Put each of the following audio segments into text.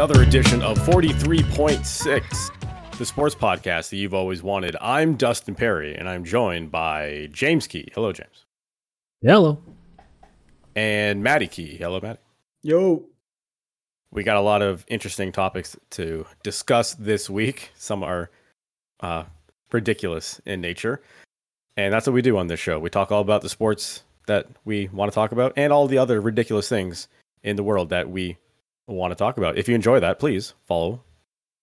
another edition of 43.6, the sports podcast that you've always wanted. I'm Dustin Perry, and I'm joined by James Key. Hello, James. Hello. And Maddie Key. Hello, Maddie. Yo. We got a lot of interesting topics to discuss this week. Some are uh, ridiculous in nature. And that's what we do on this show. We talk all about the sports that we want to talk about and all the other ridiculous things in the world that we want to talk about. If you enjoy that, please follow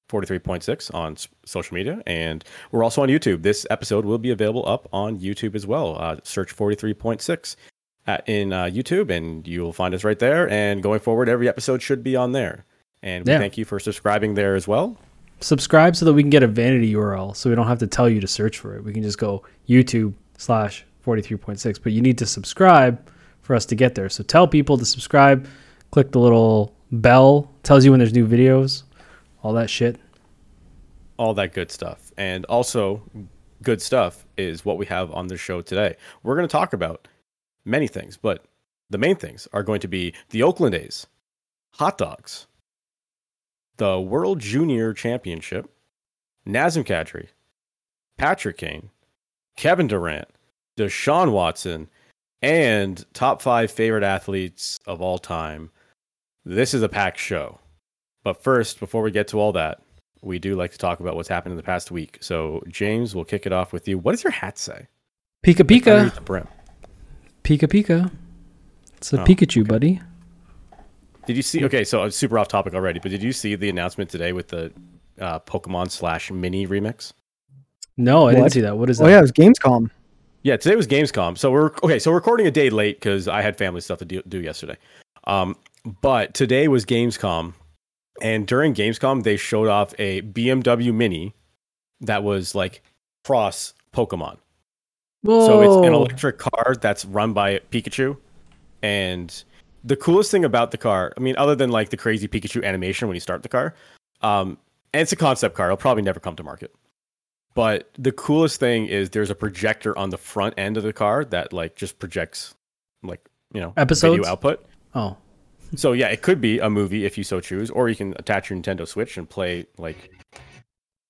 43.6 on social media. And we're also on YouTube. This episode will be available up on YouTube as well. Uh, search 43.6 at, in uh, YouTube and you'll find us right there. And going forward, every episode should be on there. And we Yeah. thank you for subscribing there as well. Subscribe so that we can get a vanity URL so we don't have to tell you to search for it. We can just go YouTube slash 43.6. But you need to subscribe for us to get there. So tell people to subscribe. Click the little bell, tells you when there's new videos, all that shit. all that good stuff. And also, good stuff is what we have on the show today. We're going to talk about many things, but the main things are going to be the Oakland A's, hot dogs, the World Junior Championship, Nazem Kadri, Patrick Kane, Kevin Durant, Deshaun Watson, and top five favorite athletes of all time. This is a packed show. But first, before we get to all that, we do like to talk about what's happened in the past week. So, James, we'll kick it off with you. What does your hat say? Pika Underneath Pika. the brim. Pika Pika. It's a Oh, Pikachu, buddy. Did you see? Okay, so I'm super off topic already, but did you see the announcement today with the uh, Pokemon slash Mini remix? No, I didn't see that. What is that? Oh yeah, it was Gamescom. Yeah, today was Gamescom. So we're okay. So we're recording a day late because I had family stuff to do, do yesterday. Um, but today was Gamescom, and during Gamescom they showed off a BMW Mini that was like cross Pokemon. So it's an electric car that's run by Pikachu. And the coolest thing about the car, I mean, other than like the crazy Pikachu animation when you start the car, um, and it's a concept car, it'll probably never come to market. But the coolest thing is there's a projector on the front end of the car that like just projects like, you know, Episodes? video output. Oh. So yeah, it could be a movie if you so choose, or you can attach your Nintendo Switch and play like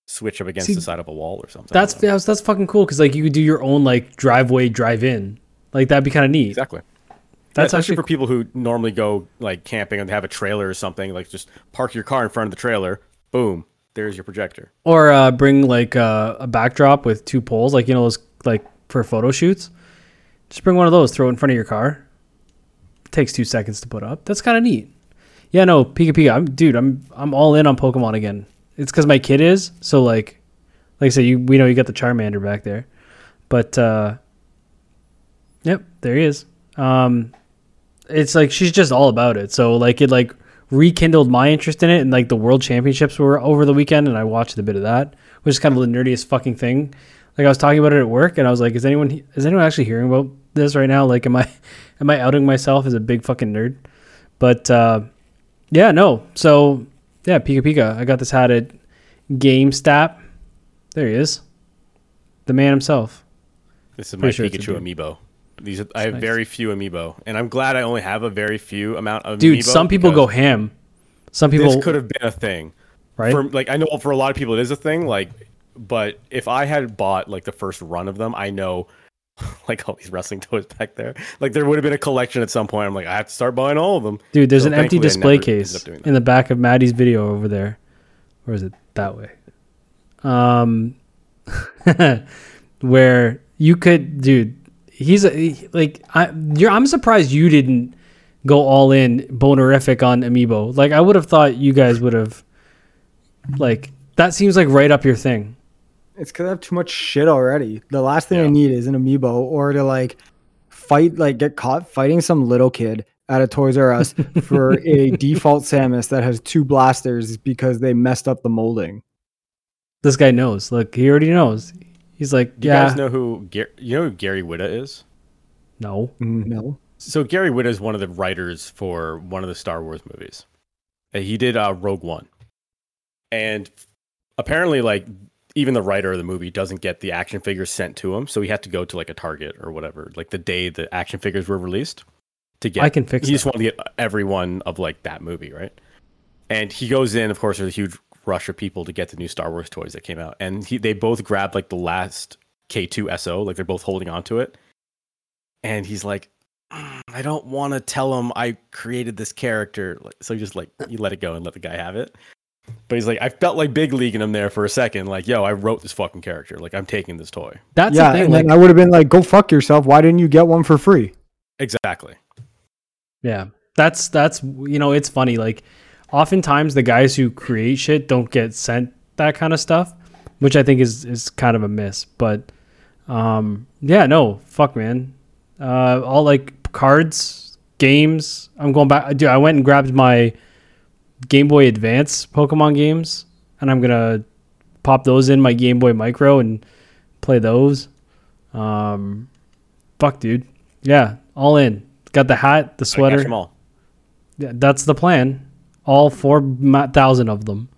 switch up against See, the side of a wall or something. That's that's, that's fucking cool because like you could do your own like driveway drive in. Like that'd be kind of neat. exactly. That's That's actually for people who normally go like camping and have a trailer or something. Like just park your car in front of the trailer. Boom, there's your projector. Or uh, bring like uh, a backdrop with two poles, like you know those like for photo shoots. Just bring one of those, throw it in front of your car. Takes two seconds to put up. That's kind of neat. Yeah, no, Pika Pika. I'm dude. I'm I'm all in on Pokemon again. It's because my kid is. So like, like I said, you we know you got the Charmander back there, but uh, yep, there he is. Um, it's like she's just all about it. So like it like rekindled my interest in it, and like the World Championships were over the weekend, and I watched a bit of that, which is kind of the nerdiest fucking thing. Like I was talking about it at work, and I was like, "Is anyone is anyone actually hearing about this right now? Like, am I am I outing myself as a big fucking nerd?" But uh, yeah, no. So yeah, Pika Pika. I got this hat at GameStop. There he is, the man himself. This is my sure Pikachu amiibo. These are, I have nice. very few amiibo, and I'm glad I only have a very few amount of. Dude, some people go ham. Some people This could have been a thing, right. For like, I know for a lot of people it is a thing. Like, but if I had bought like the first run of them, I know. Like all these wrestling toys back there, like there would have been a collection at some point. I'm like, I have to start buying all of them. Dude, there's So an empty display case up doing that. in the back of Maddie's video over there. Or is it that way? Um, where you could, dude. He's a, he- like, I, you're. I'm surprised you didn't go all in bonerific on Amiibo. Like, I would have thought you guys would have. Like, that seems like right up your thing. It's because I have too much shit already. The last thing Yeah. I need is an amiibo or to like fight, like get caught fighting some little kid at a Toys R Us for a default Samus that has two blasters because they messed up the molding. This guy knows. Look, he already knows. He's like, Do you guys know who Gar- you know who Gary Whitta is? no. No. So Gary Whitta is one of the writers for one of the Star Wars movies. He did uh, Rogue One, and apparently, like even the writer of the movie doesn't get the action figures sent to him, so he had to go to like a Target or whatever, like the day the action figures were released to get. I can fix He just wanted to get every one of like that movie, right? And he goes in. Of course, there's a huge rush of people to get the new Star Wars toys that came out, and he, they both grabbed like the last K2 SO, like they're both holding on to it. And he's like, "Mm, I don't want to tell him I created this character. So he just like you let it go and let the guy have it. But he's like, I felt like big leaguing him there for a second. Like, yo, I wrote this fucking character. Like, I'm taking this toy. That's yeah, the thing. and Like, then I would have been like, "Go fuck yourself! Why didn't you get one for free?" Exactly. Yeah. That's that's you know, it's funny. Like oftentimes the guys who create shit don't get sent that kind of stuff, which I think is is kind of a miss. But um yeah, no, fuck man. Uh all like cards, games. I'm going back dude, I went and grabbed my Game Boy Advance Pokemon games and I'm gonna pop those in my Game Boy Micro and play those. Um fuck dude. Yeah, all in. Got the hat, the Gotta catch sweater. 'em all. Yeah, that's the plan. All four thousand of them.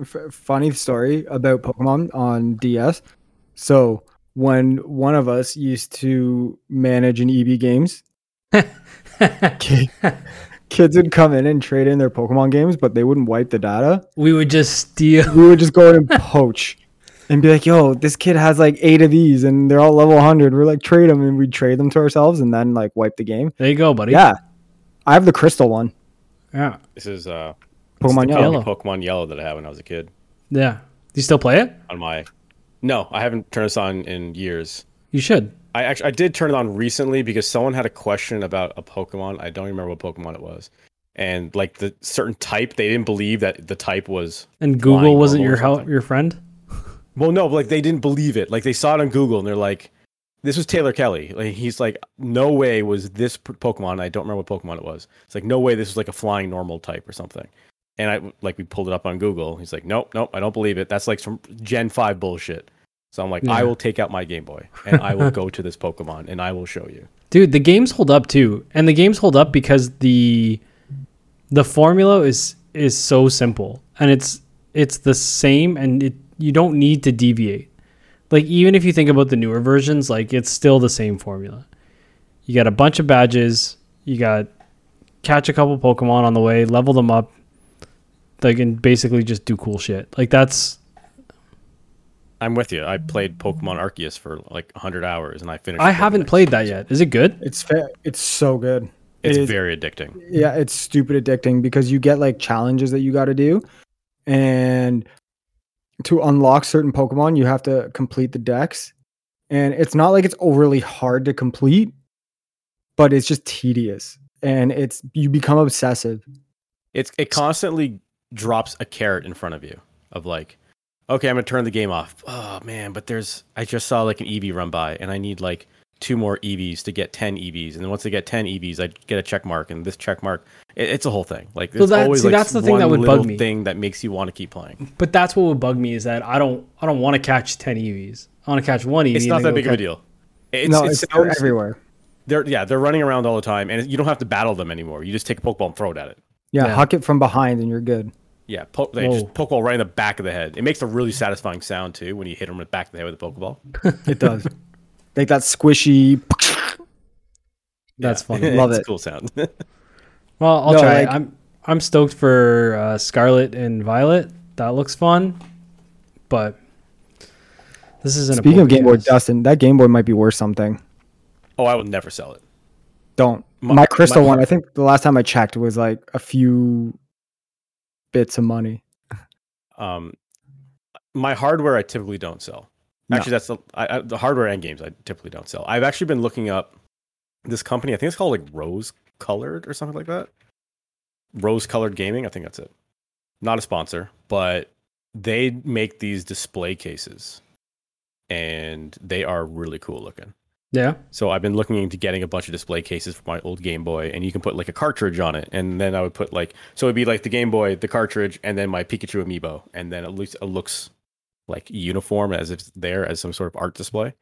F- funny story about Pokemon on DS. So when one of us used to manage an EB Games, ki- kids would come in and trade in their Pokemon games, but they wouldn't wipe the data. We would just steal. We would just go in and poach and be like, "Yo, this kid has like eight of these, and they're all level 100." We're like, trade them, and we'd trade them to ourselves, and then like wipe the game. There you go, buddy. Yeah, I have the crystal one, yeah, This is uh, Pokemon the Yellow. Yellow. Pokemon Yellow that I had when I was a kid. yeah. Do you still play it? On my, no, I haven't turned this on in years. You should. I actually I did turn it on recently because someone had a question about a Pokemon. I don't remember what Pokemon it was, and like the certain type, they didn't believe that the type was. And Google wasn't your help, your friend. Well, no, but like they didn't believe it. Like they saw it on Google and they're like, "This was Taylor Kelly." Like he's like, "No way was this Pokemon." I don't remember what Pokemon it was. It's like, "No way this was like a flying normal type or something." And I like we pulled it up on Google. He's like, "Nope, nope, I don't believe it. That's like some Gen Five bullshit." So I'm like, Yeah. "I will take out my Game Boy and I will go to this Pokemon and I will show you." Dude, the games hold up too, and the games hold up because the the formula is is so simple, and it's it's the same, and it you don't need to deviate. Like even if you think about the newer versions, like it's still the same formula. You got a bunch of badges, you got catch a couple Pokemon on the way, level them up, like and basically just do cool shit. Like that's I'm with you. I played Pokemon Arceus for like 100 hours and I finished. I haven't Pokedex. played that yet. Is it good? It's fa- it's so good. It's It is- very addicting. yeah, it's stupid addicting because you get like challenges that you got to do, and to unlock certain Pokemon, you have to complete the dex, and it's not like it's overly hard to complete, but it's just tedious, and it's you become obsessive. It's it constantly drops a carrot in front of you of like, okay, I'm gonna turn the game off. Oh man, but there's I just saw like an Eevee run by and I need like two more Eevees to get ten Eevees, and then once I get ten Eevees, I get a check mark, and this check mark, it, it's a whole thing. Like there's that- always see, like that's the thing that would bug me. thing that makes you want to keep playing. But that's what would bug me is that I don't I don't want to catch ten Eevees. I want to catch one Eevee. It's not that go big of a deal. It's, no, it it's sounds- everywhere. They're yeah, they're running around all the time, and you don't have to battle them anymore. You just take a Pokeball and throw it at it. Yeah, Yeah. huck it from behind, and you're good. Yeah, po- they Whoa. just Pokeball right in the back of the head. It makes a really satisfying sound too when you hit them in the back of the head with a Pokeball. It does. like that squishy. That's Yeah. funny. Love it's it. cool sound. Well, I'll No, try. it. like- I'm I'm stoked for uh, Scarlet and Violet. That looks fun, but this isn't. Speaking a of Game Boy. Dustin, that Game Boy might be worth something. oh, I will never sell it. Don't. My- My, crystal my- one, I think the last time I checked was like a few bits of money. Um, my hardware I typically don't sell. No. Actually, that's the, I, I, the hardware and games I typically don't sell. I've actually been looking up this company. I think it's called like Rose Colored or something like that. Rose Colored Gaming. I think that's it. Not a sponsor, but they make these display cases, and they are really cool looking. Yeah. So I've been looking into getting a bunch of display cases for my old Game Boy, and you can put like a cartridge on it, and then I would put like so it'd be like the Game Boy, the cartridge, and then my Pikachu amiibo, and then at least it looks like uniform as if it's there as some sort of art display.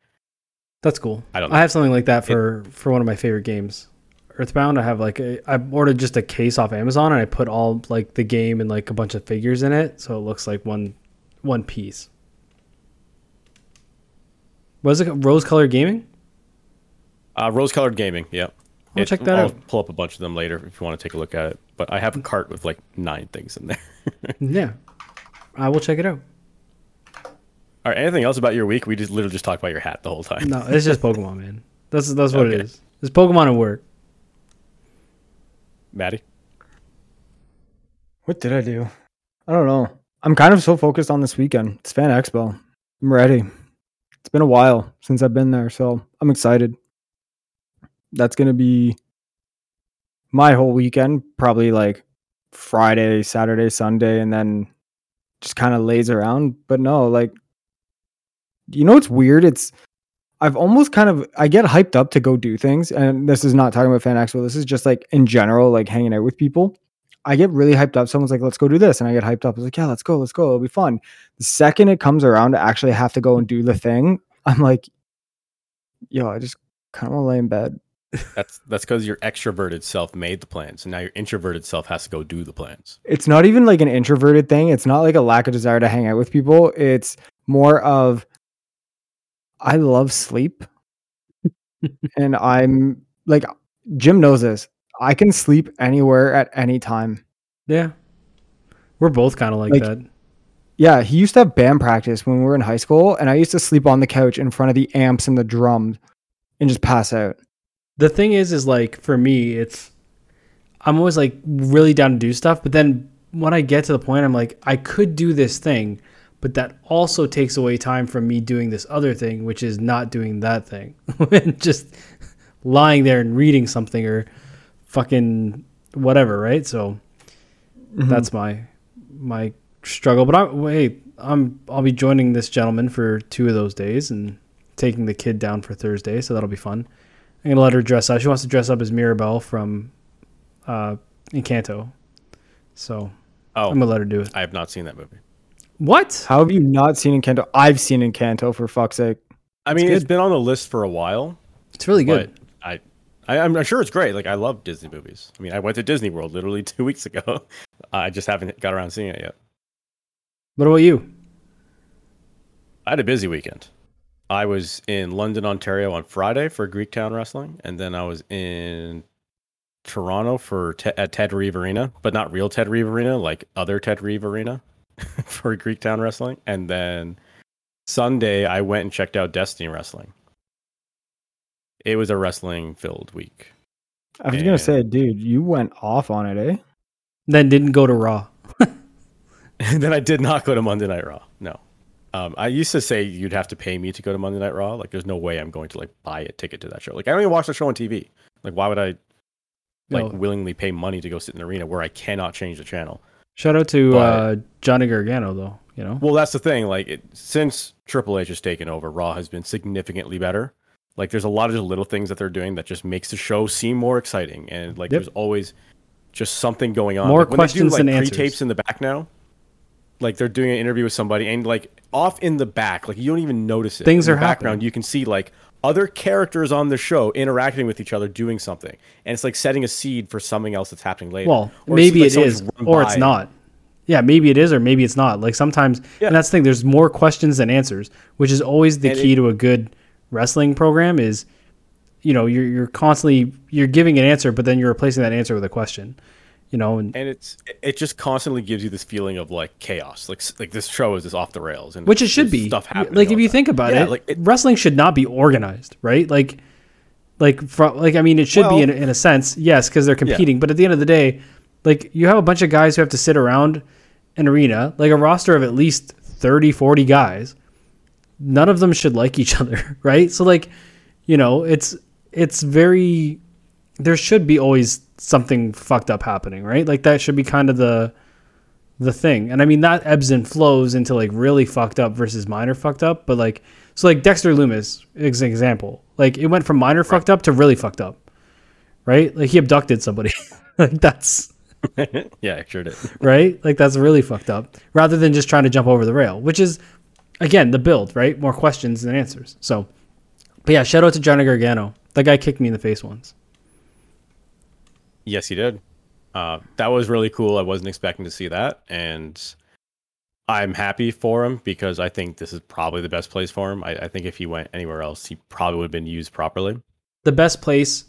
That's cool. I don't know. I have something like that for for one of my favorite games, Earthbound. I have like a, I ordered just a case off Amazon and I put all like the game and like a bunch of figures in it, so it looks like one one piece. Was it rose color gaming? Uh, Rose Colored Gaming, yeah. I'll check that I'll out. pull up a bunch of them later if you want to take a look at it. But I have a cart with like nine things in there. Yeah, I will check it out. All right. Anything else about your week? We just literally just talked about your hat the whole time. No, it's just Pokemon, man. That's that's what it Okay. is. It's Pokemon and work. Maddie. What did I do? I don't know. I'm kind of so focused on this weekend. It's Fan Expo. I'm ready. It's been a while since I've been there, so I'm excited. That's going to be my whole weekend, probably like Friday, Saturday, Sunday, and then just kind of lays around. But no, like, you know it's weird? It's, I've almost kind of, I get hyped up to go do things. And this is not talking about Fan Expo. This is just like in general, like hanging out with people. I get really hyped up. Someone's like, let's go do this. And I get hyped up. I was like, yeah, let's go, let's go. It'll be fun. The second it comes around to actually have to go and do the thing, I'm like, yo, I just kind of want to lay in bed. That's that's because your extroverted self made the plans, and now your introverted self has to go do the plans. It's not even like an introverted thing. It's not like a lack of desire to hang out with people. It's more of, I love sleep. and I'm like, Jim knows this. I can sleep anywhere at any time. Yeah, we're both kind of like, Like- that. Yeah, he used to have band practice when we were in high school, and I used to sleep on the couch in front of the amps and the drums and just pass out. The thing is, is like for me, it's I'm always like really down to do stuff, but then when I get to the point, I'm like, I could do this thing, but that also takes away time from me doing this other thing, which is not doing that thing, and just lying there and reading something or fucking whatever, right? So mm-hmm. that's my my struggle. But I wait, I'm I'll be joining this gentleman for two of those days and taking the kid down for Thursday, so that'll be fun. I'm gonna let her dress up. She wants to dress up as Mirabel from uh, Encanto, so Oh, I'm gonna let her do it. I have not seen that movie. What? How have you not seen Encanto? I've seen Encanto for fuck's sake. I mean, good. it's been on the list for a while, It's really good. but I, I, I'm sure it's great. Like I love Disney movies. I mean, I went to Disney World literally two weeks ago. I just haven't got around seeing it yet. What about you? I had a busy weekend. I was in London, Ontario on Friday for Greektown Wrestling, and then I was in Toronto for te- at Ted Reeve Arena, but not real Ted Reeve Arena, like other Ted Reeve Arena for Greektown Wrestling. And then Sunday, I went and checked out Destiny Wrestling. It was a wrestling filled week. I was gonna say, dude, you went off on it, eh? Then didn't go to Raw. And then I did not go to Monday Night Raw. No. Um, I used to say you'd have to pay me to go to Monday Night Raw. Like, there's no way I'm going to like buy a ticket to that show. Like, I don't even watch the show on TV. Like, why would I like No. willingly pay money to go sit in the arena where I cannot change the channel? Shout out to But- uh, Johnny Gargano though. You know, Well, that's the thing. Like, it, since Triple H has taken over, Raw has been significantly better. Like, there's a lot of just little things that they're doing that just makes the show seem more exciting, and like, Yep. there's always just something going on. More Like, when they do, questions like, than answers. Pre-tapes in the back now. Like they're doing an interview with somebody, and like off in the back, like you don't even notice it. Things in are the background. happening. You can see like other characters on the show interacting with each other, doing something, and it's like setting a seed for something else that's happening later. well, Or maybe it's it like is, someone's run or it's not. Yeah, maybe it is, or maybe it's not. Like sometimes, Yeah. and that's the thing. There's more questions than answers, which is always the And key it- to a good wrestling program. Is you know you're you're constantly you're giving an answer, but then you're replacing that answer with a question. You know, and and it's it just constantly gives you this feeling of like chaos. Like like this show is just off the rails, and which it should be. stuff happening. Like if you time. think about Yeah, it, like, it- wrestling should not be organized, right? Like, like from like I mean, it should be in, in a sense, yes, because they're competing. But at the end of the day, like you have a bunch of guys who have to sit around an arena, like a roster of at least 30, 40 guys. None of them should like each other, right? So like, you know, it's it's very there should be always something fucked up happening, right? Like that should be kind of the the thing. And I mean that ebbs and flows into like really fucked up versus minor fucked up, but like so like Dexter Lumis is an example. Like it went from minor fucked up to really fucked up. Right? Like he abducted somebody. like that's yeah, it sure did. right? Like that's really fucked up. Rather than just trying to jump over the rail, which is again the build, right? More questions than answers. So, but yeah, shout out to Johnny Gargano. That guy kicked me in the face once. Yes, he did. Uh, that was really cool. I wasn't expecting to see that, and I'm happy for him because I think this is probably the best place for him. I, I think if he went anywhere else, he probably would have been used properly. The best place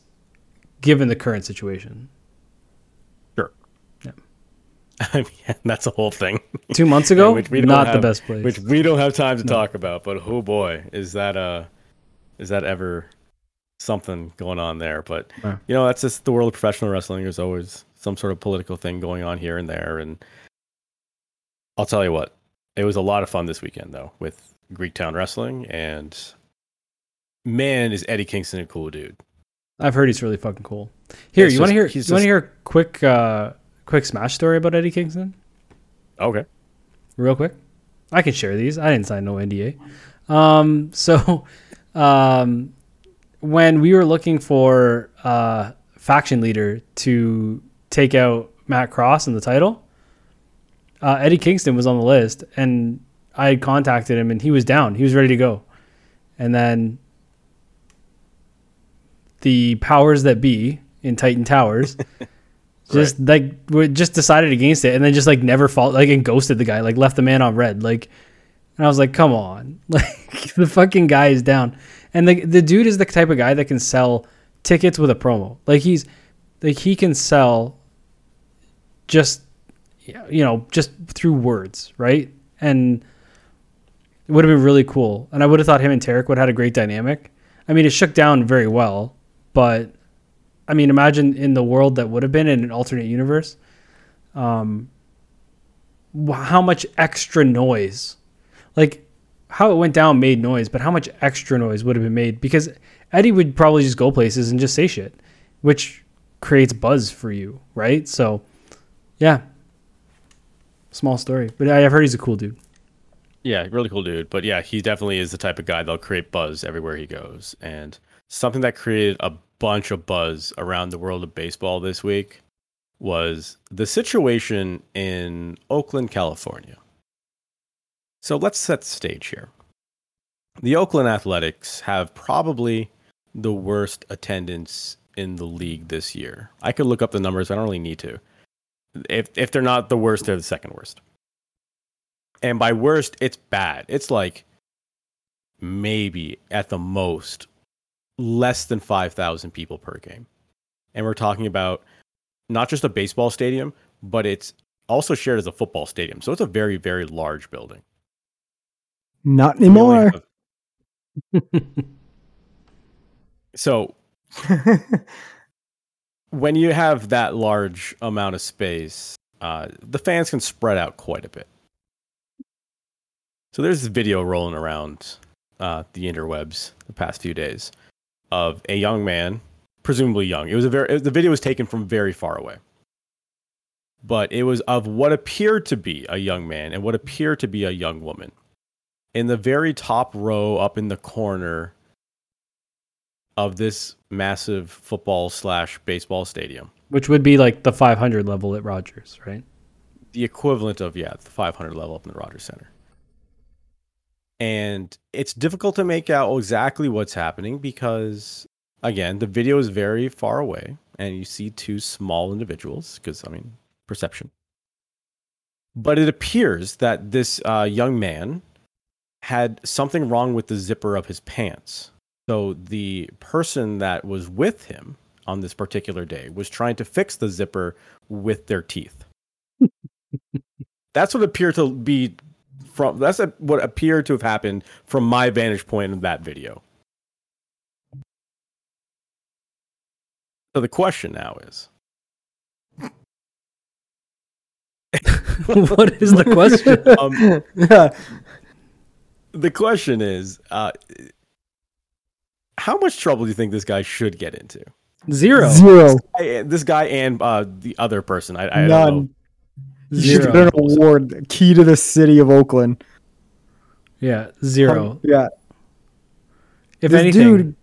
given the current situation. Sure. Yeah. I mean, that's a whole thing. Two months ago, Which we not the have- best place. which we don't have time to talk about. But oh boy, is that uh, is that ever something going on there? But Yeah. you know, that's just the world of professional wrestling. There's always some sort of political thing going on here and there, and I'll tell you what, it was a lot of fun this weekend though with Greektown Wrestling, and man, is Eddie Kingston a cool dude. I've heard he's really fucking cool. Here, It's you want to hear? You want to hear a quick, uh, quick smash story about Eddie Kingston? Okay, real quick. I can share these. I didn't sign no NDA. Um, so, um, when we were looking for uh, faction leader to take out Matt Cross in the title, uh, Eddie Kingston was on the list, and I had contacted him, and he was down. He was ready to go, and then the powers that be in Titan Towers just like just decided against it and then just like never fought like and ghosted the guy like left the man on red like and i was like come on. Like the fucking guy is down and the, the dude is the type of guy that can sell tickets with a promo. Like he's like he can sell just you know just through words right? And it would have been really cool. And i would have thought him and Tarek would have had a great dynamic. I mean it shook down very well but I mean, imagine in the world that would have been in an alternate universe, um, how much extra noise, like how it went down made noise, but how much extra noise would have been made because Eddie would probably just go places and just say shit, which creates buzz for you, right? So, yeah, small story, but I've heard he's a cool dude. Yeah, really cool dude. But yeah, he definitely is the type of guy that'll create buzz everywhere he goes. And something that created a bunch of buzz around the world of baseball this week was the situation in Oakland, California. So let's set the stage here. The Oakland Athletics have probably the worst attendance in the league this year. I could look up the numbers, I don't really need to. If if they're not the worst, they're the second worst. And by worst, it's bad. It's like maybe at the most less than 5,000 people per game. And we're talking about not just a baseball stadium, but it's also shared as a football stadium. So it's a very, very large building. Not anymore. so when you have that large amount of space, uh, the fans can spread out quite a bit. So there's this video rolling around uh, the interwebs the past few days of a young man, presumably young. It was a very the video was taken from very far away, but it was of what appeared to be a young man and what appeared to be a young woman. In the very top row, up in the corner of this massive football slash baseball stadium, Which would be like the 500 level at Rogers, right? the equivalent of yeah the 500 level up in the Rogers Center. And it's difficult to make out exactly what's happening because again the video is very far away and you see two small individuals because I mean perception. But it appears that this uh, young man had something wrong with the zipper of his pants. So the person that was with him on this particular day was trying to fix the zipper with their teeth. that's what appeared to be from that's a, what appeared to have happened from my vantage point in that video. So the question now is what is the question? um, yeah. The question is uh, how much trouble do you think this guy should get into? Zero. Zero. Hey, This guy and uh, the other person. I, I don't know. None. You should get an award. Key to the city of Oakland. Yeah, zero. Um, yeah. if this anything, dude-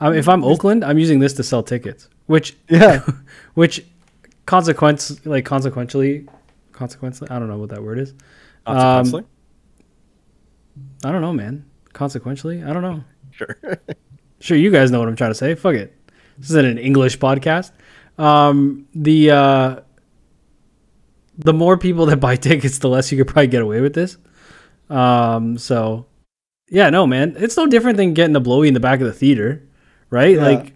um, if I'm Oakland, I'm using this to sell tickets, which Yeah. which consequence like consequentially consequently I don't know what that word is. Consequently? I don't know, man. Consequentially, I don't know. sure. Sure, you guys know what I'm trying to say. Fuck it. This isn't an English podcast. Um, the uh, the more people that buy tickets, the less you could probably get away with this. Um, so yeah, no, man, it's no different than getting a blowy in the back of the theater, right? Yeah. Like,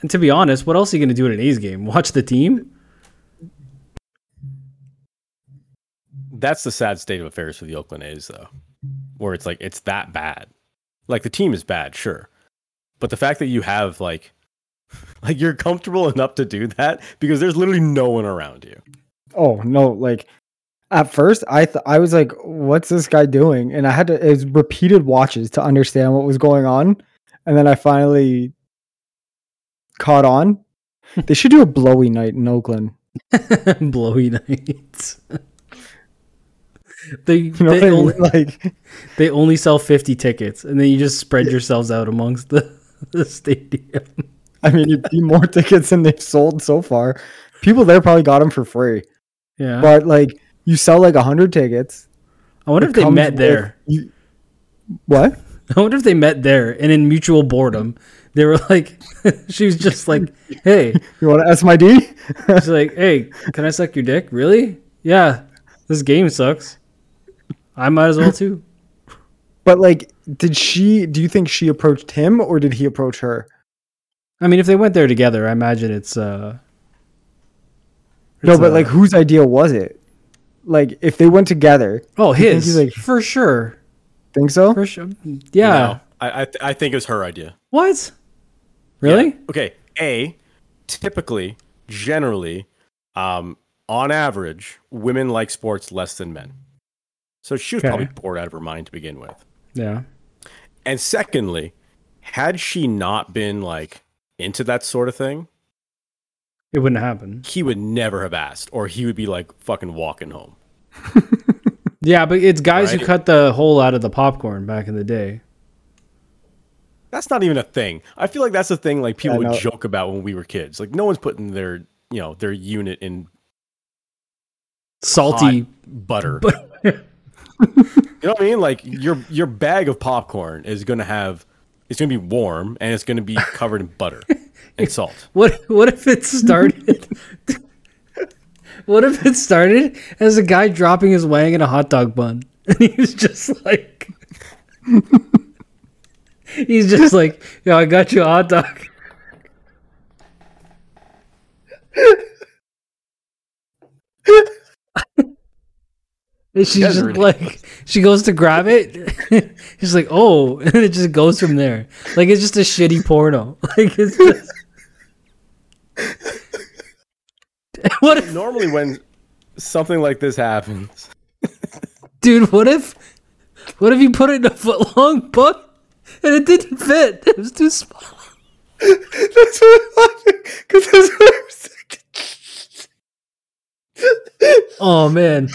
And to be honest, what else are you going to do in an A's game? Watch the team? That's the sad state of affairs for the Oakland A's, though, where it's like it's that bad. Like the team is bad, sure, but the fact that you have like, like you're comfortable enough to do that because there's literally no one around you. Oh no! Like at first, I th- I was like, "What's this guy doing?" And I had to it was repeated watches to understand what was going on, and then I finally caught on. they should do a blowy night in Oakland. Blowy nights. they You know they, I mean? only, Like, they only sell 50 tickets and then you just spread yourselves out amongst the, the stadium. I mean, it'd be more tickets than they've sold so far. People there probably got them for free, Yeah. but like, you sell like hundred tickets. I wonder if they met there. You, what? I wonder if they met there and in mutual boredom, they were like, she was just like, hey, You want to S my D? she's like, hey, can I suck your dick? Really? Yeah. This game sucks. I might as well too. But like, did she? Do you think she approached him or did he approach her? I mean, if they went there together, I imagine it's uh. No, but uh, like, whose idea was it? Like, if they went together, oh, his he's like- for sure, think so? for sure. Yeah. No, I I, th- I think it was her idea. What? Really? Yeah. Okay. A, typically, generally, um, on average, women like sports less than men. So she was Okay. probably bored out of her mind to begin with. Yeah. And secondly, had she not been like into that sort of thing, It wouldn't happen. he would never have asked, or he would be like fucking walking home. Yeah, but it's guys who cut the hole out of the popcorn back in the day. That's not even a thing. I feel like that's a thing like people Yeah, would joke about when we were kids. Like no one's putting their you know their unit in Salty. butter. But know what I mean? Like your your bag of popcorn is gonna have it's gonna be warm and it's gonna be covered in butter and salt. what what if it started? what if it started as a guy dropping his wang in a hot dog bun, and he was just like, he's just like, yo, I got you a hot dog. And she's just really- like, she goes to grab it. She's like, oh, and it just goes from there. Like it's just a shitty porno. Like it's just. what if, Normally when something like this happens, dude? What if, what if you put it in a foot long butt and it didn't fit? It was too small. that's what I'm laughing because that's what I'm saying. Oh man,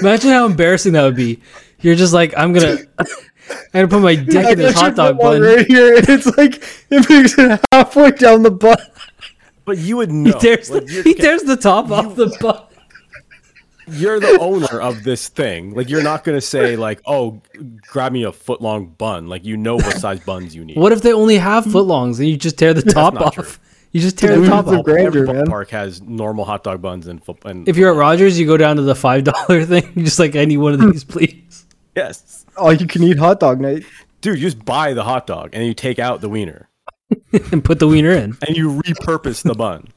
imagine how embarrassing that would be. You're just like, I'm gonna, I'm gonna put my dick in this hot dog bun. right here, and it's like it makes it halfway down the butt. but you would He know. tears, Like, the, he tears the top off the bun. you're the owner of this thing. Like you're not gonna say like, oh, grab me a foot long bun. Like you know what size buns you need. What if they only have footlongs and you just tear the top off? true. You just tear the Dude, top off. great- Every grandeur, man. ballpark has normal hot dog buns and foot. And If you're at Rogers, you go down to the five dollar thing. You're just like, I need one of these, please, yes, Oh, you can eat hot dog night. dude, you just buy the hot dog and you take out the wiener and put the wiener in. and you repurpose the bun.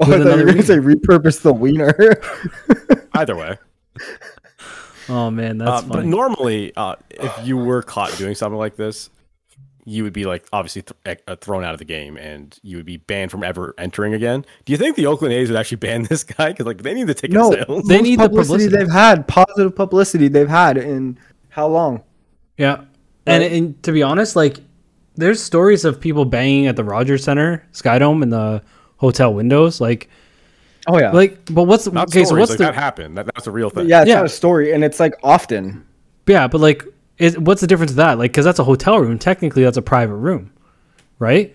Oh, I thought you another were gonna say repurpose the wiener. Either way. Oh man, that's Uh, but normally, uh, if you were caught doing something like this, you would be like obviously th- uh, thrown out of the game, and you would be banned from ever entering again. Do you think the Oakland A's would actually ban this guy? Because like they need the ticket no, sales. They most need the publicity. they've had. Positive publicity they've had in how long? yeah, and, and to be honest, like, there's stories of people banging at the Rogers Center, Skydome, in the hotel windows. Like, Oh yeah, like, but what's Not okay? stories, So what's like the that happened. That, that's a real thing. yeah, it's yeah. not a story, and it's like often. yeah? But like, is what's the difference of that? Like, because that's a hotel room. Technically, that's a private room, right?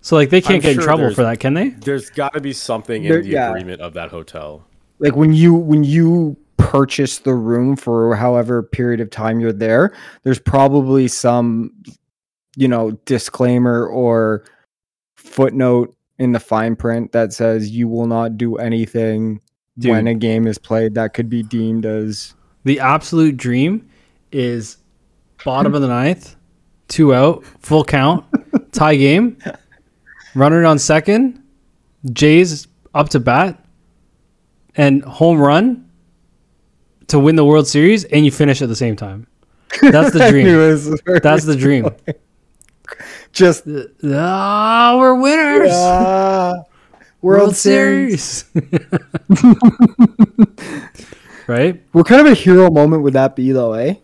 So like, they can't I'm get in trouble for that, can they? There's got to be something There- in the yeah. agreement of that hotel. like when you when you purchase the room for however period of time you're there there's probably some you know disclaimer or footnote in the fine print that says you will not do anything Dude. when a game is played that could be deemed as The absolute dream is bottom of the ninth, two out, full count, tie game. runner on second, Jays up to bat, and home run to win the World Series, and you finish at the same time. That's the dream. knew it was where That's the dream. Just Ah, we're winners. ah, World, Series. right? What kind of a hero moment would that be, though? Eh?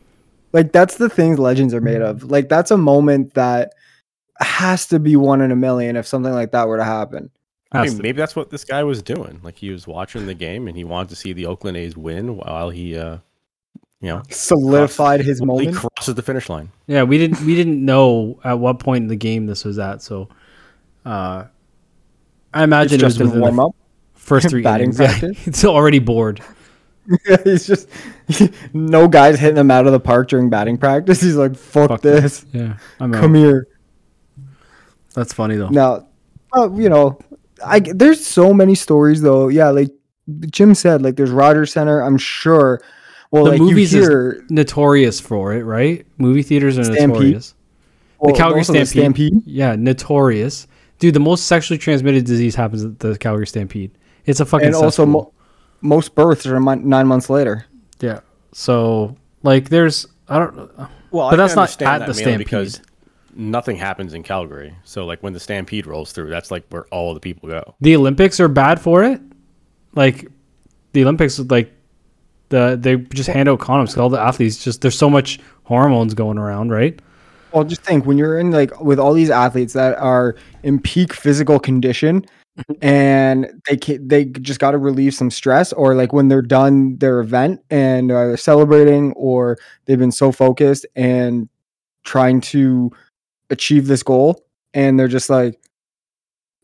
Like that's the things legends are made of. Like that's a moment that has to be one in a million if something like that were to happen. I mean, maybe that's what this guy was doing. Like he was watching the game and he wanted to see the Oakland A's win while he, uh, you know, Solidified his while he moment. crosses the finish line. Yeah, we didn't we didn't know at what point in the game this was at, so uh I It's imagine it was just in warm the up. first three batting innings. Yeah, it's already bored. He's just no guys hitting him out of the park during batting practice. He's like, "Fuck, Fuck this, Yeah, I'm come out. here." That's funny though. Now, uh, you know, I there's so many stories though. Yeah, like Jim said, like there's Rogers Center. I'm sure. Well, The like movies is Notorious for it, right? Movie theaters are Stampede. notorious. well, the Calgary also the Stampede. Stampede. Yeah, notorious. Dude, the most sexually transmitted disease happens at the Calgary Stampede. It's a fucking and also mo- most births are nine months later. yeah. So like, there's I don't. Well, But I that's can not understand at that the mainly Stampede. because nothing happens in Calgary. So like when the Stampede rolls through, that's like where all the people go. the Olympics are bad for it. Like the Olympics, like the they just hand out condoms 'cause all the athletes just there's so much hormones going around, right? Well, just think when you're in like with all these athletes that are in peak physical condition and they ca they just got to relieve some stress or like when they're done their event and uh, they're celebrating or they've been so focused and trying to achieve this goal and they're just like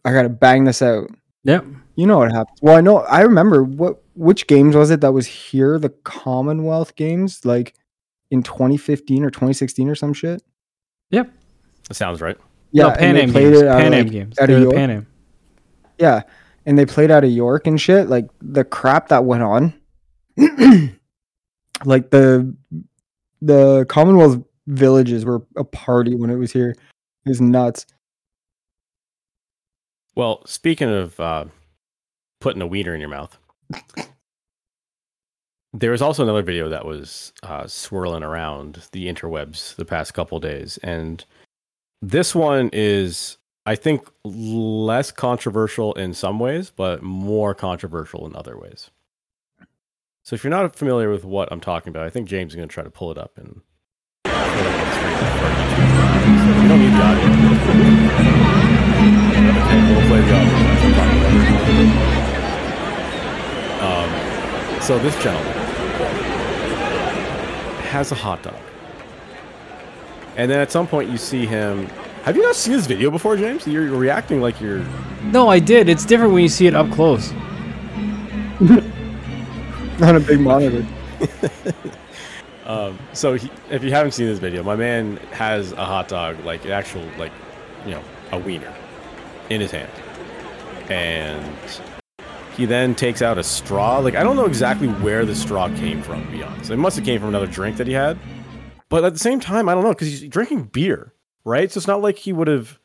I got to bang this out. Yep. You know what happens. Well, I know I remember what which games was it that was here the Commonwealth Games like in 2015 or 2016 or some shit. Yep. That sounds right. Yeah, no, and Pan Am games. it Pan Am like, games. out of They're the York. Pan Am. Yeah, and they played out of York and shit. Like the crap that went on, like the the Commonwealth villages were a party when it was here. It was nuts. Well, speaking of uh, putting a wiener in your mouth, there was also another video that was uh, swirling around the interwebs the past couple days, and this one is, I think, less controversial in some ways, but more controversial in other ways. So, if you're not familiar with what I'm talking about, I think James is going to try to pull it up and. So. Um, so this gentleman has a hot dog, and then at some point you see him. Have you not seen this video before, James? You're, you're reacting like you're. No, I did. It's different when you see it up close. On a big monitor. Um, so he, if you haven't seen this video, my man has a hot dog, like an actual, like, you know, a wiener, in his hand, and he then takes out a straw. Like I don't know exactly where the straw came from, to be honest. It must have came from another drink that he had, but at the same time, I don't know because he's drinking beer, right? So it's not like he would have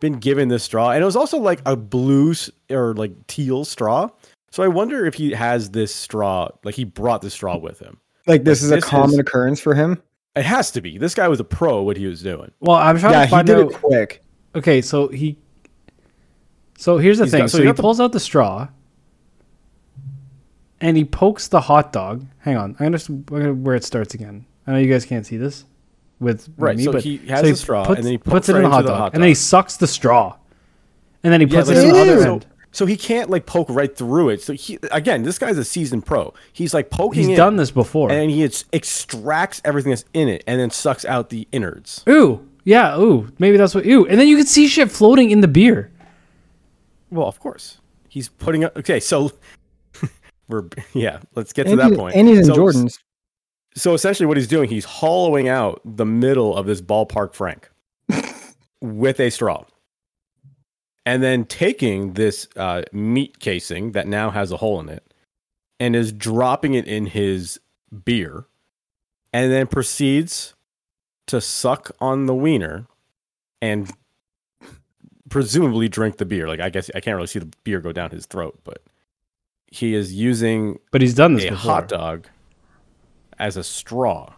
been given this straw, and it was also like a blue or like teal straw. So I wonder if he has this straw, like he brought this straw with him. Like this Like, is a common is- occurrence for him. It has to be. This guy was a pro. What he was doing. Well, I'm trying Yeah, to he did out. it quick. Okay, so he. So here's the He's thing. got- so so he he got the- pulls out the straw, and he pokes the hot dog. Hang on, I understand where it starts again. I know you guys can't see this with Right, me, so but he has the straw, and then he puts pokes it in right the hot dog, the hot and then he sucks the straw, and then he puts like, it in the other end. So he can't like poke right through it. So he again, this guy's a seasoned pro. He's like poking. He's in, done this before. and he extracts everything that's in it, and then sucks out the innards. ooh, yeah, ooh, maybe that's what. Ooh, and then you can see shit floating in the beer. Well, of course, he's putting up. Okay, so we're yeah. Let's get to that he- point. and he's in So- Jordans. So essentially, what he's doing, he's hollowing out the middle of this ballpark frank with a straw, and then taking this uh, meat casing that now has a hole in it, and is dropping it in his beer, and then proceeds to suck on the wiener and presumably drink the beer. Like I guess I can't really see the beer go down his throat, but he is using But he's done this a before. hot dog as a straw.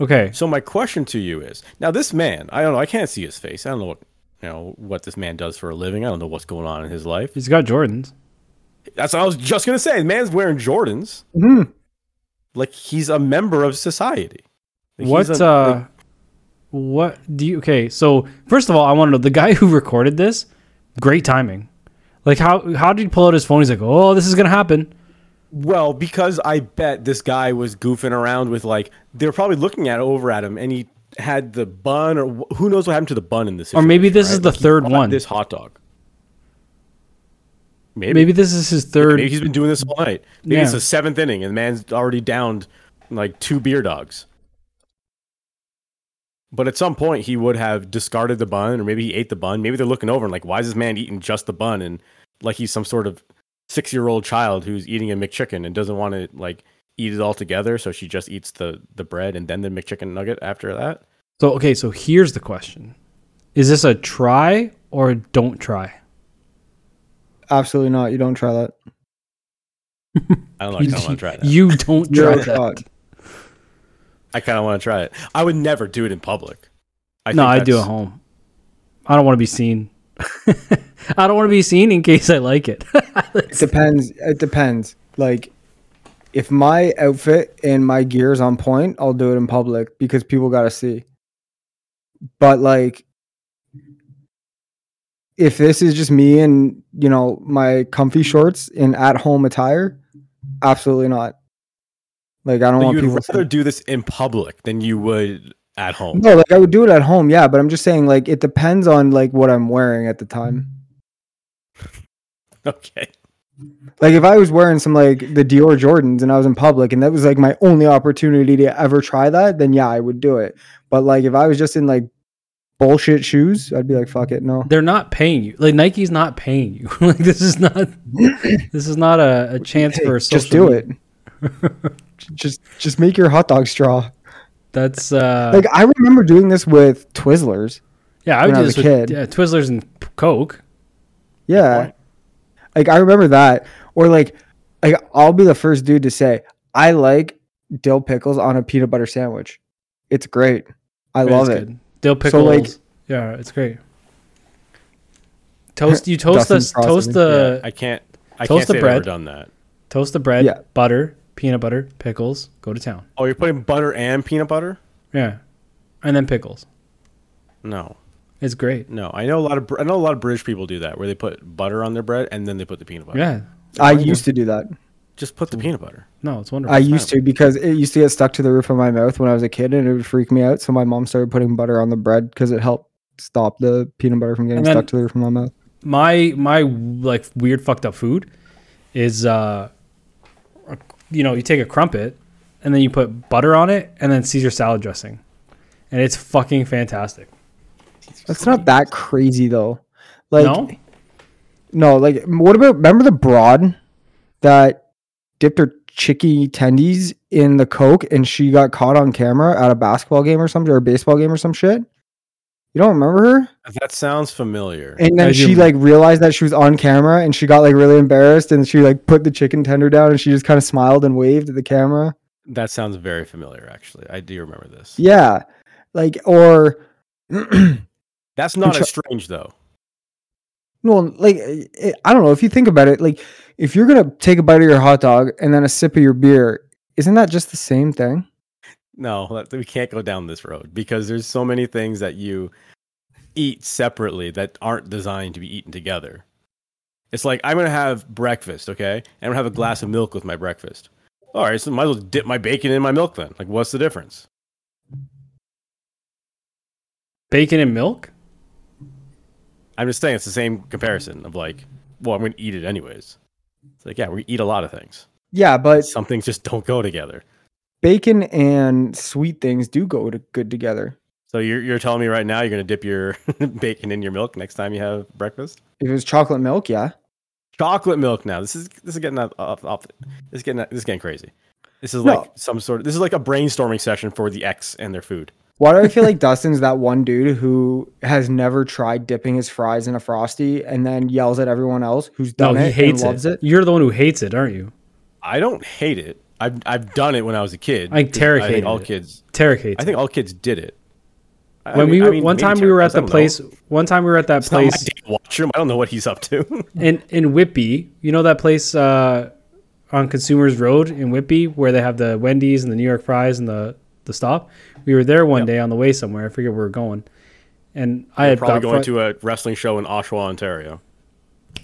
Okay. So my question to you is: Now, this man, I don't know, I can't see his face. I don't know what you know what this man does for a living. I don't know what's going on in his life. He's got Jordans. That's what I was just gonna say. The man's wearing Jordans. Mhm. Like he's a member of society. Like, what a- uh like, what do you okay, so first of all, I want to know the guy who recorded this, great timing. Like how how did he pull out his phone? He's like, "Oh, this is going to happen." Well, because I bet this guy was goofing around with like they were probably looking at over at him, and he had the bun, or who knows what happened to the bun in this. Or maybe this is the Like, third one. This hot dog. Maybe. Maybe this is his third Maybe he's been doing this all night. Maybe it's Yeah. the seventh inning, and the man's already downed like two beer dogs. But at some point, he would have discarded the bun, or maybe he ate the bun. Maybe they're looking over and like, why is this man eating just the bun? And like he's some sort of six-year-old child who's eating a McChicken and doesn't want to like eat it all together, so she just eats the the bread and then the McChicken nugget after that. So okay, so here's the question. Is this a try or don't try? Absolutely not. You don't try that. I don't like, I kind of want to try that. You don't try that. shot. I kind of want to try it. I would never do it in public. I no, think I do at home. I don't want to be seen. I don't want to be seen in case I like it. It depends. It depends. Like, if my outfit and my gear is on point, I'll do it in public because people got to see. But like, if this is just me and you know my comfy shorts in at home attire, absolutely not. Like, I don't So want you'd people. rather To, do this in public than you would at home. no, like I would do it at home, yeah. But I'm just saying, like, it depends on like what I'm wearing at the time. Okay. Like if I was wearing some like the Dior Jordans and I was in public and that was like my only opportunity to ever try that, then yeah, I would do it. But like if I was just in like bullshit shoes, I'd be like, fuck it, no. They're not paying you. Like Nike's not paying you. like this is not this is not a, a chance Hey, for just social just do media. it. just just make your hot dog straw. That's uh Like I remember doing this with Twizzlers. yeah, I would when I was this a with kid. yeah, Twizzlers and Coke. Yeah. Like I remember that. Or like like I'll be the first dude to say I like dill pickles on a peanut butter sandwich. It's great. I It love it. good. Dill pickles. So, like- yeah, it's great. Toast you toast the Frosted. toast the I can't. I Toast can't the say I've bread. ever done that. toast the bread, Yeah. butter, peanut butter, pickles, go to town. Oh, you're putting butter and peanut butter? Yeah. And then pickles. No, It's great. no. I know a lot of. I know a lot of British people do that, where they put butter on their bread and then they put the peanut butter. Yeah. I used to do that. Just put the peanut butter. No, it's wonderful. I used to because it used to get stuck to the roof of my mouth when I was a kid and it would freak me out. So my mom started putting butter on the bread because it helped stop the peanut butter from getting then- stuck to the roof of my mouth. my my like weird fucked up food is uh you know you take a crumpet and then you put butter on it and then caesar salad dressing and it's fucking fantastic That's not that crazy though. Like no no, like what about remember the broad that dipped her chicky tendies in the coke and she got caught on camera at a basketball game or something or a baseball game or some shit? You don't remember her? That sounds familiar. And then I do she like realized that she was on camera and she got like really embarrassed and she like put the chicken tender down and she just kind of smiled and waved at the camera. that sounds very familiar. Actually, I do remember this. Yeah. Like or That's not try- as strange though. well, like eh, I don't know if you think about it, like if you're gonna take a bite of your hot dog and then a sip of your beer, isn't that just the same thing? No, we can't go down this road because there's so many things that you eat separately that aren't designed to be eaten together. It's like I'm gonna have breakfast, okay? And I'm gonna have a glass of milk with my breakfast. All right, so I might as well dip my bacon in my milk then. Like, what's the difference? bacon and milk I'm just saying it's the same comparison of like, well, I'm gonna eat it anyways. It's like, yeah, we eat a lot of things. Yeah, but Some things just don't go together. bacon and sweet things do go to good together. So you're you're telling me right now you're gonna dip your bacon in your milk next time you have breakfast? If it was chocolate milk, yeah. chocolate milk now. This is this is getting off, off, off this is getting this is getting crazy. This is No. like some sort of this is like a brainstorming session for the X and their food. Why do I feel like Dustin's that one dude who has never tried dipping his fries in a frosty and then yells at everyone else who's No, done he it hates and loves it. it? You're the one who hates it, aren't you? I don't hate it. I've I've done it when I was a kid. I think Tarek I think all it. kids. Tarek hates I think it. all kids did it. I when mean- we I were mean, one time we were at the don't know. place. One time we were at that It's place watch him. I don't know what he's up to. in in Whitby. You know that place uh, on Consumers Road in Whitby where they have the Wendy's and the New York fries and the the stop. We were there one Yep. day on the way somewhere. I forget where we were going, and I had Probably going fri- to a wrestling show in Oshawa, Ontario.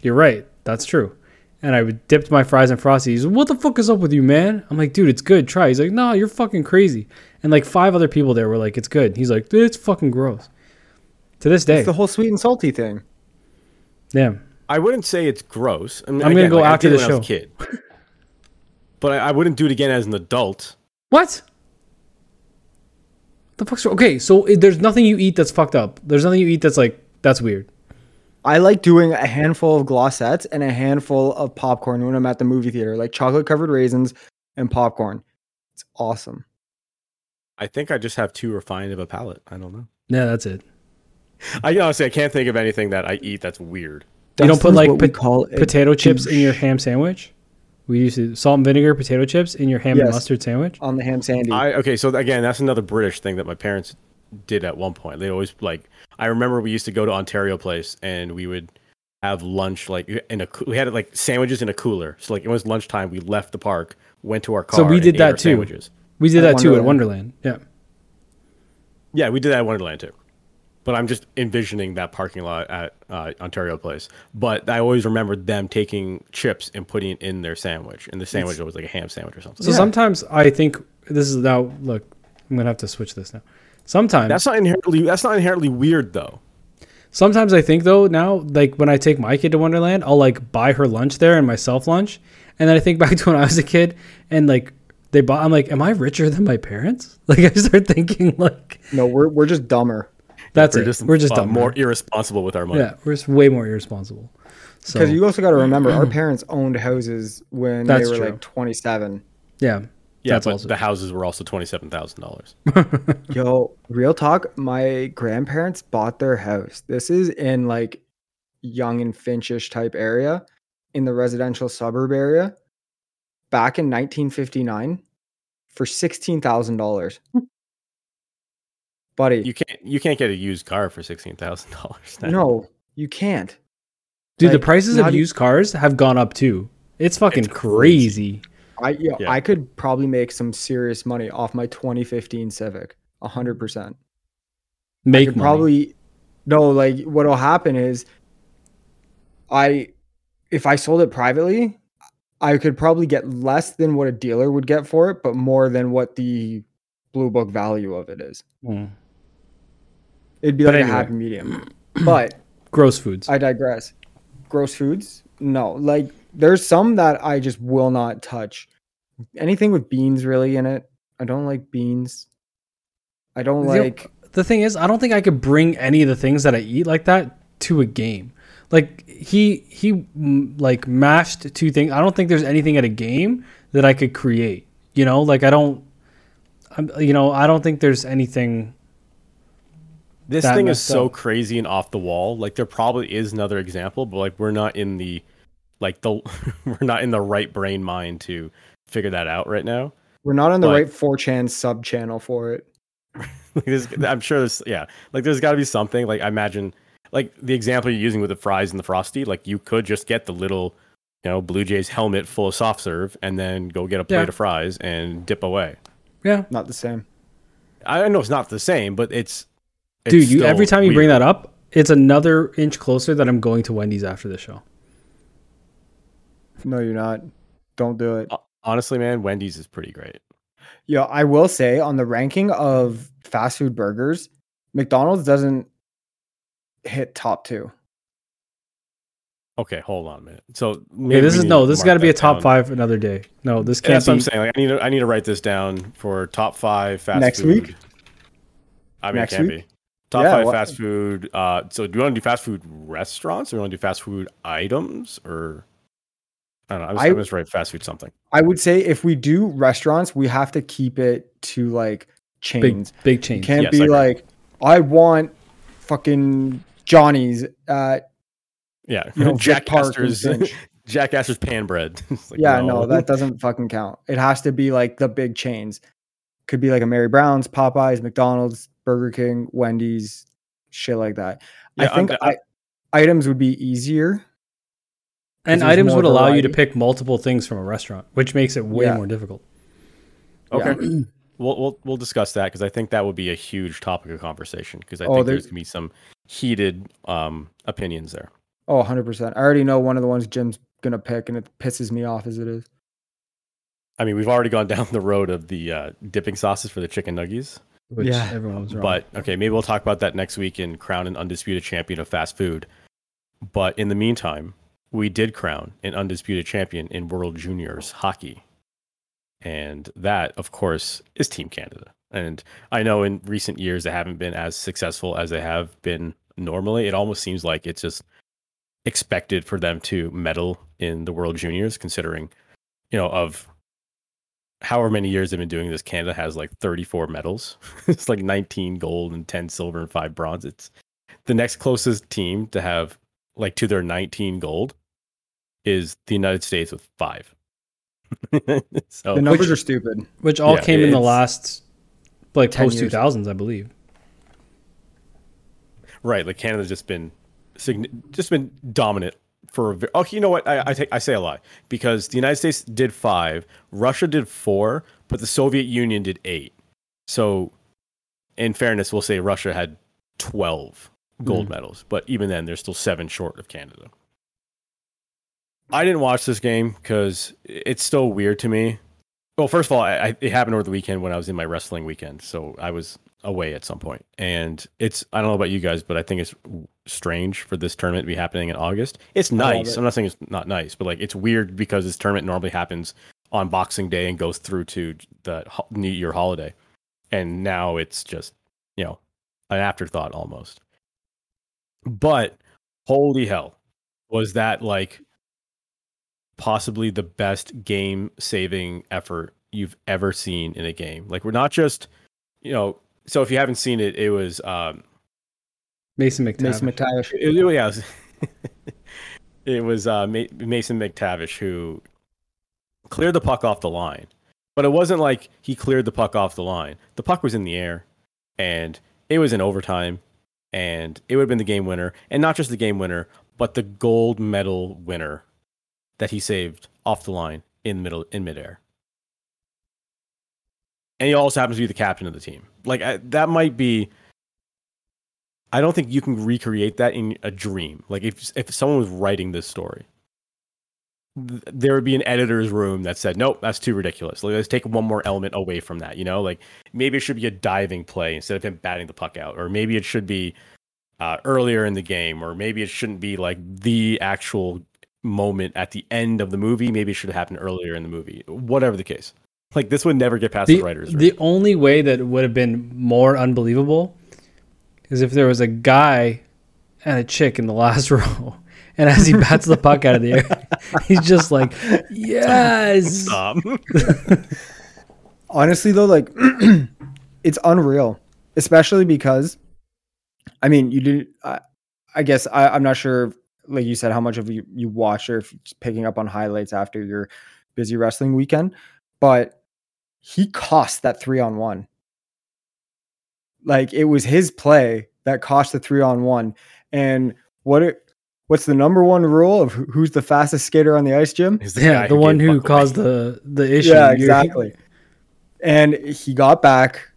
You're right. That's true. And I dipped my fries in frosty. He's like, "What the fuck is up with you, man?" I'm like, "Dude, it's good. Try." He's like, "No, you're fucking crazy." And like five other people there were like, "It's good." He's like, "It's fucking gross." To this day, It's the whole sweet and salty thing. Yeah. I wouldn't say it's gross. I mean, I'm gonna go like, I after the when I was a kid. but I, I wouldn't do it again as an adult. What? The fuck's wrong? Okay, so there's nothing you eat that's fucked up. There's nothing you eat that's like that's weird. I like doing a handful of Glosettes and a handful of popcorn when I'm at the movie theater, like chocolate covered raisins and popcorn. It's awesome. I think I just have too refined of a palate. I don't know. Yeah, that's it. I honestly I can't think of anything that I eat that's weird. You don't put, Dustin's like, what we pot- call a Potato chips in your ham sandwich. We used to salt and vinegar potato chips in your ham and Yes. mustard sandwich. on the ham sandy. I okay, so again, that's another British thing that my parents did at one point. They always like I remember we used to go to Ontario Place and we would have lunch like in a coo- we had like sandwiches in a cooler. So like it was lunchtime, we left the park, went to our car. So we and did ate that our too. Sandwiches. We did At that too at Wonderland. Wonderland. Yeah. Yeah, we did that at Wonderland too. But I'm just envisioning that parking lot at uh, Ontario Place. But I always remember them taking chips and putting it in their sandwich, and the sandwich was like a ham sandwich or something. So Yeah. sometimes I think this is now look, I'm gonna have to switch this now. Sometimes That's not inherently that's not inherently weird though. Sometimes I think though now, like when I take my kid to Wonderland, I'll like buy her lunch there and myself lunch, and then I think back to when I was a kid and like they bought. I'm like, am I richer than my parents? Like I start thinking like no, we're we're just dumber that's We're it. just, we're just uh, dumb. more irresponsible with our money. yeah, we're just way more irresponsible. So because you also got to remember our parents owned houses when That's they were true. like 27. yeah, Yeah, that's but also the houses were also twenty seven thousand dollars. Yo, real talk, my grandparents bought their house. This is in like Yonge and Finchish type area in the residential suburb area back in 1959 for $16,000. Hmm. Buddy, You can't you can't get a used car for sixteen thousand dollars. no, you can't. dude. the prices not of e- used cars have gone up too. It's fucking It's crazy. crazy. I yo, Yeah. I could probably make some serious money off my 2015 Civic. 100%. Make could money. probably no like what'll happen is i if i sold it privately i could probably get less than what a dealer would get for it but more than what the blue book value of it is Mm. it'd be But like anyway. a happy medium but gross foods. i digress gross foods no like there's some that i just will not touch anything with beans really in it i don't like beans i don't The- like the thing is, I don't think I could bring any of the things that I eat like that to a game. Like he he like mashed two things. I don't think there's anything at a game that I could create. You know, like I don't. I'm, you know, I don't think there's anything. This thing is messed so up. crazy and off the wall. Like there probably is another example, but like we're not in the like the we're not in the right brain mind to figure that out right now. we're not on the but- right 4chan sub channel for it Like, there's, I'm sure there's yeah, like there's got to be something. Like I imagine, like the example you're using with the fries and the frosty. Like you could just get the little, you know, Blue Jays helmet full of soft serve, and then go get a plate Yeah. of fries and dip away. Yeah, not the same I know it's not the same, but it's, it's dude. You every time you bring that up, it's another inch closer that I'm going to Wendy's after the show. No, you're not. Don't do it. Honestly, man, Wendy's is pretty great. Yeah, I will say on the ranking of fast food burgers, McDonald's doesn't hit top two. Okay, hold on a minute. So Okay, maybe this is no. This has mark got to be a top down. five another day. No, this can't That's what I'm saying. Like, I need to I need to write this down for top five fast Next food. week? I mean, Next it can week? be top Yeah, five wha- fast food. Uh, so do you want to do fast food restaurants or do you want to do fast food items or? I don't know. I was, I- I was right. Fast food something. I would say if we do restaurants, we have to keep it to like Big chains. big It change. can't Yes, be agree. like I want fucking Johnny's at Yeah, you know Jack Vic and Astor's Jack Astor's pan bread. It's like, yeah, no. that doesn't fucking count. It has to be like the big chains. Could be like a Mary Brown's, Popeyes, McDonald's, Burger King, Wendy's, shit like that. Yeah, I think I'm- I, items would be easier. And items more would allow you to pick multiple things from a restaurant, which makes it way Yeah. more difficult. Okay, we'll we'll we'll discuss that because I think that would be a huge topic of conversation because I Oh, think there- there's gonna be some heated um opinions there. Oh, 100%. I already know one of the ones Jim's going to pick, and it pisses me off as it is. I mean, we've already gone down the road of the uh, dipping sauces for the chicken nuggies, Which Yeah. everyone was wrong. but okay, maybe we'll talk about that next week in crown an undisputed champion of fast food. But in the meantime, we did crown an undisputed champion in World Juniors hockey, and that, of course, is Team Canada. And I know in recent years they haven't been as successful as they have been normally. It almost seems like it's just expected for them to medal in the World Juniors, considering, you know, of however many years they've been doing this, Canada has like 34 medals. it's like 19 gold and 10 silver and 5 bronze. It's the next closest team to have like to their 19 gold is the United States with 5. so The numbers Which- are stupid. which all Yeah, came in the last like post two thousands, I believe. right, like Canada's just been sign- just been dominant for a ve- okay, you know what? I I, take, I say a lie because the United States did 5, Russia did 4, but the Soviet Union did 8. So in fairness, we'll say Russia had 12 gold Mhm. medals, but even then, they're still seven short of Canada. I didn't watch this game because it's still weird to me. Well, first of all, I, it happened over the weekend when I was in my wrestling weekend, so I was away at some point. point, and it's I don't know about you guys, but I think it's strange for this tournament to be happening in August. It's nice. it. I'm not saying it's not nice, but like it's weird because this tournament normally happens on Boxing Day and goes through to the New Year holiday, and now it's just you know an afterthought almost. But holy hell, was that like possibly the best game saving effort you've ever seen in a game? Like we're not just, you know, so if you haven't seen it, it was um Mason McTavish. Mason McTavish. it, it- yeah, it was, it was uh, Ma- Mason McTavish who cleared the puck off the line, but it wasn't like he cleared the puck off the line. The puck was in the air, and it was in overtime, and it would have been the game winner, and not just the game winner, but the gold medal winner that he saved off the line in middle in midair. And he also happens to be the captain of the team. Like I, that might be I don't think you can recreate that in a dream. Like if if someone was writing this story, th- there would be an editor's room that said, "Nope, that's too ridiculous. Like, let's take one more element away from that." You know, like maybe it should be a diving play instead of him batting the puck out, or maybe it should be uh, earlier in the game, or maybe it shouldn't be like the actual moment at the end of the movie. Maybe it should have happened earlier in the movie. Whatever the case, like this would never get past the, The, writers' room. the only way that would have been more unbelievable is if there was a guy and a chick in the last row, and as he bats the puck out of the air, he's just like, "Yes!" Stop. Honestly, though, like it's unreal, especially because, I mean, you did. I, I guess I, I'm not sure. Like you said, how much of you you watch or if just picking up on highlights after your busy wrestling weekend, but he cost that three on one. Like it was his play that cost the three on one, and what it. What's the number one rule of who's the fastest skater on the ice, Jim? Is Yeah, guy the one who puck away. caused the the issue. Yeah, exactly. And he got back.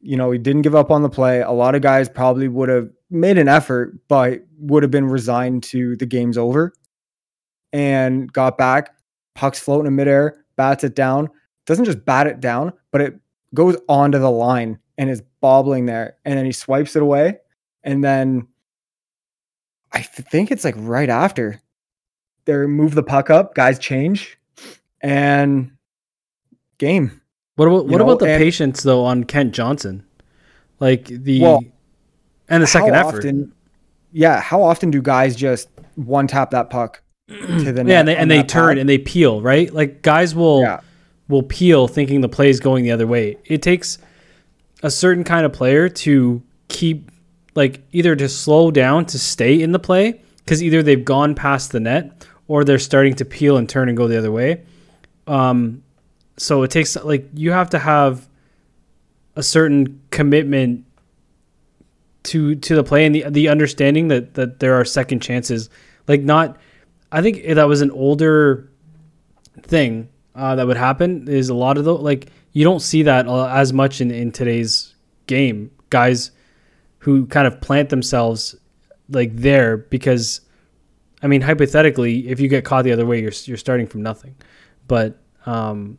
You know, he didn't give up on the play. A lot of guys probably would have made an effort, but would have been resigned to the game's over. And got back. Puck's floating in midair, bats it down. Doesn't just bat it down, but it goes onto the line and is bobbling there. And then he swipes it away. And then I th- think it's like right after they move the puck up, guys change, and game. What about what know, about the and- patience though on Kent Johnson? Like the Well, and the second how effort. Often, yeah, how often do guys just one tap that puck? to the net yeah, and they and they turn and they peel, right? Like guys will Yeah. will peel thinking the play is going the other way. It takes a certain kind of player to keep like either to slow down to stay in the play because either they've gone past the net or they're starting to peel and turn and go the other way. Um, so it takes like you have to have a certain commitment to to the play and the the understanding that that there are second chances. Like not, I think that was an older thing uh, that would happen. Is a lot of the like you don't see that as much in in today's game. Guys who kind of plant themselves like there because, I mean, hypothetically, if you get caught the other way, you're you're starting from nothing. But um,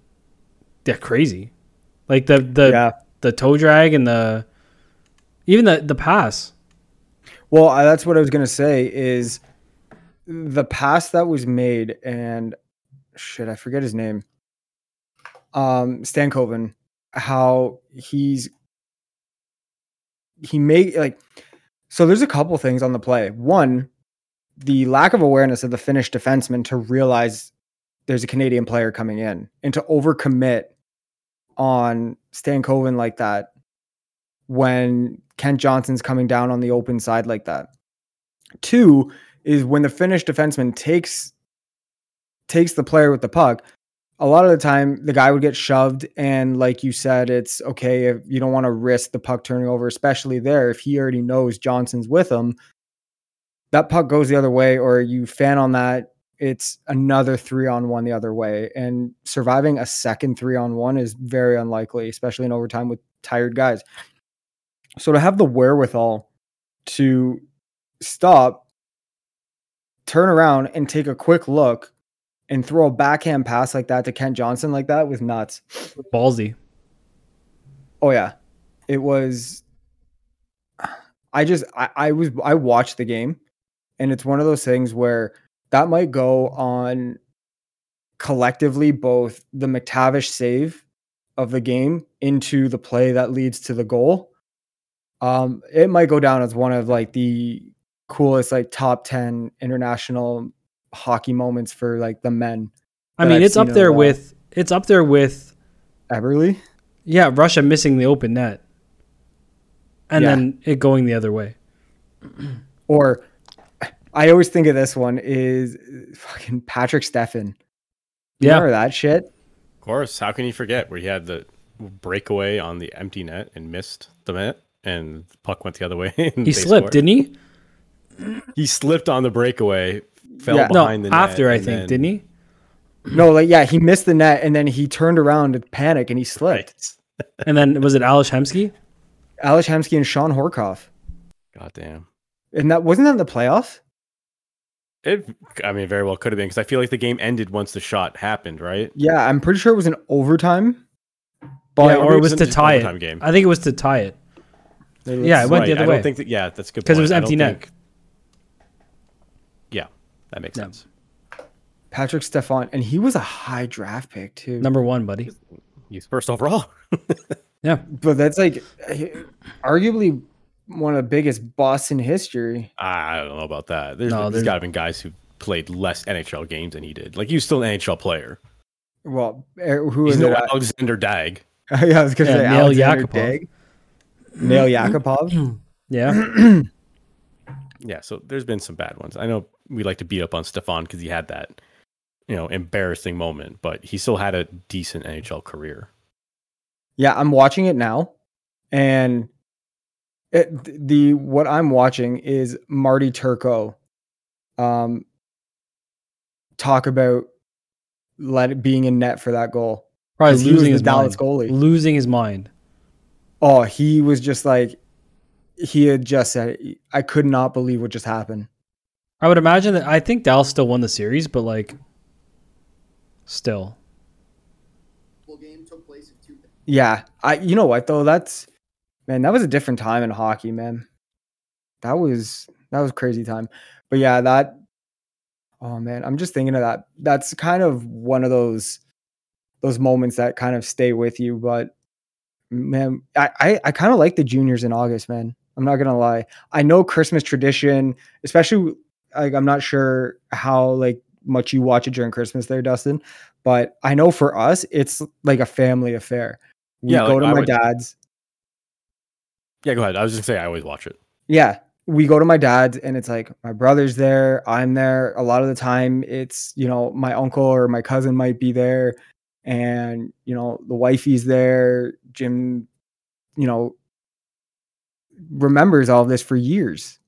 yeah, crazy. Like the the Yeah. the toe drag and the even the the pass. Well, I- that's what I was gonna say is the pass that was made and shit, I forget his name. Um, Stankoven, how he's he made like so. There's a couple things on the play. One, the lack of awareness of the Finnish defenseman to realize there's a Canadian player coming in and to overcommit on Stankoven like that when Kent Johnson's coming down on the open side like that. Two is when the Finnish defenseman takes takes the player with the puck. A lot of the time, the guy would get shoved, and like you said, it's okay if you don't want to risk the puck turning over, especially there if he already knows Johnson's with him. That puck goes the other way, or you fan on that. It's another three on one the other way, and surviving a second three on one is very unlikely, especially in overtime with tired guys. So to have the wherewithal to stop, turn around, and take a quick look and throw a backhand pass like that to Kent Johnson like that was nuts. Ballsy. Oh yeah. It was I just I, I was I watched the game and it's one of those things where that might go on collectively both the McTavish save of the game into the play that leads to the goal. Um, it might go down as one of like the coolest like top 10 international hockey moments for like the men. I mean, I've it's up there while. with it's up there with Everly? yeah, Russia missing the open net, and Yeah. then it going the other way. Or I always think of this one is fucking Patrick Stefan. You Yeah. Remember that shit? Of course, how can you forget where he had the breakaway on the empty net and missed the net, and the puck went the other way. He slipped, scored? didn't he? He slipped on the breakaway, fell Yeah. No, behind the net. after I think, then- didn't he? No, like yeah, he missed the net and then he turned around to panic and he slipped. Right. And then was it Alish Hemsky? Alex Hemsky and Shawn Horcoff. God damn. And that wasn't that in the playoffs? It, I mean, very well could have been because I feel like the game ended once the shot happened, right? Yeah, I'm pretty sure it was an overtime. But Yeah, or it it was was to tie it. game. I think it was to tie it. Yeah, it went Right, the other I way. don't think that. Yeah, that's a good 'Cause it was empty net. think- Yeah, that makes Yeah. sense. Patrick Stefan, and he was a high draft pick too. Number one, buddy. He's first overall. Yeah. But that's like arguably one of the biggest busts in history. I don't know about that. There's, No, there's there's- got to been guys who played less NHL games than he did. Like he was still an NHL player. Well, er, who He's is no it? Alexander Daigle. yeah, I was gonna Yeah, say Nail Alexander Yakupov. Daigle. Nail Yakupov. Yeah. Yeah, so there's been some bad ones. I know we like to beat up on Stefan because he had that, you know, embarrassing moment, but he still had a decent NHL career. Yeah, I'm watching it now, and it, the what I'm watching is Marty Turco, um, talk about let it being in net for that goal. Probably 'Cause he was losing his Dallas mind. goalie. Losing his mind. Oh, he was just like he had just said, "I could not believe what just happened." I would imagine that I think Dallas still won the series, but like still. game took place in two Yeah, I. You know what though? That's man, that was a different time in hockey, man. That was that was a crazy time. But yeah, that. Oh man, I'm just thinking of that. That's kind of one of those those moments that kind of stay with you. But man, I I, I kind of like the juniors in August, man. I'm not gonna lie. I know Christmas tradition, especially like I'm not sure how like much you watch it during Christmas there, Dustin. But I know for us, it's like a family affair. We Yeah, go like, to I my would- dad's. Yeah, go ahead. I was just gonna say I always watch it. Yeah, we go to my dad's, and it's like my brother's there. I'm there. A lot of the time, it's you know my uncle or my cousin might be there, and you know the wifey's there. Jim, you know, remembers all of this for years.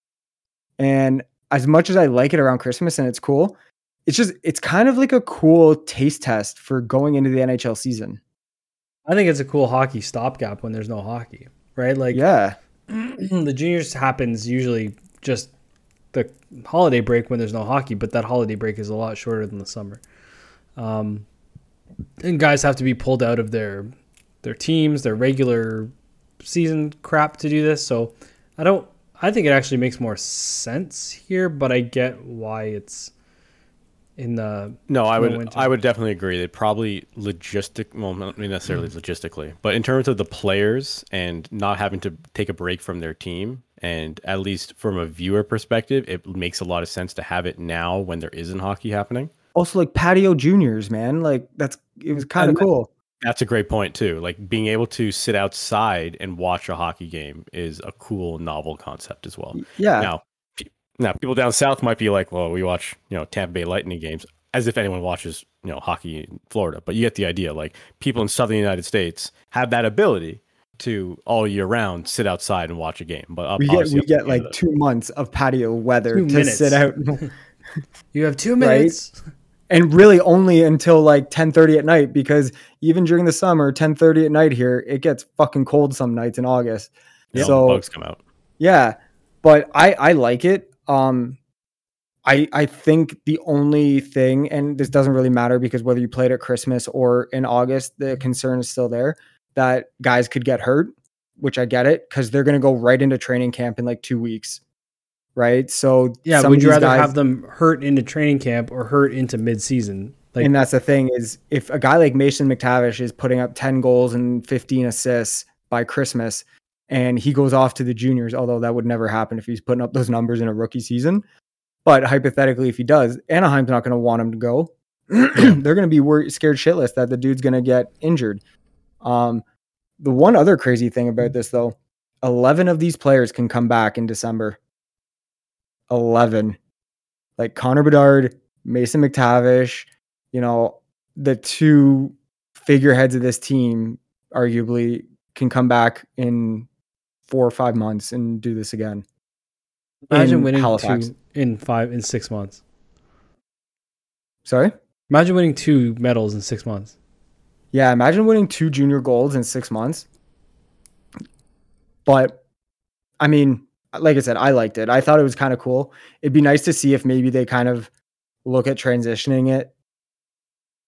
And as much as I like it around Christmas and it's cool, it's just it's kind of like a cool taste test for going into the NHL season. I think it's a cool hockey stopgap when there's no hockey, right? Like yeah. the juniors happens usually just the holiday break when there's no hockey, but that holiday break is a lot shorter than the summer. Um, and guys have to be pulled out of their their teams, their regular season crap to do this. So I don't. I think it actually makes more sense here, but I get why it's in the No, I would winter. I would definitely agree. They probably logistic well not necessarily Hmm. logistically, but in terms of the players and not having to take a break from their team and at least from a viewer perspective, it makes a lot of sense to have it now when there isn't hockey happening. Also like patio juniors, man. Like that's it was kind of cool. That's a great point too. Like being able to sit outside and watch a hockey game is a cool novel concept as well. Yeah. Now, now people down south might be like, "Well, we watch you know Tampa Bay Lightning games," as if anyone watches you know hockey in Florida. But you get the idea. Like people in southern United States have that ability to all year round sit outside and watch a game. But up- we get we get like two months of patio weather Two to minutes. sit out you have two minutes. And really only until like 10:30 at night because even during the summer 10:30 at night here it gets fucking cold some nights in August. Know, so bugs come out. Yeah, but I I like it. Um, I I think the only thing, and this doesn't really matter because whether you played at Christmas or in August, the concern is still there that guys could get hurt, which I get it because they're gonna go right into training camp in like two weeks, right? So Yeah, would you rather guys- have them hurt into training camp or hurt into midseason? Like, and that's the thing is if a guy like Mason McTavish is putting up 10 goals and 15 assists by Christmas and he goes off to the juniors, although that would never happen if he's putting up those numbers in a rookie season. But hypothetically, if he does, Anaheim's not going to want him to go. They're going to be worried, scared shitless that the dude's going to get injured. Um, the one other crazy thing about this, though, 11 of these players can come back in December. 11. Like Connor Bedard, Mason McTavish, you know, the two figureheads of this team arguably can come back in four or five months and do this again. imagine in winning Halifax. two in five in six months. Sorry? Imagine winning two medals in six months. Yeah, imagine winning two junior golds in six months. But I mean, like I said, I liked it. I thought it was kind of cool. It'd be nice to see if maybe they kind of look at transitioning it,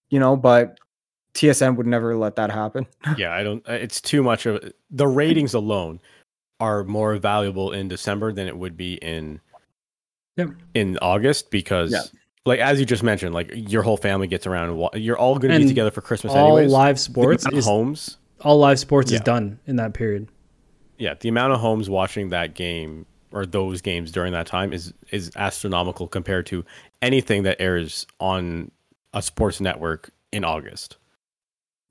you know, but TSN would never let that happen. yeah, I don't. uh, It's too much of the ratings alone are more valuable in December than it would be in Yep. in August because, Yeah. like as you just mentioned, like your whole family gets around. You're all going to be together for Christmas all anyways. live sports is homes. all live sports is done in that period. Yeah, the amount of homes watching that game or those games during that time is is astronomical compared to anything that airs on a sports network in August.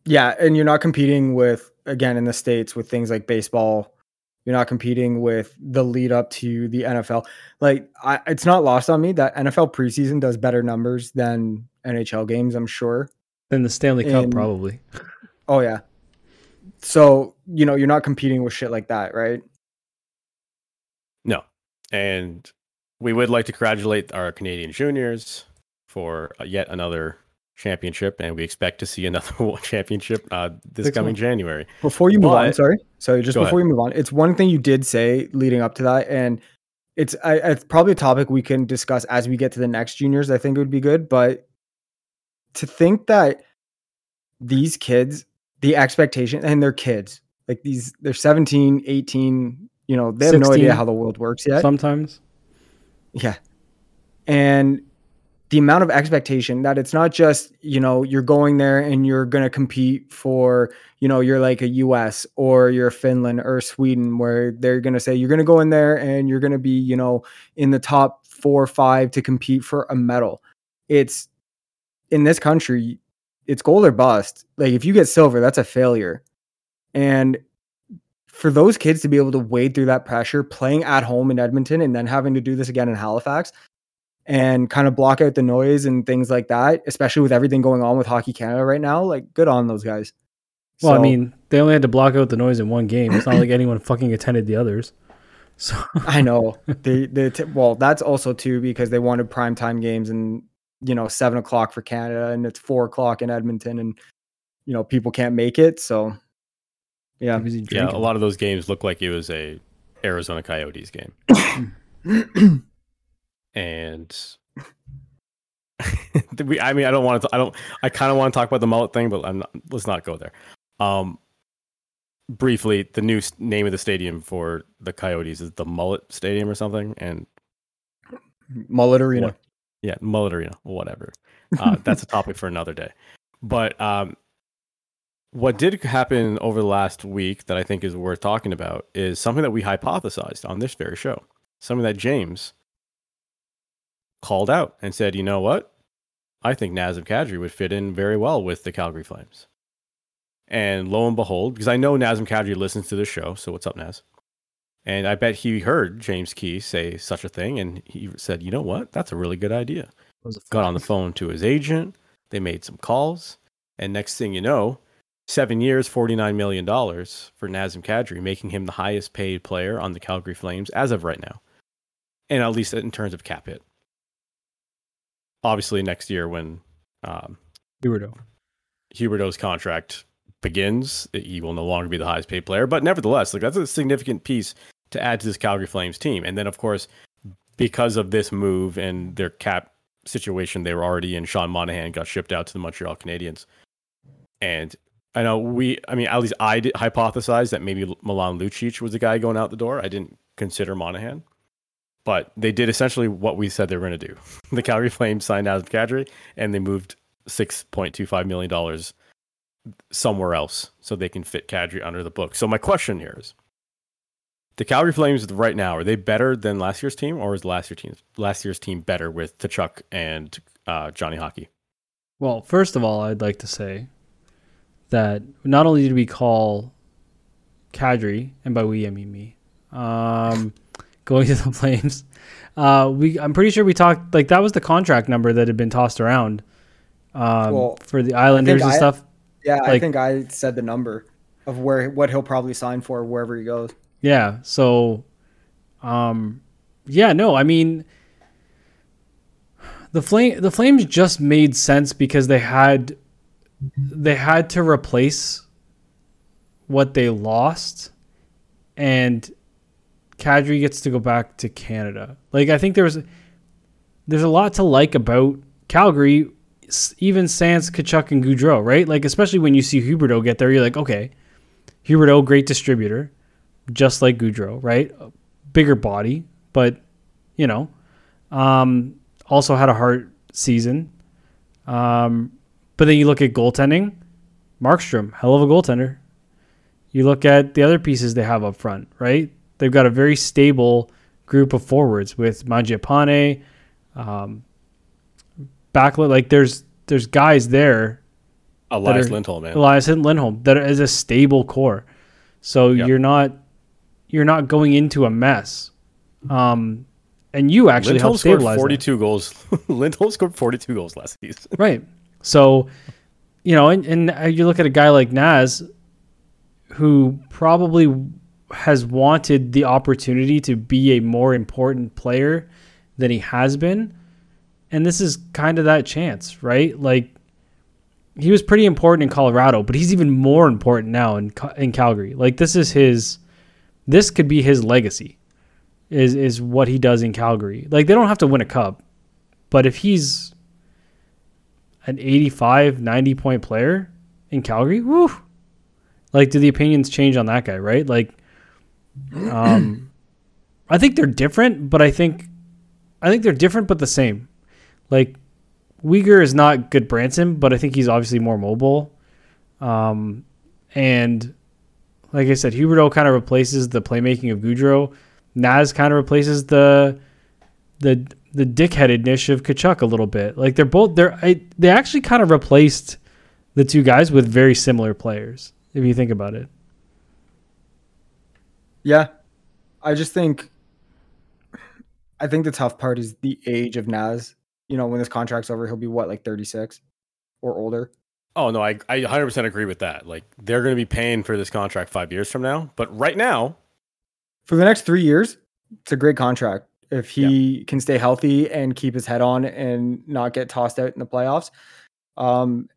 Yeah, and you're not competing with again in the states with things like baseball. You're not competing with the lead up to the NFL. Like, I, it's not lost on me that NFL preseason does better numbers than NHL games. I'm sure. than the Stanley Cup And- probably. Oh yeah. So you know you're not competing with shit like that, right? No. And we would like to congratulate our Canadian juniors for uh, yet another championship, and we expect to see another world championship uh, this Six coming months. January. Before you move on, sorry, sorry, just before you move on, it's one thing you did say leading up to that, and it's I, it's probably a topic we can discuss as we get to the next juniors. I think it would be good, but to think that these kids, the expectation, and they're kids, like these, they're 17, 18, you know, they have no idea how the world works yet. Sometimes. Yeah. And the amount of expectation that it's not just, you know, you're going there and you're going to compete for, you know, you're like a US or you're Finland or Sweden where they're going to say you're going to go in there and you're going to be, you know, in the top 4 or 5 to compete for a medal. it's in this country, it's gold or bust. Like if you get silver, that's a failure. And for those kids to be able to wade through that pressure, playing at home in Edmonton and then having to do this again in Halifax and kind of block out the noise and things like that, especially with everything going on with Hockey Canada right now, like good on those guys. Well, I mean, they only had to block out the noise in one game. It's not like anyone fucking attended the others. So I know they they t- well that's also too because they wanted primetime games and you know seven o'clock for Canada and it's four o'clock in Edmonton and you know people can't make it so yeah Yeah, a lot of those games look like it was a Arizona Coyotes game. and we, I mean, I don't want to. I don't. I kind of want to talk about the mullet thing, but I'm not, let's not go there. Um, briefly, the new name of the stadium for the Coyotes is the Mullet Stadium or something, and Mullet Arena. What? Yeah, Mullet Arena, whatever. Uh, that's a topic for another day. But um, what did happen over the last week that I think is worth talking about is something that we hypothesized on this very show. Something that James called out and said, you know what? I think Nazem Kadri would fit in very well with the Calgary Flames. And lo and behold, because I know Nazem Kadri listens to the show, so what's up, Naz? And I bet he heard James Key say such a thing, and he said, you know what? That's a really good idea That was a got on the phone to his agent. They made some calls, and next thing you know, seven years, forty-nine million dollars for Nazem Kadri, making him the highest paid player on the Calgary Flames as of right now, and at least in terms of cap hit. Obviously, next year when um, Huberdeau. Huberdeau's contract begins, he will no longer be the highest paid player. But nevertheless, like that's a significant piece to add to this Calgary Flames team. And then, of course, because of this move and their cap situation they were already in, Sean Monahan got shipped out to the Montreal Canadiens. And I know we, I mean, at least I did hypothesize that maybe Milan Lucic was the guy going out the door. I didn't consider Monahan. But they did essentially what we said they were going to do. The Calgary Flames signed Adam Kadri and they moved $6.25 million somewhere else so they can fit Kadri under the book. So my question here is the Calgary Flames right now, are they better than last year's team or is last year's team last year's team better with Tkachuk and uh, Johnny Hockey? Well, first of all, I'd like to say that not only did we call Kadri, and by we I mean me, um, going to the Flames, uh, we I'm pretty sure we talked like that was the contract number that had been tossed around um, Well, for the Islanders and I- stuff. Yeah I think I said the number of where what he'll probably sign for wherever he goes Yeah. So, um, yeah, no, I mean, the flame, the flames just made sense because they had, they had to replace what they lost, and Kadri gets to go back to Canada. Like I think there's, there's a lot to like about Calgary, even sans Tkachuk and Gaudreau, right? Like especially when you see Huberdeau get there, you're like, okay, Huberdeau, great distributor just like Gaudreau, right? A bigger body, but you know, um, also had a heart season. Um, but then you look at goaltending, Markstrom, hell of a goaltender. You look at the other pieces they have up front, right? They've got a very stable group of forwards with Mangiapane, um, Backlund. Like there's there's guys there Elias are- Lindholm, man. Elias Lindholm that is a stable core. So Yep. you're not you're not going into a mess. Um, and you actually Lindholm helped scored stabilize that. 42 goals. Lindholm scored 42 goals last season. right? So you know, and, and you look at a guy like Naz, who probably has wanted the opportunity to be a more important player than he has been, and this is kind of that chance, right? Like he was pretty important in Colorado, but he's even more important now in in Calgary. Like this is his this could be his legacy. Is is what he does in Calgary. Like they don't have to win a cup, but if he's an 85, 90 point player in Calgary, woo. Like do the opinions change on that guy, right? Like um I think they're different, but I think I think they're different but the same. Like Weegar is not good Branson, but I think he's obviously more mobile. Um, and like I said, Huberdeau kind of replaces the playmaking of Gaudreau. Naz kind of replaces the the the dickheadedness of Tkachuk a little bit. Like they're both they're I, they actually kind of replaced the two guys with very similar players. If you think about it, Yeah. I just think I think the tough part is the age of Naz. You know, when this contract's over, he'll be what, like 36 or older? Oh no, I I 100% agree with that. Like they're going to be paying for this contract 5 years from now, but right now, For the next 3 years, it's a great contract. If he can stay healthy and keep his head on and not get tossed out in the playoffs. Um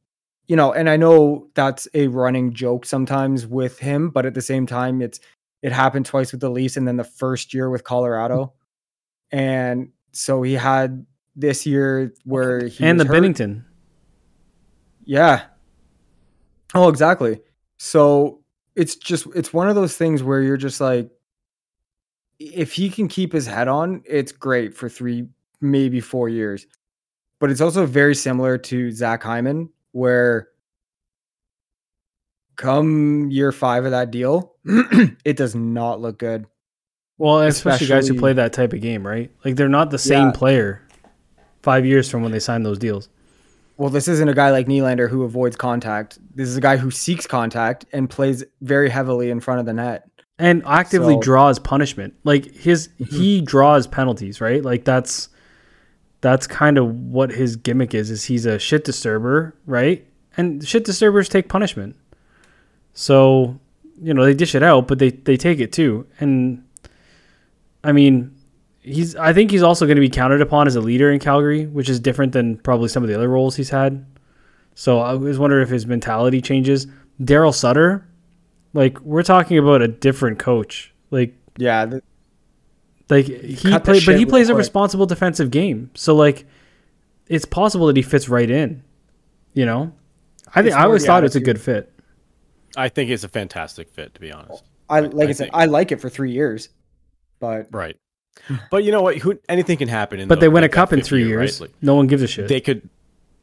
you know, and I know that's a running joke sometimes with him, but at the same time it's it happened twice with the Leafs and then the first year with Colorado. And so he had this year where he and the hurt. Binnington. Yeah. Oh, exactly. So it's just it's one of those things where you're just like if he can keep his head on, it's great for three, maybe four years. But it's also very similar to Zach Hyman, where come year five of that deal, it does not look good. Well, especially, guys who play that type of game, right? Like they're not the same Yeah. player five years from when they signed those deals. Well, this isn't a guy like Nylander who avoids contact. This is a guy who seeks contact and plays very heavily in front of the net. and actively So- draws punishment. Like his Mm-hmm. he draws penalties, right? Like that's that's kind of what his gimmick is. Is he's a shit disturber, right? And shit disturbers take punishment. So you know they dish it out, but they they take it too. And I mean, he's I think he's also going to be counted upon as a leader in Calgary, which is different than probably some of the other roles he's had. So I was wondering if his mentality changes. Darryl Sutter, like we're talking about a different coach. Like Yeah, th- like he cut the play, but he shit plays a responsible defensive game. So like, it's possible that he fits right in. You know, I think I always thought it's a good fit. I think it's a fantastic fit to be honest. I I- like I, I said, think- I like it for three years, but Right. But you know what? Who anything can happen in But the- they win a like, that cup in three year, right? years. Like, no one gives a shit. they could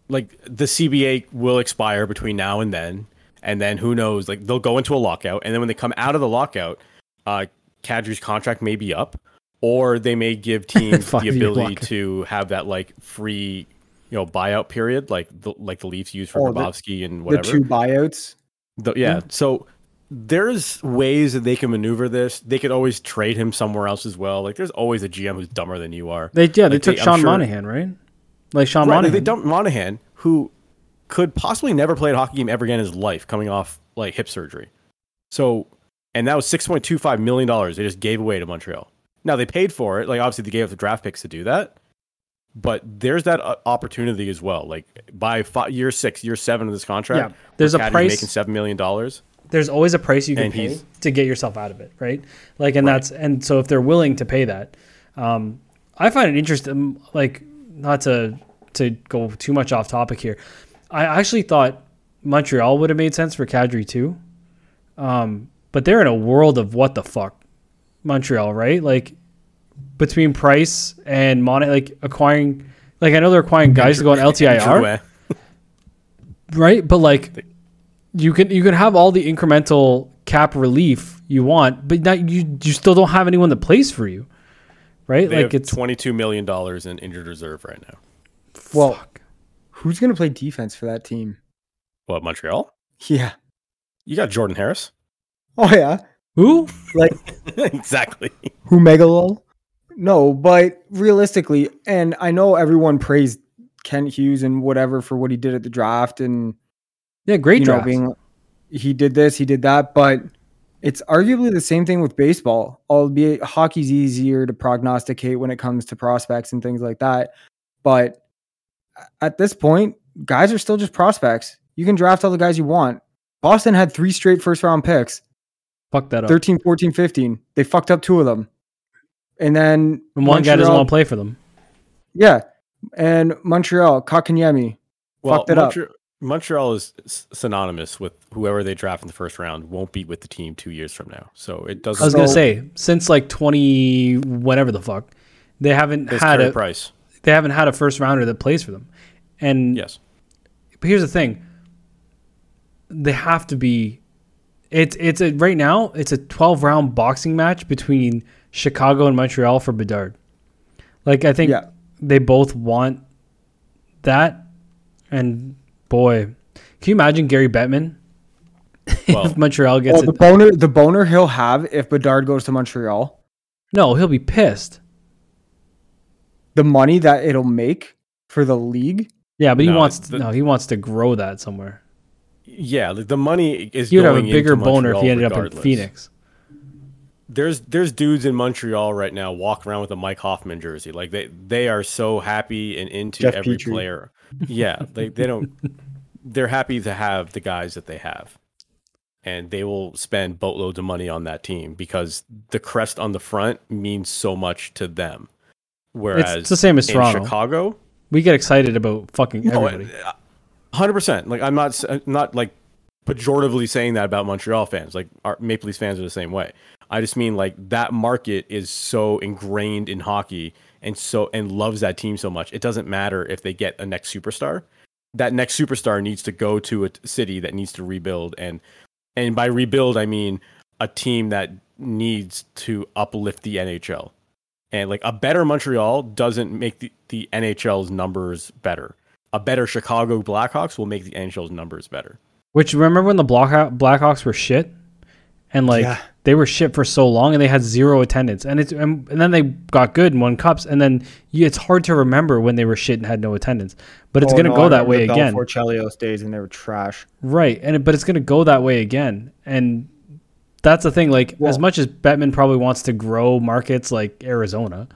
like the CBA will expire between now and then, and then who knows? Like they'll go into a lockout, and then when they come out of the lockout, uh, Kadri's contract may be up, or they may give teams the ability lockout. to have that like free, you know, buyout period, like the like the Leafs use for Oh, the- Grabovski and the two buyouts. The- yeah. So there's ways that they can maneuver this. They could always trade him somewhere else as well. Like there's always a GM who's dumber than you are. they yeah they took they- Sean sure- Monahan right, like Sean Right, like, Monahan. they dumped Monahan, who could possibly never play a hockey game ever again in his life, coming off like hip surgery. So, and that was six point two five million dollars they just gave away to Montreal. Now they paid for it. Like obviously they gave up the draft picks to do that, but there's that uh, opportunity as well. Like by fi year six, year seven of this contract, Yeah, there's a price- making seven million dollars. There's always a price you can And pay to get yourself out of it, right? Like, and that's and so if they're willing to pay that, um, I find it interesting. Like, not to to go too much off topic here, I actually thought Montreal would have made sense for Kadri too. Um, but they're in a world of what the fuck, Montreal, right? Like between Price and Mon, like acquiring, like I know they're acquiring guys to go on LTIR, right? But like, you can you can have all the incremental cap relief you want, but not you you still don't have anyone that plays for you, right? They like have it's twenty two million dollars in injured reserve right now. Well, fuck. who's gonna play defense for that team? What Montreal? Yeah. You got Jordan Harris. Oh yeah. who? Like exactly. who megalol? No, but realistically, and I know everyone praised Kent Hughes and whatever for what he did at the draft and Yeah, great you know draft. being he did this, he did that, but it's arguably the same thing with baseball. Albeit hockey's easier to prognosticate when it comes to prospects and things like that. But at this point, guys are still just prospects. You can draft all the guys you want. Boston had three straight first round picks. Fuck that up. 13, 14, 15. They fucked up two of them. And then and one guy doesn't want to play for them. Yeah. And Montreal, Kotkaniemi. Well, Fucked it up. Montre- Montreal is synonymous with whoever they draft in the first round won't be with the team two years from now. So it doesn't. I was gonna say since like twenty whatever the fuck, they haven't It's had a price. they haven't had a first rounder that plays for them. And Yes. But here's the thing. They have to be it's it's a right now it's a 12 round boxing match between Chicago and Montreal for Bedard. Like I think Yeah. they both want that. And boy, can you imagine Gary Bettman Well, if Montreal gets Well, the it? boner the boner he'll have if Bedard goes to Montreal, No, he'll be pissed. the money that it'll make for the league. Yeah, but he No, wants the- no, he wants to grow that somewhere. yeah, like the money is. He would have a bigger into boner if he Montreal ended up in. Phoenix. There's there's dudes in Montreal right now walk around with a Mike Hoffman jersey. Like they they are so happy and into Jeff every Petrie. player. Yeah, they they don't. They're happy to have the guys that they have, and they will spend boatloads of money on that team because the crest on the front means so much to them. Whereas It's the same as in Toronto. Chicago, We get excited about fucking no, everybody. Uh, hundred percent. Like I'm not I'm uh, not like pejoratively saying that about Montreal fans. Like our Maple Leafs fans are the same way. I just mean like that market is so ingrained in hockey and so and loves that team so much. It doesn't matter if they get a next superstar. That next superstar needs to go to a city that needs to rebuild and and by rebuild I mean a team that needs to uplift the NHL. And like a better Montreal doesn't make the, the NHL's numbers better. A better Chicago Blackhawks will make the NHL's numbers better. Which remember when the Blackhawks, Blackhawks were shit, and like Yeah. they were shit for so long, and they had zero attendance, and it's and, and then they got good and won cups, and then you, it's hard to remember when they were shit and had no attendance. But it's Oh, gonna no, go that way the again, Belfour Chelios days, and they were trash. right? And but it's gonna go that way again, and that's the thing. Like Well- as much as Bettman probably wants to grow markets like Arizona,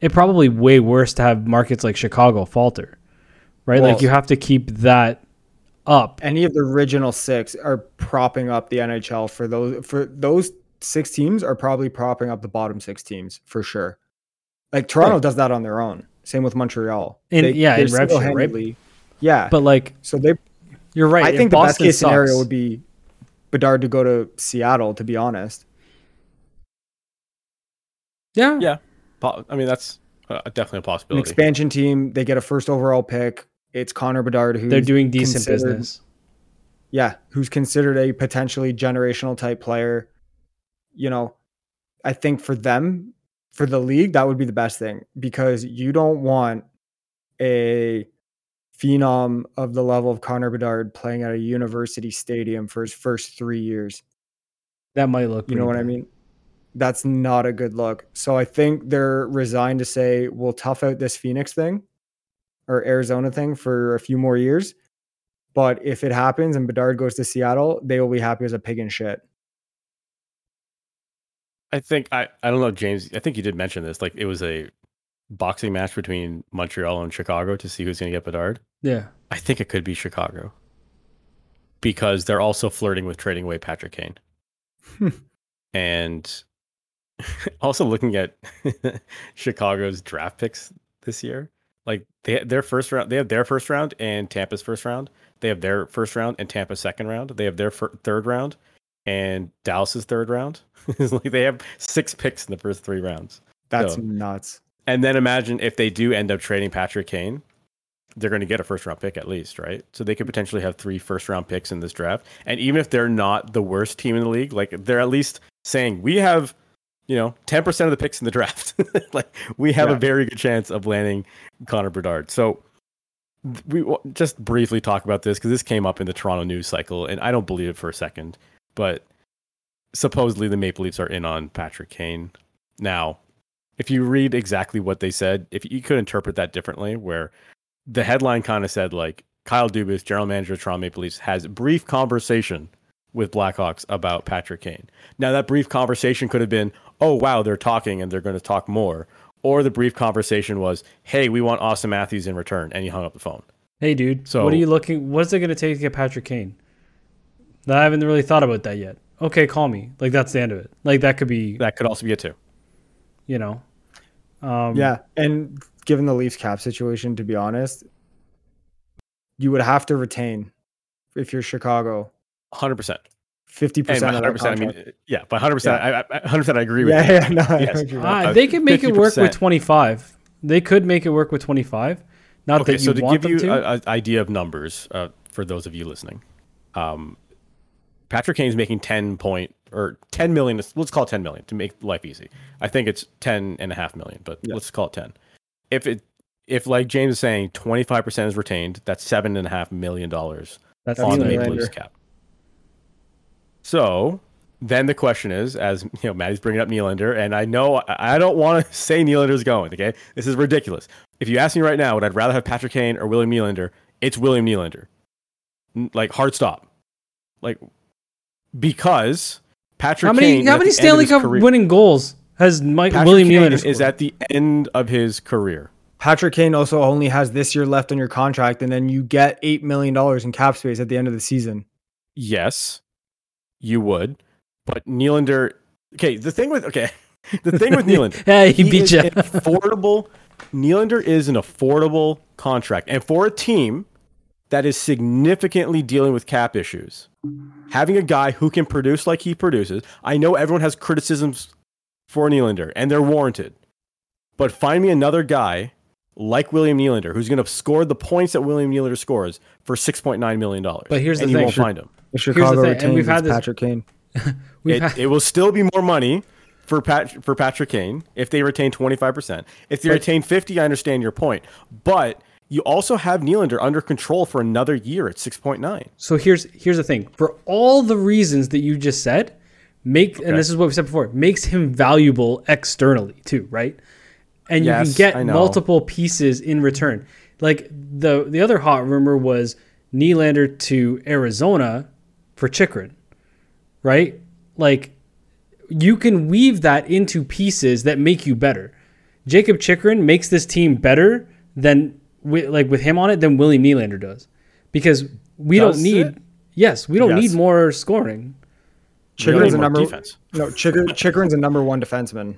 it probably way worse to have markets like Chicago falter, right? Well- like you have to keep that up. Any of the original six are propping up the NHL for those for those six teams are probably propping up the bottom six teams for sure. Like Toronto Right. does that on their own. Same with Montreal. In- yeah, in they're rev share, right? Yeah, But like so they. you're right. I if think the best Boston case scenario would be Bedard to go to Seattle. To be honest, yeah, Yeah. I mean, that's uh, definitely a possibility. an expansion team. They get a first overall pick. It's Connor Bedard who's they're doing decent business. yeah, who's considered a potentially generational type player. You know, I think for them, for the league, that would be the best thing because you don't want a phenom of the level of Connor Bedard playing at a university stadium for his first three years. That might look. You know what pretty I mean? That's not a good look. So I think they're resigned to say we'll tough out this Phoenix thing or Arizona thing for a few more years. But if it happens and Bedard goes to Seattle, they will be happy as a pig in shit. I think I, I don't know, James. I think you did mention this. Like it was a boxing match between Montreal and Chicago to see who's going to get Bedard. Yeah, I think it could be Chicago because they're also flirting with trading away Patrick Kane. and also looking at Chicago's draft picks this year. Like they their first round, they have their first round and Tampa's first round. They have their first round and Tampa's second round. They have their fir- third round and Dallas's third round. like they have six picks in the first three rounds. That's So- nuts. And then imagine if they do end up trading Patrick Kane, they're going to get a first round pick at least, right? So they could mm. potentially have three first round picks in this draft. And even if they're not the worst team in the league, like they're at least saying we have, you know, 10% of the picks in the draft. like we have Yeah. a very good chance of landing Connor Bedard. So we just briefly talk about this because this came up in the Toronto news cycle and I don't believe it for a second, but supposedly the Maple Leafs are in on Patrick Kane. Now, if you read exactly what they said, if you could interpret that differently, where the headline kind of said like Kyle Dubas, general manager of Toronto Maple Leafs, has brief conversation with Blackhawks about Patrick Kane. Now that brief conversation could have been, oh wow, they're talking and they're going to talk more, or the brief conversation was, hey, we want Auston Matthews in return, and he hung up the phone. Hey, dude. So- what are you looking? What's it going to take to get Patrick Kane? I haven't really thought about that yet. Okay, call me. Like that's the end of it. Like that could be, That could also be it too. you know. Um, Yeah. And given the Leafs cap situation, to be honest, you would have to retain if you're Chicago. Hundred percent. 50% And by of that hundred percent, I mean, yeah, by hundred percent, I hundred percent, I agree with yeah, you. yeah, no, I Yes. know what you mean. Ah, Uh, they could make it work with 25. They could make it work with 25. Not okay, that you so to want give them you to. an idea of numbers uh, for those of you listening, um, Patrick Kane's making 10 point or 10 million. Let's call it 10 million to make life easy. I think it's 10 and a half million, but Yeah. let's call it 10. If it if like James is saying, twenty five percent is retained, that's seven and a half million dollars That's That's on the Nylander. Maple Leafs cap. So then the question is, as you know, Maddie's bringing up Nylander, and I know I I don't want to say Nylander's going. Okay, this is ridiculous. If you ask me right now, would I'd rather have Patrick Kane or William Nylander? It's William Nylander. N- Like hard stop. Like because Patrick How many Kane how many the end of Stanley Cup career- winning goals has Mike Patrick William Kane Nylander is at the end of his career. Patrick Kane also only has this year left on your contract, and then you get eight million dollars in cap space at the end of the season. Yes, you would, but Nylander. Okay, the thing with okay, the thing with Nylander. hey, he beat is you. affordable. Nylander is an affordable contract, and for a team that is significantly dealing with cap issues, having a guy who can produce like he produces. I know everyone has criticisms for Nylander, and they're warranted. But find me another guy like William Nylander who's going to score the points that William Nylander scores for six point nine million dollars. But here's the and you thing. won't find him. If Chicago thing, and retains, we've had it's this- Patrick Kane. We've It, had- it will still be more money for Pat, for Patrick Kane if they retain 25%. If they But- retain 50, I understand your point. But you also have Nylander under control for another year at 6.9. So here's here's the thing. For all the reasons that you just said, make and this is what we said before, makes him valuable externally too, right? And you Yes, can get multiple pieces in return. Like the the other hot rumor was Nylander to Arizona for Chychrun, right? Like you can weave that into pieces that make you better. Jakob Chychrun makes this team better than wi- like with him on it than Willie Nylander does, because we Does don't need. it? Yes, we don't Yes. need more scoring. We Chychrun's a more number. defense. No, Chychrun, Chychrun's a number one defenseman.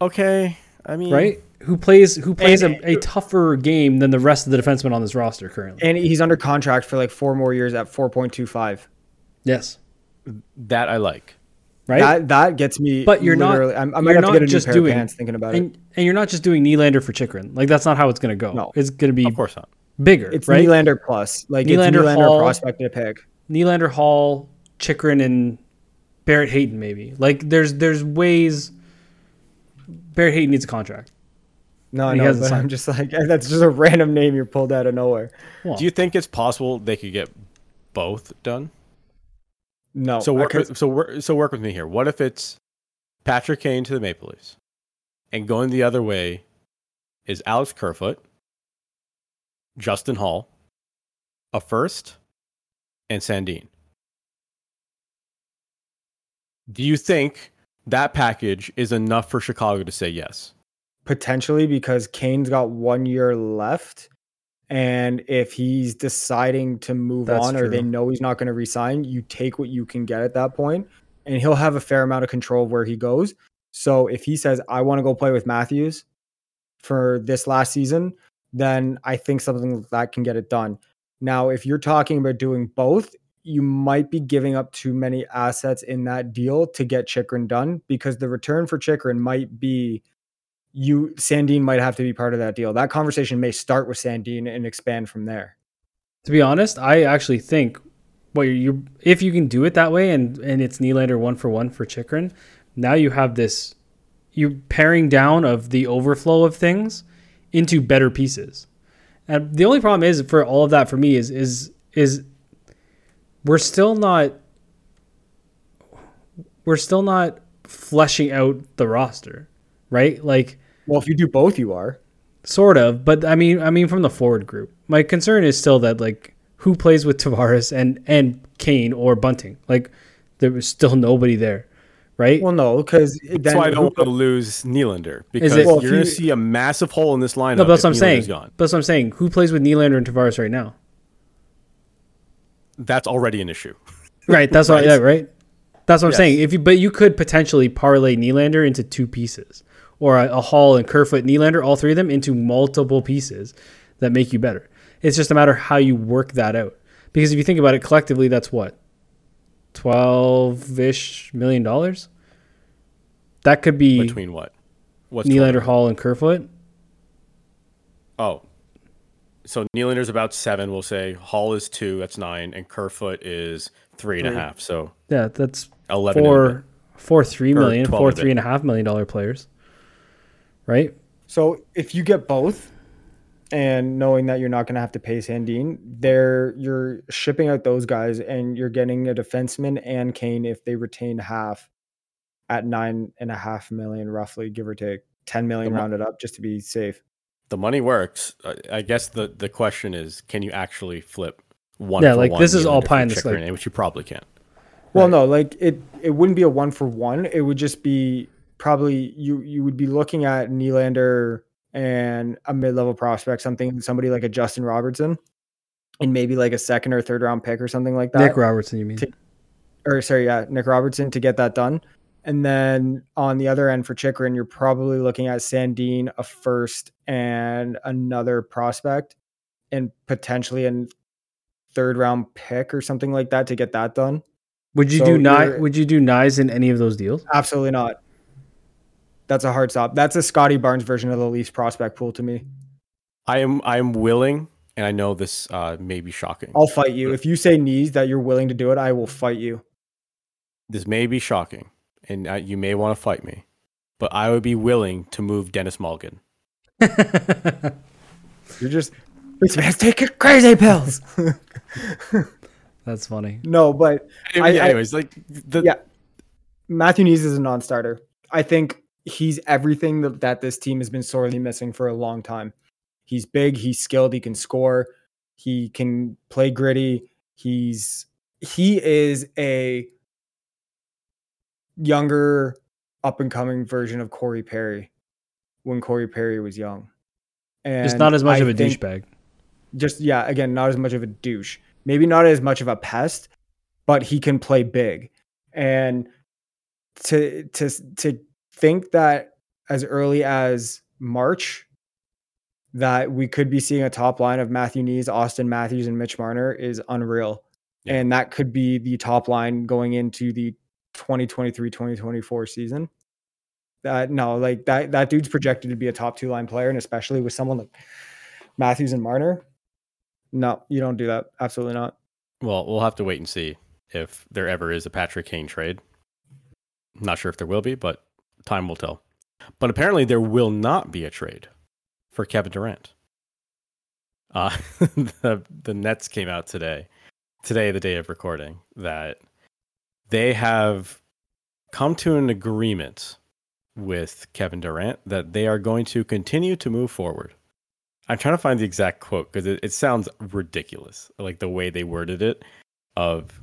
Okay. I mean, right? Who plays who plays And- a, a tougher game than the rest of the defensemen on this roster currently? And he's under contract for like four more years at 4.25. Yes, that I like. right. That that gets me. but you're not. I'm, I might you're have to not get a new just pair doing of pants thinking about it. and, and you're not just doing Nylander for Chychrun. Like that's not how it's going to go. No. it's going to be Of course not. bigger. It's right? Nylander plus. Like Nylander, it's Nylander Holl. prospect to pick. Nylander, Holl, Chychrun, and Barrett Hayton. Maybe like there's there's ways. Barrett Hayton needs a contract. No, I know, but signed. I'm just like that's just a random name you pulled out of nowhere. Well, Do you think it's possible they could get both done? No, So work, with, so work, so work with me here. What if it's Patrick Kane to the Maple Leafs, and going the other way is Alex Kerfoot, Justin Holl, a first, and Sandin. Do you think that package is enough for Chicago to say yes? potentially because Kane's got one year left. And if he's deciding to move That's on or they know he's not going to resign, you take what you can get at that point, and he'll have a fair amount of control of where he goes. So if he says, I want to go play with Matthews for this last season, then I think something like that can get it done. Now, if you're talking about doing both, you might be giving up too many assets in that deal to get Chychrun done because the return for Chychrun might be you Sandin might have to be part of that deal. That conversation may start with Sandin and expand from there. to be honest, I actually think well, you if you can do it that way and and it's Nylander one for one for Chychrun, now you have this you paring down of the overflow of things into better pieces. And the only problem is for all of that for me is is is we're still not we're still not fleshing out the roster, right? Like Well, if you do both, you are. sort of, but I mean I mean from the forward group. My concern is still that like who plays with Tavares and and Kane or Bunting? Like there was still nobody there, right? Well, no, because That's why I don't want to lose Nylander because it- Well, if you're going to see a massive hole in this lineup. no, but that's what I'm saying. Nylander's Gone. That's what I'm saying. Who plays with Nylander and Tavares right now? That's already an issue. Right. That's what. Yeah. Right. That's what I'm Yes. saying. If you, but you could potentially parlay Nylander into two pieces, or a, a Holl and Kerfoot Nylander, all three of them into multiple pieces that make you better. It's just a matter of how you work that out. Because if you think about it collectively, that's what twelve ish million dollars. That could be Between what? What's Nylander, 12? Holl, and Kerfoot. Oh. So Nylander's about seven, we'll say. Holl is two, that's nine, and Kerfoot is three and a half. So Yeah, that's eleven. and a bit. four, four, three million, 12 four, and a bit. three and a half million dollar players. Right. So if you get both, and knowing that you're not going to have to pay Sandin, there you're shipping out those guys and you're getting a defenseman and Kane if they retain half at nine and a half million, roughly, give or take. 10 million mo- rounded up just to be safe. The money works. I- I guess the the question is, can you actually flip one? Yeah, for like, one this is all pie in the Chychrun, sky. which you probably can't. Well, Right. no, like it it wouldn't be a one for one. It would just be probably you you would be looking at Nylander and a mid level prospect, something somebody like a Justin Robertson, and maybe like a second or third round pick or something like that. Nick Robertson, you mean? to- or sorry, yeah, Nick Robertson to get that done. And then on the other end for Chychrun, you're probably looking at Sandin, a first and another prospect, and potentially a third round pick or something like that to get that done. Would you So do Nye? Would you do Knies in any of those deals? Absolutely not. That's a hard stop. That's a Scotty Barnes version of the Leafs prospect pool to me. I am I am willing, and I know this uh, may be shocking. I'll fight you. If you say Knies that you're willing to do it, I will fight you. This may be shocking, and uh, you may want to fight me, but I would be willing to move Dennis Mulligan. You're just this man's taking crazy pills. That's funny. no, but I- I- Anyways, like the Yeah. Matthew Knies is a non-starter. I think he's everything that, that this team has been sorely missing for a long time. He's big, he's skilled, he can score, he can play gritty. He's he is a younger up and coming version of Corey Perry when Corey Perry was young. And Just not as much I of a douchebag. just yeah again not as much of a douche maybe not as much of a pest but he can play big and to to to think that as early as march that we could be seeing a top line of Matthew Knies, Auston Matthews, and Mitch Marner is unreal. Yeah. And that could be the top line going into the 2023-2024 season. That no, like that that dude's projected to be a top two line player, and especially with someone like Matthews and Marner. No, you don't do that. Absolutely not. well, we'll have to wait and see if there ever is a Patrick Kane trade. Not sure if there will be, but time will tell. But apparently, there will not be a trade for Kevin Durant. Uh, the the Nets came out today, today the day of recording, that they have come to an agreement with Kevin Durant that they are going to continue to move forward. I'm trying to find the exact quote because it, it sounds ridiculous, like the way they worded it. Of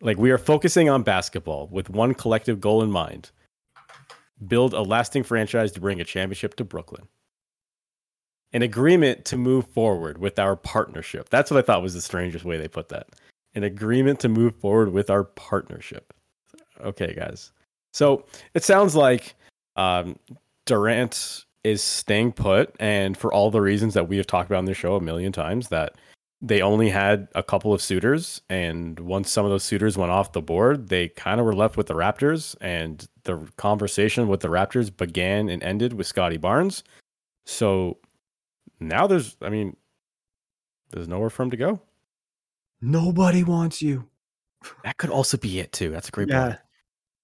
like we are focusing on basketball with one collective goal in mind: build a lasting franchise to bring a championship to Brooklyn. An agreement to move forward with our partnership. That's what I thought was the strangest way they put that. An agreement to move forward with our partnership. Okay, guys. So it sounds like um, Durant is staying put, and for all the reasons that we have talked about on this show a million times, that they only had a couple of suitors, and once some of those suitors went off the board, they kind of were left with the Raptors, and the conversation with the Raptors began and ended with Scotty Barnes. So now there's, I mean, there's nowhere for him to go. Nobody wants you. That could also be it too. That's a great Yeah. point.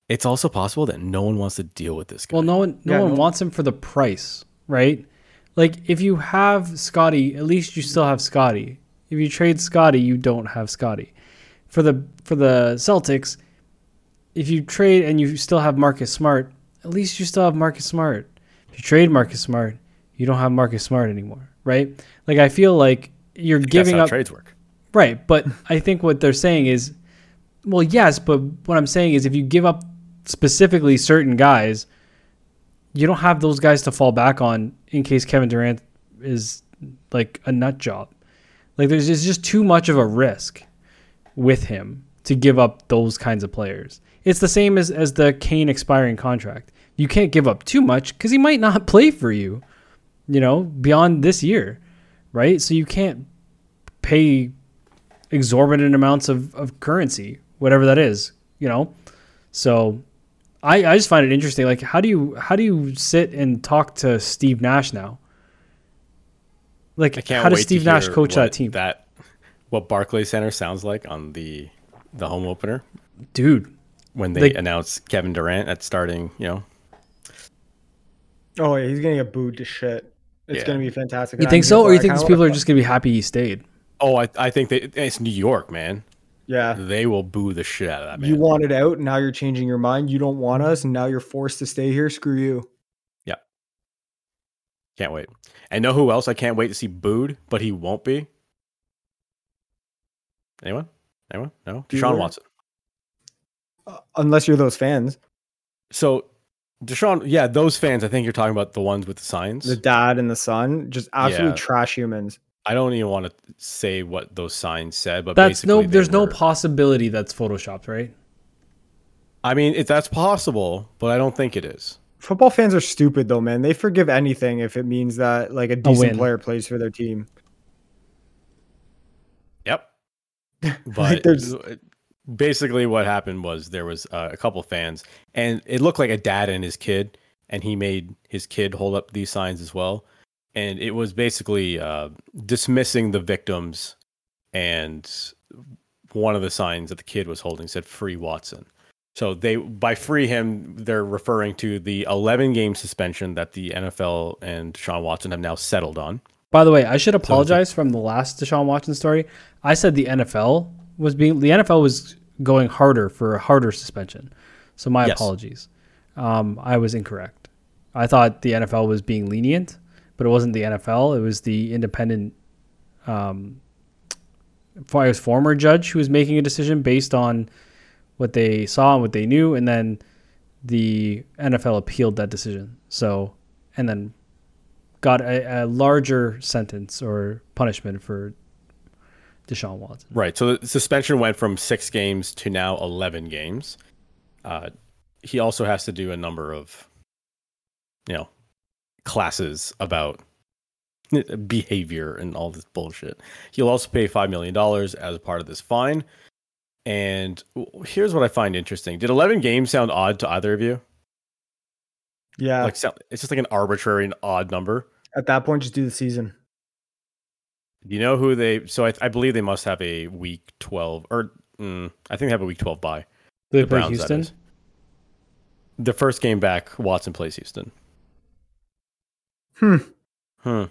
It's also possible that no one wants to deal with this guy. Well, no one, no Yeah, one no- wants him for the price, right? Like if you have Scotty, at least you still have Scotty. If you trade Scotty, you don't have Scotty. For the for the Celtics, if you trade and you still have Marcus Smart, at least you still have Marcus Smart. If you trade Marcus Smart, you don't have Marcus Smart anymore, right? Like I feel like you're That's giving how up trades work. Right, but I think what they're saying is, well, yes, but what I'm saying is, if you give up specifically certain guys, you don't have those guys to fall back on in case Kevin Durant is like a nut job. Like there's just, just too much of a risk with him to give up those kinds of players. It's the same as as the Kane expiring contract. You can't give up too much because he might not play for you, you know, beyond this year, right? So you can't pay exorbitant amounts of, of currency, whatever that is, you know? So I, I just find it interesting. Like how do you how do you sit and talk to Steve Nash now? Like I can't how does Steve Nash coach what that team? That what Barclays Center sounds like on the the home opener Dude, when they Like- announce Kevin Durant at starting. You know, Oh yeah, he's gonna get booed to shit. It's Yeah. gonna be fantastic. You think so, or you think these people are just gonna be happy he stayed? Oh, I, I think that it's New York, man. Yeah. They will boo the shit out of that man. You wanted out, and now you're changing your mind. You don't want us, and now you're forced to stay here. Screw you. Yeah, can't wait. And know who else I can't wait to see booed, but he won't be? Anyone? Anyone? No? Deshaun Bueller? Watson. Uh, unless you're those fans, So Deshaun, yeah, those fans, I think you're talking about the ones with the signs. the dad and the son, just absolute Yeah. trash humans. I don't even want to say what those signs said, but That's no. basically they There's no possibility that's photoshopped, right? I mean, if that's possible, but I don't think it is. Football fans are stupid though, man. They forgive anything if it means that like a decent win. player plays for their team. Yep. Like, But there's- basically, what happened was there was uh, a couple fans, and it looked like a dad and his kid, and he made his kid hold up these signs as well, and it was basically uh, dismissing the victims, and one of the signs that the kid was holding said "Free Watson." So they by free him, they're referring to the 11 game suspension that the NFL and Sean Watson have now settled on. By the way, I should apologize from the last Deshaun Watson story. I said the NFL was being the NFL was going harder for a harder suspension. So my Yes. apologies. Um, I was incorrect. I thought the NFL was being lenient, but it wasn't the NFL. It was the independent, um, for- was former judge who was making a decision based on what they saw and what they knew, and then the NFL appealed that decision. So, and then got a, a larger sentence or punishment for Deshaun Watson. Right. So the suspension went from six games to now 11 games. Uh, he also has to do a number of, you know, classes about behavior and all this bullshit. He'll also pay $5 million as part of this fine. And here's what I find interesting. Did 11 games sound odd to either of you? Yeah. Like, it's just like an arbitrary and odd number. At that point, just do the season. You know who they? So I, I believe they must have a week 12, or mm, I think they have a week 12 bye. They The play Browns, Houston. The first game back, Watson plays Houston. Hmm. Hmm.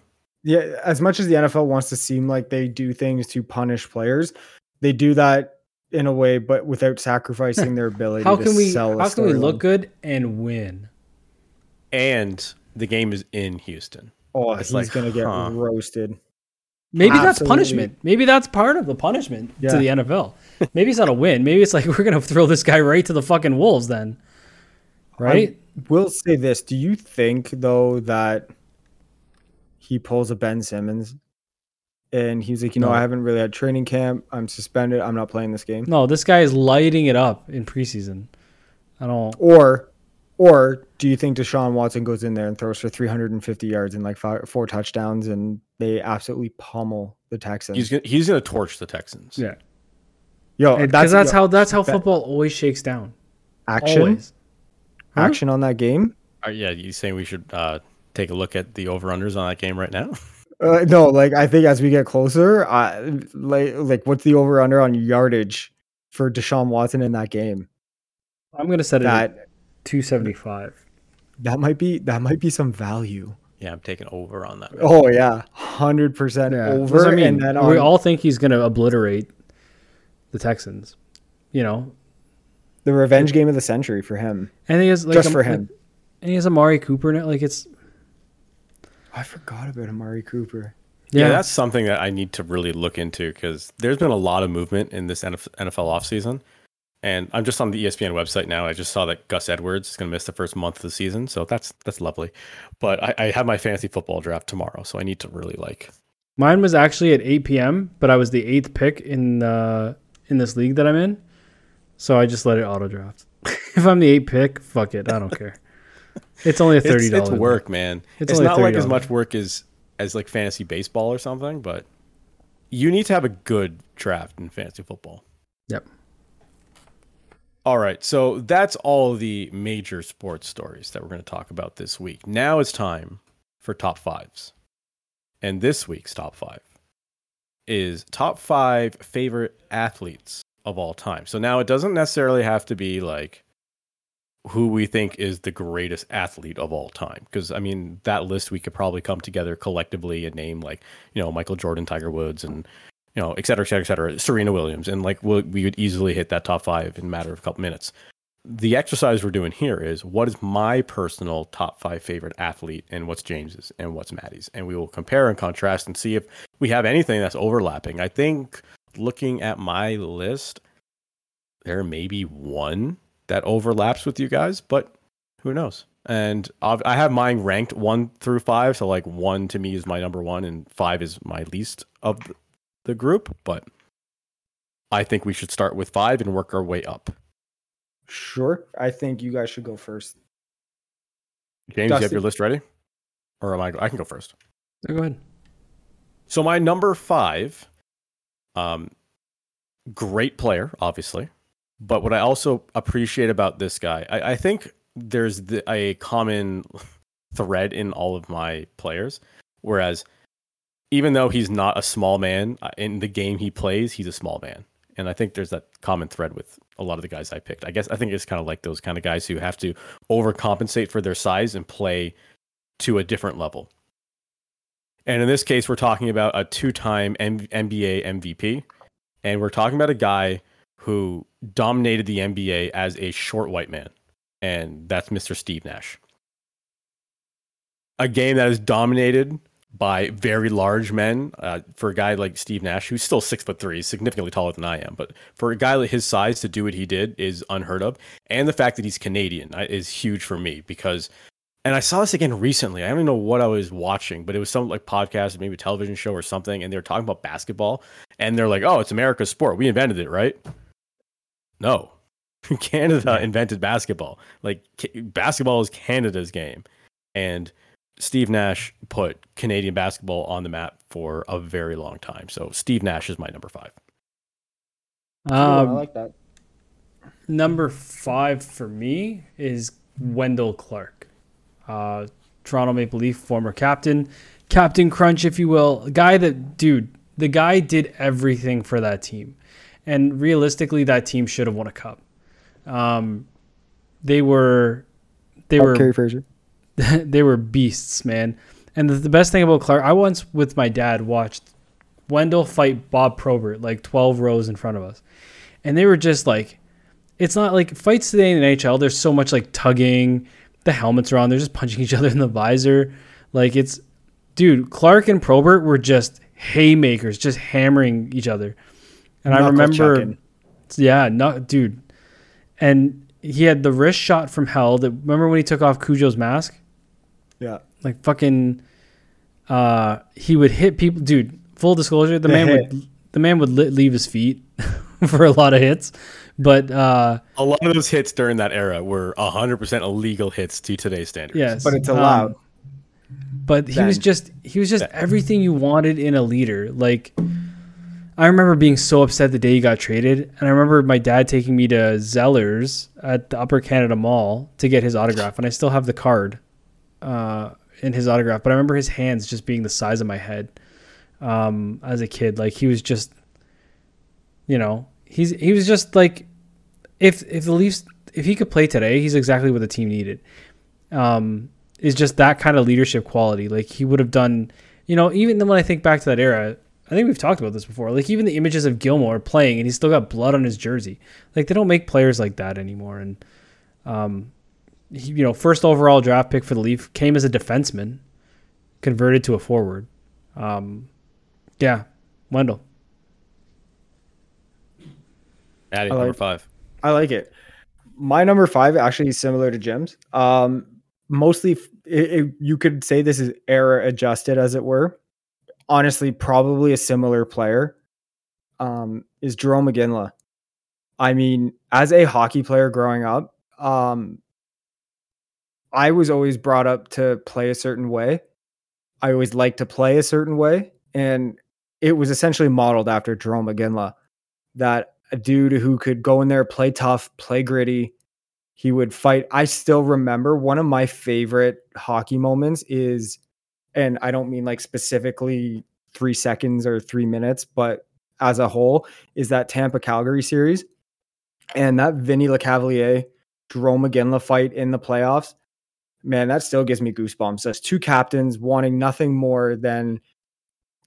Yeah, as much as the NFL wants to seem like they do things to punish players, they do that in a way, but without sacrificing their ability How to can we sell a how can we look storyline. good and win? And the game is in Houston. Oh, It's he's like, gonna get huh. roasted. Maybe that's punishment. Maybe that's part of the punishment Yeah. to the NFL. Maybe it's not a win. Maybe it's like we're gonna throw this guy right to the fucking wolves then. Right? Will say this: Do you think though that he pulls a Ben Simmons, and he's like, you know, No. I haven't really had training camp. I'm suspended. I'm not playing this game. No, this guy is lighting it up in preseason. I don't Or, or do you think Deshaun Watson goes in there and throws for 350 yards and like five, four touchdowns, and they absolutely pummel the Texans? He's gonna, he's going to torch the Texans. Yeah. Yo, Because that's, yo, how that's how that- football always shakes down. action Always. Huh? action on that game. Are, yeah. You saying we should uh, take a look at the over unders on that game right now? Uh, no, like I think as we get closer, uh, like like what's the over under on yardage for Deshaun Watson in that game? I'm gonna set it at two seventy five. that might be that might be some value. yeah, I'm taking over on that. Oh yeah, hundred percent over. I mean, and then we on all think he's gonna obliterate the Texans. You know, the revenge game of the century for him, and he has like just a- for him. and he has Amari Cooper now. Like it's I forgot about Amari Cooper. Yeah, yeah, that's something that I need to really look into because there's been a lot of movement in this NF- NFL offseason. And I'm just on the ESPN website now. I just saw that Gus Edwards is going to miss the first month of the season, so that's that's lovely. But I, I have my fantasy football draft tomorrow, so I need to really like. Mine was actually at 8 p.m., but I was the eighth pick in uh, in this league that I'm in, so I just let it auto draft. if I'm the eighth pick, fuck it, I don't care. It's only a thirty It's, dollars. it's work, man. It's It's, not like as much work as as like fantasy baseball or something, but you need to have a good draft in fantasy football. Yep. All right, so that's all the major sports stories that we're going to talk about this week. Now it's time for top fives. And this week's top five is top five favorite athletes of all time. So now it doesn't necessarily have to be like who we think is the greatest athlete of all time. Because I mean, that list we could probably come together collectively and name like you know Michael Jordan, Tiger Woods, and you know et cetera, et cetera, et cetera, Serena Williams, and like we'll, we would easily hit that top five in a matter of a couple minutes. The exercise we're doing here is what is my personal top five favorite athlete, and what's James's, and what's Maddie's, and we will compare and contrast and see if we have anything that's overlapping. I think looking at my list, there may be one that overlaps with you guys, but who knows? And I've- I have mine ranked one through five. So, like, one to me is my number one, and five is my least of the- the group. But I think we should start with five and work our way up. Sure. I think you guys should go first. James, you have your list ready? Or am I? I can go first. So go ahead. So, my number five, um, great player, obviously. But what I also appreciate about this guy, I, I think there's the, a common thread in all of my players. Whereas, even though he's not a small man uh, in the game he plays, he's a small man. And I think there's that common thread with a lot of the guys I picked. I guess I think it's kind of like those kind of guys who have to overcompensate for their size and play to a different level. And in this case, we're talking about a two time M- NBA MVP. And we're talking about a guy who dominated the NBA as a short white man. And that's Mr. Steve Nash. A game that is dominated by very large men. Uh, for a guy like Steve Nash, who's still six foot three, significantly taller than I am, but for a guy like his size to do what he did is unheard of. And the fact that he's Canadian uh, is huge for me because and I saw this again recently. I don't even know what I was watching, but it was some like podcast, maybe a television show or something, and they were talking about basketball, and they're like, "Oh, it's America's sport. We invented it, right?" No, Canada invented basketball. Like ca- basketball is Canada's game, and Steve Nash put Canadian basketball on the map for a very long time. So Steve Nash is my number five. Cool, I Um, like that. Number five for me is Wendel Clark, uh, Toronto Maple Leaf former captain, Captain Crunch, if you will. A guy that, dude, the guy did everything for that team, and realistically, that team should have won a cup. Um, they were, they Oh, were Kerry Fraser. they were beasts, man. And the, the best thing about Clark, I once with my dad watched Wendel fight Bob Probert like 12 rows in front of us. And they were just like, it's not like fights today in the NHL, there's so much like tugging, the helmets are on, they're just punching each other in the visor. Like it's, dude, Clark and Probert were just haymakers, just hammering each other. And I remember, chucking. yeah, no, dude. And he had the wrist shot from hell. That remember when he took off Cujo's mask? Yeah. like fucking uh he would hit people dude full disclosure the, The man hit. would the man would li- leave his feet for a lot of hits but uh A lot of those hits during that era were 100% illegal hits to today's standards. yes But it's um, allowed. but he was just he was just Then. everything you wanted in a leader like I remember being so upset the day he got traded, and I remember my dad taking me to Zellers at the Upper Canada Mall to get his autograph, and I still have the card uh, in his autograph. But I remember his hands just being the size of my head um, as a kid. Like he was just, you know, he's he was just like, if if the Leafs if he could play today, he's exactly what the team needed. Um, is just that kind of leadership quality. Like he would have done, you know, even when I think back to that era, I think we've talked about this before. Like even the images of Gilmour playing and he's still got blood on his jersey. Like they don't make players like that anymore. And um, he, you know, first overall draft pick for the Leaf came as a defenseman, converted to a forward. Um, yeah, Wendel. Addie, I number five. I like it. My number five actually is similar to Jim's. Um, mostly, it, it- you could say this is era adjusted, as it were. Honestly, probably a similar player um, is Jarome Iginla. I mean, as a hockey player growing up, um, I was always brought up to play a certain way. I always liked to play a certain way, and it was essentially modeled after Jarome Iginla. That a dude who could go in there, play tough, play gritty. He would fight. I still remember one of my favorite hockey moments is, and I don't mean like specifically three seconds or three minutes, but as a whole, is that Tampa Calgary series. And that Vinny Lecavalier Jarome Iginla fight in the playoffs, man, that still gives me goosebumps. That's two captains wanting nothing more than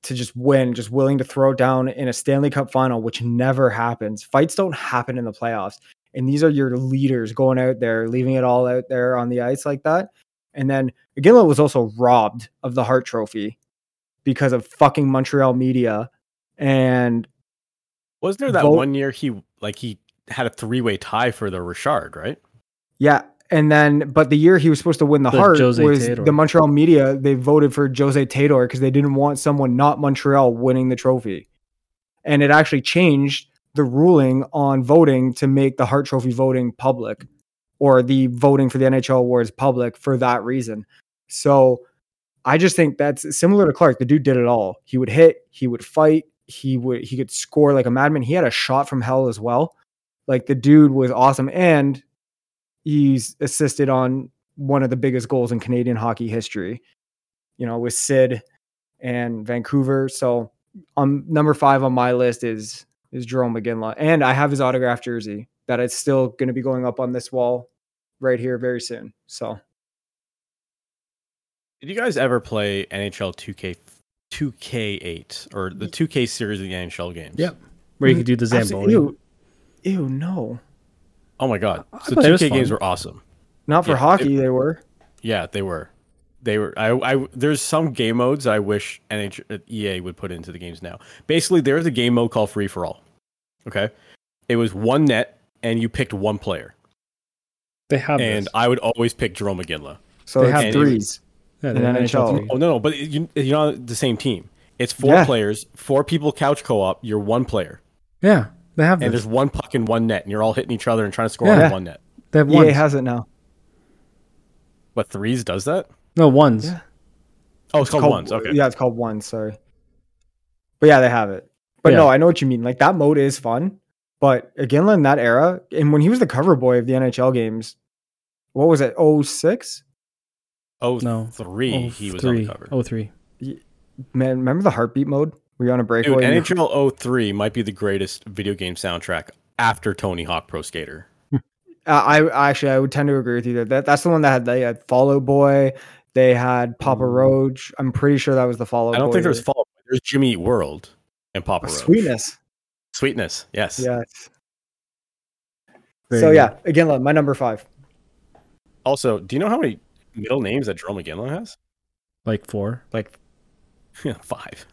to just win, just willing to throw down in a Stanley Cup final, which never happens. Fights don't happen in the playoffs. And these are your leaders going out there, leaving it all out there on the ice like that. And then Iginla was also robbed of the Hart Trophy because of fucking Montreal media. And Wasn't there that Vote- one year he like he had a three way tie for the Richard, right? yeah, and then but the year he was supposed to win the, The Hart Jose was Taylor. the Montreal media. They voted for Jose Theodore because they didn't want someone not Montreal winning the trophy, and it actually changed the ruling on voting to make the Hart Trophy voting public, or the voting for the NHL awards public for that reason. So I just think that's similar to Clark. The dude did it all. He would hit, he would fight, he would he could score like a madman. He had a shot from hell as well. Like the dude was awesome, and he's assisted on one of the biggest goals in Canadian hockey history. You know, with Sid and Vancouver. So um number five on my list is is Jarome Iginla. And I have his autographed jersey that it's still gonna be going up on this wall right here very soon. So Did you guys ever play NHL 2K 2K8 or the 2K series of the NHL games? Yep. Where you could do the Absol- Zamboni. Ew, ew, no. Oh my god. I So thought it was 2K games were awesome. Not for Yeah, it- hockey, they were. Yeah, they were. They were. I. I. There's some game modes I wish NH, uh, EA would put into the games now. Basically, there's a game mode called Free for All. Okay, it was one net, and you picked one player, They have and this. I would always pick Jarome Iginla. So They have threes. Yeah, in the NHL. Oh no, no, but you, you're not the same team. It's four Yeah. players, four people couch co-op. You're one player, Yeah, they have and this. there's one puck in one net, and you're all hitting each other and trying to score Yeah. on one net. They have EA ones. has it now. But threes does that? no ones. Yeah. Oh, it's, called, ones. Okay. Yeah, it's called ones. Sorry. But yeah, they have it. But Yeah. no, I know what you mean. Like that mode is fun. But again, in that era, and when he was the cover boy of the NHL games, what was it? 06? Oh, No. three. Oh, he was three. on the cover. Oh, three. Man, remember the heartbeat mode? Were you on a Dude, breakaway? and you- NHL 03 might be the greatest video game soundtrack after Tony Hawk Pro Skater. Uh, I I actually I would tend to agree with you that, that that's the one that had they had Fall Out Boy, they had Papa Roach. I'm pretty sure that was the Follow I don't Boy. think there's Fall. There's Jimmy Eat World and Papa Oh, Roach. sweetness. Sweetness. Yes. Yes. Very so good. yeah, again, my number five. Also, do you know how many middle names that Jarome Iginla has? Like four. Like Yeah, five.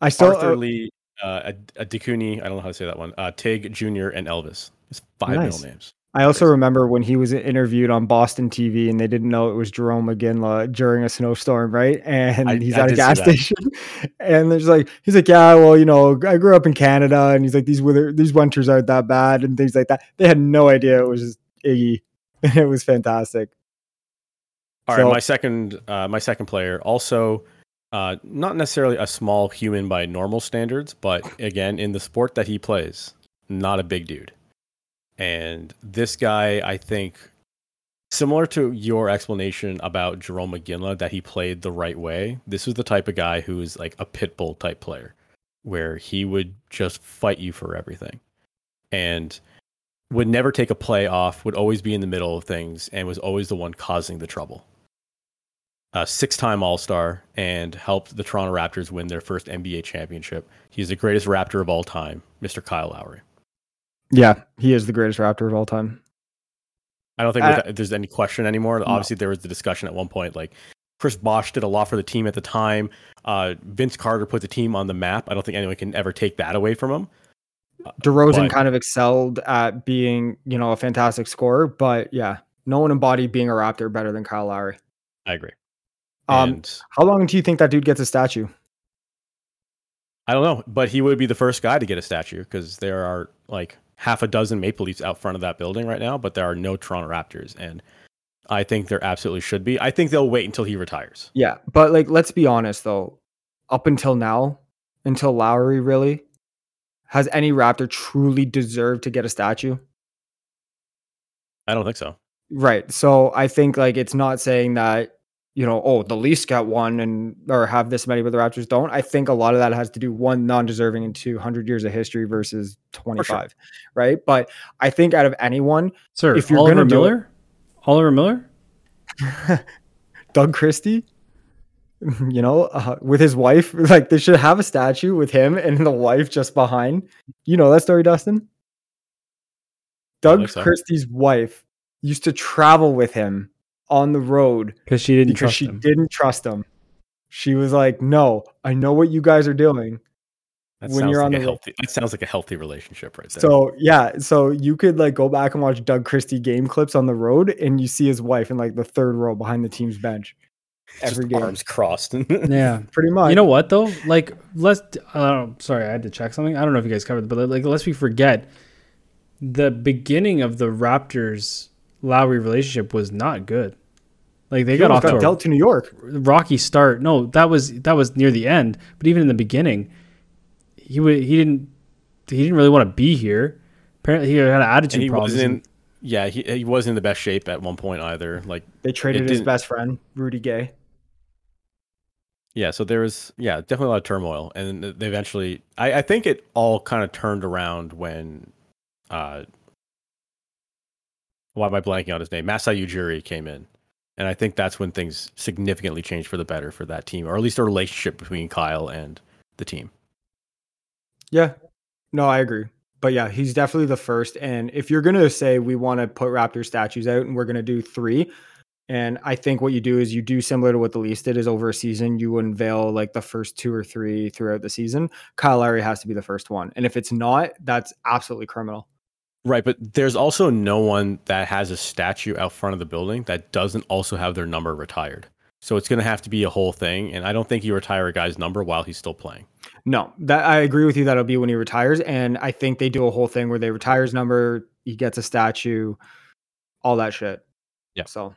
I still Arthur uh, Lee, uh, a Adikuni, I don't know how to say that one. Uh, Tig Jr. and Elvis. It's five Nice. middle names. I also remember when he was interviewed on Boston TV and they didn't know it was Jarome Iginla during a snowstorm, right? And I- he's I at a gas station, and there's like he's like, yeah, well, you know, I grew up in Canada, and he's like, these wither these winters aren't that bad, and things like that. They had no idea it was Iggy, and it was fantastic. All right, So- my second, uh, my second player, also uh, not necessarily a small human by normal standards, but again, in the sport that he plays, not a big dude. And this guy, I think, similar to your explanation about Jarome Iginla, that he played the right way. This is the type of guy who is like a pit bull type player, where he would just fight you for everything, and would never take a play off. Would always be in the middle of things, and was always the one causing the trouble a six-time All-Star and helped the Toronto Raptors win their first NBA championship. He's the greatest Raptor of all time, Mr. Kyle Lowry. Yeah, he is the greatest Raptor of all time. I don't think Uh, there's- there's any question anymore. Obviously, there was the discussion at one point, like Chris Bosh did a lot for the team at the time. Uh, Vince Carter put the team on the map. I don't think anyone can ever take that away from him. DeRozan But- kind of excelled at being, you know, a fantastic scorer, but yeah, no one embodied being a Raptor better than Kyle Lowry. I agree. Um, and How long do you think that dude gets a statue? I don't know, but he would be the first guy to get a statue because there are like half a dozen Maple Leafs out front of that building right now, but there are no Toronto Raptors, and I think there absolutely should be. I think they'll wait until he retires. Yeah, but like, let's be honest though. Up until now, until Lowry really, has any Raptor truly deserved to get a statue? I don't think so. Right. So I think like it's not saying that you know, oh, the Leafs got one and or have this many, but the Raptors don't. I think a lot of that has to do one non-deserving and two hundred years of history versus twenty five, right? But I think out of anyone, Sir, If you're Oliver gonna do it- Miller, Oliver Miller, Doug Christie, you know, uh, with his wife, like they should have a statue with him and the wife just behind. You know that story, Dustin? Doug think so. Christie's wife used to travel with him on the road because she didn't because trust she him. didn't trust him. She was like, "No, I know what you guys are doing." That when you're like on a the- healthy. That sounds like a healthy relationship right there. So yeah, so you could like go back and watch Doug Christie game clips on the road, and you see his wife in like the third row behind the team's bench Just every game. arms crossed. Yeah. Pretty much. You know what though? Like let's. Uh, sorry, I had to check something. I don't know if you guys covered, it, but like lest we forget, the beginning of the Raptors Lowry relationship was not good. Like they He got off almost to a dealt to New York. rocky start. No, that was that was near the end. But even in the beginning, he would he didn't he didn't really want to be here. Apparently, he had an attitude and he problems. wasn't. In, yeah, he he wasn't in the best shape at one point either. Like They traded his best friend, Rudy Gay. Yeah, so there was yeah definitely a lot of turmoil, and they eventually I, I think it all kind of turned around when, uh, why am I blanking on his name? Masai Ujiri came in, and I think that's when things significantly changed for the better for that team, or at least the relationship between Kyle and the team. Yeah. No, I agree. But yeah, he's definitely the first. And if you're gonna say we want to put Raptor statues out and we're gonna do three, and I think what you do is you do similar to what the Leafs did is over a season, you unveil like the first two or three throughout the season. Kyle Lowry has to be the first one. And if it's not, that's absolutely criminal. Right, but there's also no one that has a statue out front of the building that doesn't also have their number retired. So it's going to have to be a whole thing, and I don't think you retire a guy's number while he's still playing. No, that I agree with you. That'll be when he retires, and I think they do a whole thing where they retire his number, he gets a statue, all that shit. Yeah. So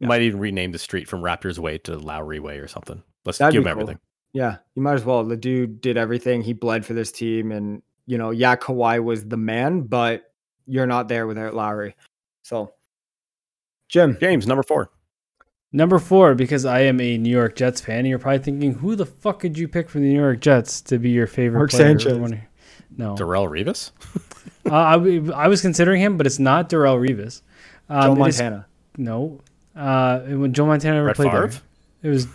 Yeah. Might even rename the street from Raptors Way to Lowry Way or something. Let's That'd give be him cool. everything. yeah, you might as well. The dude did everything. He bled for this team, and you know, yeah, Kawhi was the man, but you're not there without Lowry. So, Jim, James, number four. Number four, because I am a New York Jets fan, and you're probably thinking, who the fuck could you pick from the New York Jets to be your favorite Mark player? Sanchez. When- No, Darrelle Revis. uh, I, w- I was considering him, but it's not Darrelle Revis. Um, Joe it is- Montana. no, uh, when Joe Montana ever Brett played Favre. there, it was it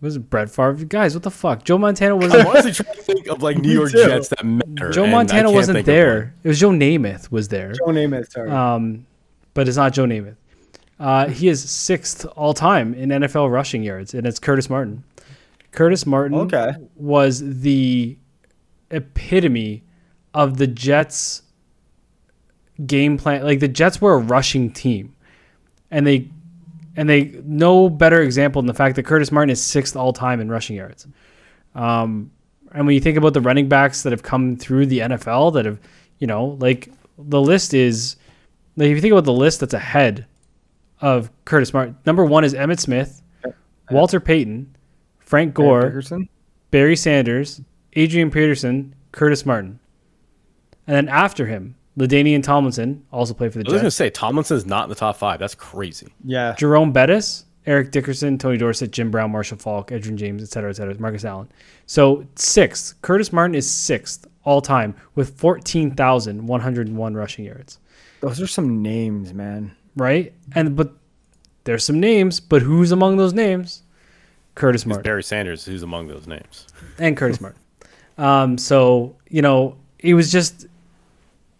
was Brett Favre. Guys, what the fuck? Joe Montana was I'm honestly trying to think of like New York too. Jets that matter. Joe Montana wasn't there. It was Joe Namath was there. Joe Namath. Sorry. Um, but it's not Joe Namath. Uh, he is sixth all time in NFL rushing yards, and it's Curtis Martin. Curtis Martin Okay. was the epitome of the Jets game plan. Like the Jets were a rushing team, and they and they no better example than the fact that Curtis Martin is sixth all time in rushing yards. Um, and when you think about the running backs that have come through the NFL that have, you know, like the list is, like if you think about the list that's ahead of Curtis Martin, number one is Emmitt Smith, Walter Payton, Frank Gore, Barry Sanders, Adrian Peterson, Curtis Martin. And then after him, LaDainian Tomlinson also played for the I was going to Jets. say Tomlinson's not in the top five. That's crazy. Yeah. Jerome Bettis, Eric Dickerson, Tony Dorsett, Jim Brown, Marshall Faulk, Edgerrin James, et cetera, et cetera, Marcus Allen. So sixth, Curtis Martin is sixth all time with 14,101 rushing yards, Those are some names, man. right? And but there's some names, but who's among those names? Curtis It's Martin. Barry Sanders, who's among those names. and Curtis Martin. Um, so you know, it was just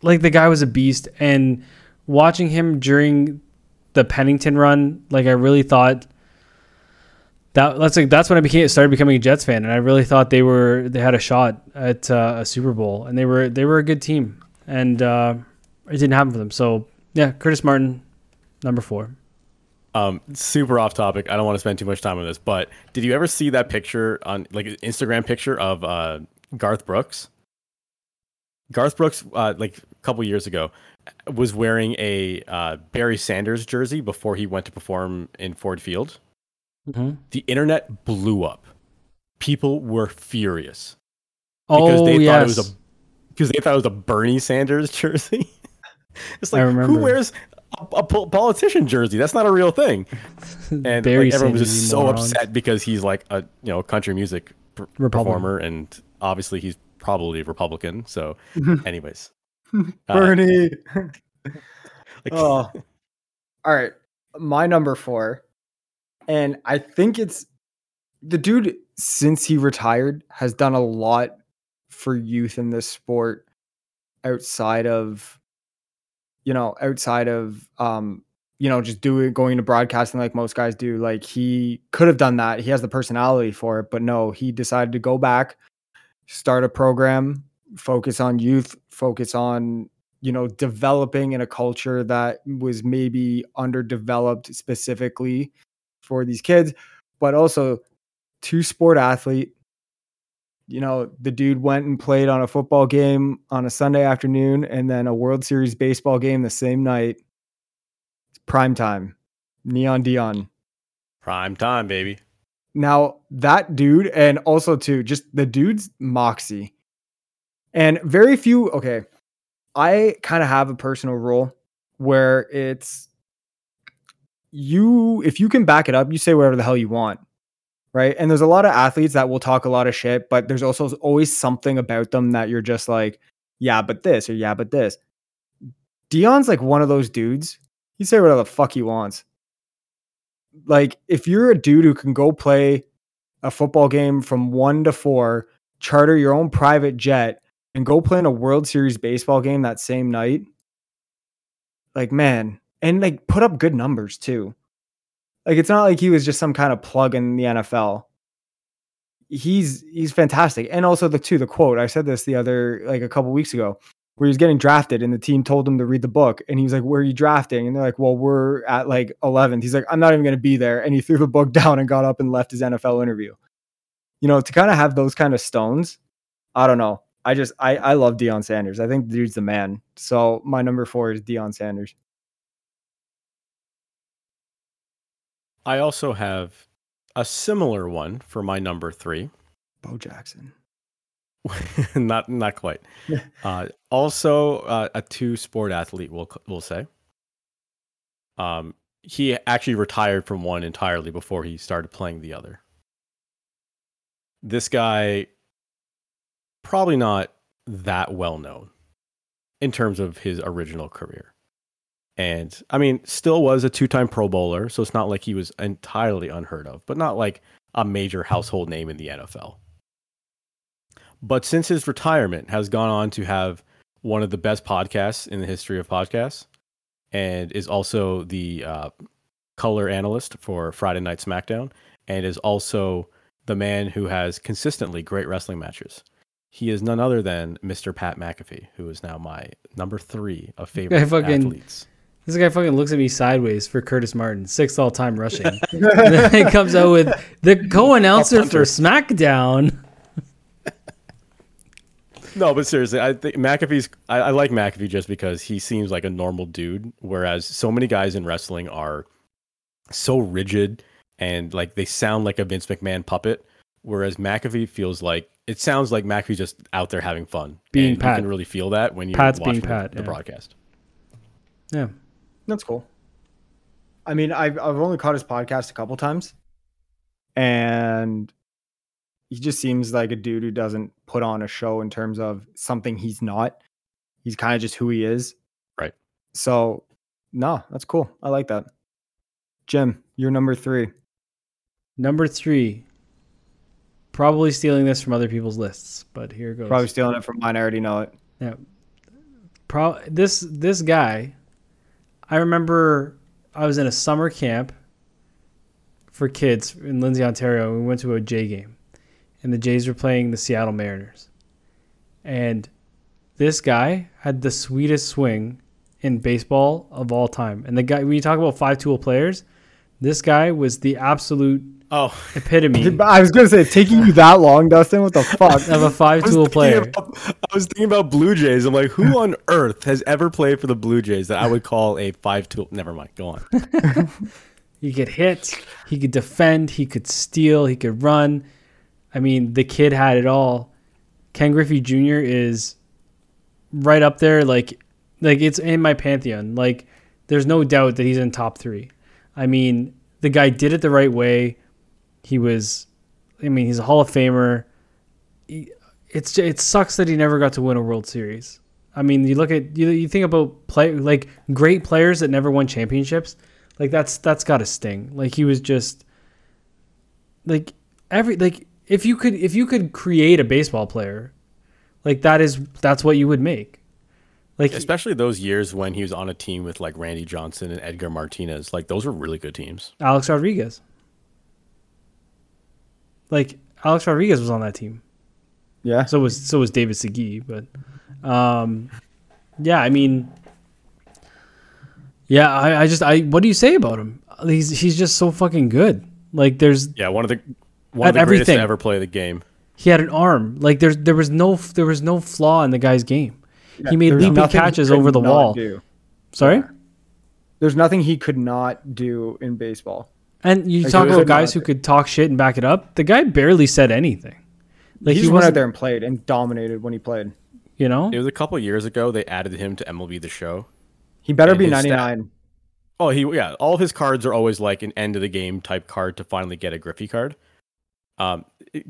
like the guy was a beast, and watching him during the Pennington run, like I really thought that that's like that's when I became started becoming a Jets fan, and I really thought they were they had a shot at uh, a Super Bowl, and they were they were a good team, and uh, it didn't happen for them. So yeah, Curtis Martin, number four. Um, super off topic. I don't want to spend too much time on this, but did you ever see that picture on like an Instagram picture of uh, Garth Brooks? Garth Brooks, uh, like couple years ago, was wearing a uh, Barry Sanders jersey before he went to perform in Ford Field. Mm-hmm. The internet blew up. People were furious because Oh they yes, thought it was a because they thought it was a Bernie Sanders jersey. it's like who wears a, a politician jersey. That's not a real thing. And Barry like, everyone was just so upset because he's like a you know country music Republican. performer, and obviously he's probably a Republican. So, anyways, Uh, Bernie. like, oh. All right. My number four. And I think it's the dude since he retired has done a lot for youth in this sport outside of you know, outside of um, you know, just doing going to broadcasting like most guys do. Like he could have done that. He has the personality for it, but no, he decided to go back, start a program, focus on youth, focus on you know, developing in a culture that was maybe underdeveloped specifically for these kids, but also two sport athlete. You know, the dude went and played on a football game on a Sunday afternoon and then a World Series baseball game the same night. It's prime time. Neon Deion. prime time, baby. Now that dude, and also too, just the dude's moxie, and very few. Okay, I kind of have a personal rule where it's you. If you can back it up, you say whatever the hell you want, right? And there's a lot of athletes that will talk a lot of shit, but there's also always something about them that you're just like, yeah, but this or yeah, but this. Deion's like one of those dudes. He say whatever the fuck he wants like if you're a dude who can go play a football game from 1 to 4 charter your own private jet and go play in a world series baseball game that same night like man and like put up good numbers too. Like it's not like he was just some kind of plug in the NFL he's he's fantastic. And also the two the quote I said this the other like a couple weeks ago where he was getting drafted and the team told him to read the book and he was like where are you drafting? And they're like well we're at like 11th he's like i'm not even to be there. And he threw the book down and got up and left his nfl interview. You know to kind of have those kind of stones i don't know i just i i love Deion sanders i think the dude's the man so my number four is Deion sanders I also have a similar one for my number three. bo jackson not not quite. Uh, also, uh, a two sport athlete. We'll we'll say. Um, he actually retired from one entirely before he started playing the other. This guy, probably not that well known in terms of his original career. And I mean, still was a two time Pro Bowler, so it's not like he was entirely unheard of, but not like a major household name in the NFL. But since his retirement, has gone on to have one of the best podcasts in the history of podcasts, and is also the uh, color analyst for Friday Night SmackDown, and is also the man who has consistently great wrestling matches. He is none other than Mr. Pat McAfee, who is now my number three of favorite fucking- athletes. This guy fucking looks at me sideways for Curtis Martin, sixth all time rushing. and then he comes out with the co announcer for SmackDown. No, but seriously, I think McAfee's. I, I like McAfee just because he seems like a normal dude, whereas so many guys in wrestling are so rigid and like they sound like a Vince McMahon puppet. Whereas McAfee feels like it sounds like McAfee's just out there having fun. Being and Pat. You can really feel that when you're Pat's watching being the- Pat, the yeah. broadcast. Yeah. That's cool. I mean, I've I've only caught his podcast a couple times, and he just seems like a dude who doesn't put on a show in terms of something he's not. He's kind of just who he is. Right. So, no, that's cool. I like that. Jim, you're number three. Number three. Probably stealing this from other people's lists, but here goes. Probably stealing it from mine. I already know it. Yeah. Pro- this this guy, I remember I was in a summer camp for kids in Lindsay, Ontario. We went to a J game, and the Jays were playing the Seattle Mariners. And this guy had the sweetest swing in baseball of all time. And the guy, when you talk about five tool players, this guy was the absolute Oh, epitome I was gonna say, taking you that long, Dustin. What the fuck? of a five-tool player. about- I was thinking about Blue Jays. I'm like, who on earth has ever played for the Blue Jays that I would call a five tool? Never mind. Go on. He could hit, he could defend, he could steal, he could run. I mean, the kid had it all. Ken Griffey Jr. is right up there, like, like it's in my pantheon. Like, there's no doubt that he's in top three. I mean, the guy did it the right way. He was, I mean, he's a Hall of Famer. He- It's it sucks that he never got to win a World Series. I mean, you look at you, you think about play like great players that never won championships. Like that's that's got to sting. Like he was just like every like if you could if you could create a baseball player, like that is that's what you would make. Like Especially those years when he was on a team with like Randy Johnson and Edgar Martinez. Like those were really good teams. Alex Rodriguez. Like Alex Rodriguez was on that team. Yeah. So was so was David Segui, but um yeah, I mean Yeah, I, I just I what do you say about him? He's he's just so fucking good. Like there's Yeah, one of the one of the greatest everything. to ever play the game. he had an arm. Like there's there was no there was no flaw in the guy's game. he made leaping catches over the wall. do. Sorry? There's nothing he could not do in baseball. And you Like, talk about guys who could talk shit and back it up. The guy barely said anything. Like he he just went out there and played and dominated when he played. you know. It was a couple years ago they added him to MLB the Show. He better be 99. Oh, he yeah. All of his cards are always like an end of the game type card to finally get a Griffey card. Um,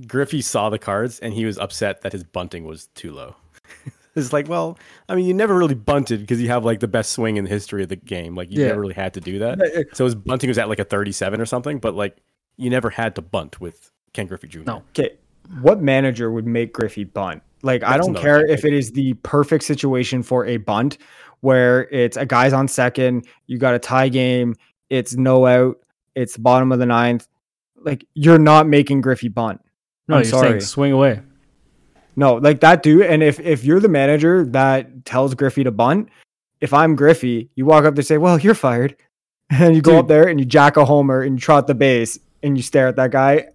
Griffey saw the cards and he was upset that his bunting was too low. it's like, well, I mean, you never really bunted because you have like the best swing in the history of the game. Like you Yeah. never really had to do that. Yeah, yeah. So his bunting was at like a 37 or something, but like you never had to bunt with Ken Griffey Jr. No. Okay, what manager would make Griffey bunt? Like, I don't care if it is the perfect situation for a bunt where it's a guy's on second, you got a tie game, it's no out, it's bottom of the ninth. Like, you're not making Griffey bunt. No, I'm you're sorry. saying swing away. No, like that dude. And if if you're the manager that tells Griffey to bunt, if I'm Griffey, you walk up to say, "Well, you're fired," and you go Dude. up there and you jack a homer and you trot the base and you stare at that guy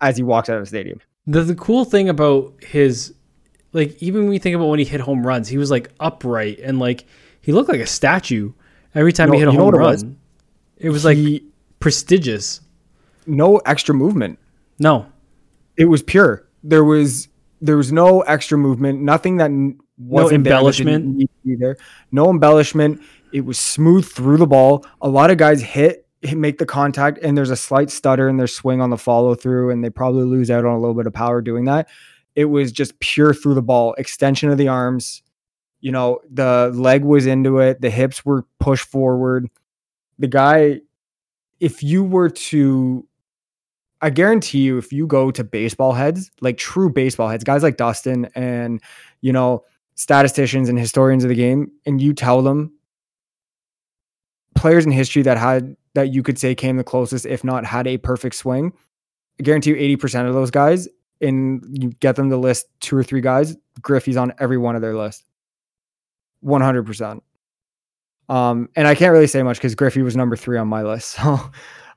as he walks out of the stadium. The the cool thing about his like even when you think about when he hit home runs, he was like upright and like he looked like a statue every time No, he hit a home what it run. was? It was like He- prestigious. no extra movement. No. It was pure. There was there was no extra movement. Nothing that that didn't embellishment. need to be there. No embellishment. It was smooth through the ball. A lot of guys hit, hit make the contact, and there's a slight stutter in their swing on the follow through, and they probably lose out on a little bit of power doing that. It was just pure through the ball, extension of the arms. You know, the leg was into it. The hips were pushed forward. The guy, if you were to I guarantee you, if you go to baseball heads, like true baseball heads, guys like Dustin and, you know, statisticians and historians of the game, and you tell them players in history that had, that you could say came the closest, if not had a perfect swing, I guarantee you 80% of those guys, and you get them to list two or three guys, Griffey's on every one of their list. 100%. Um, and I can't really say much because Griffey was number three on my list.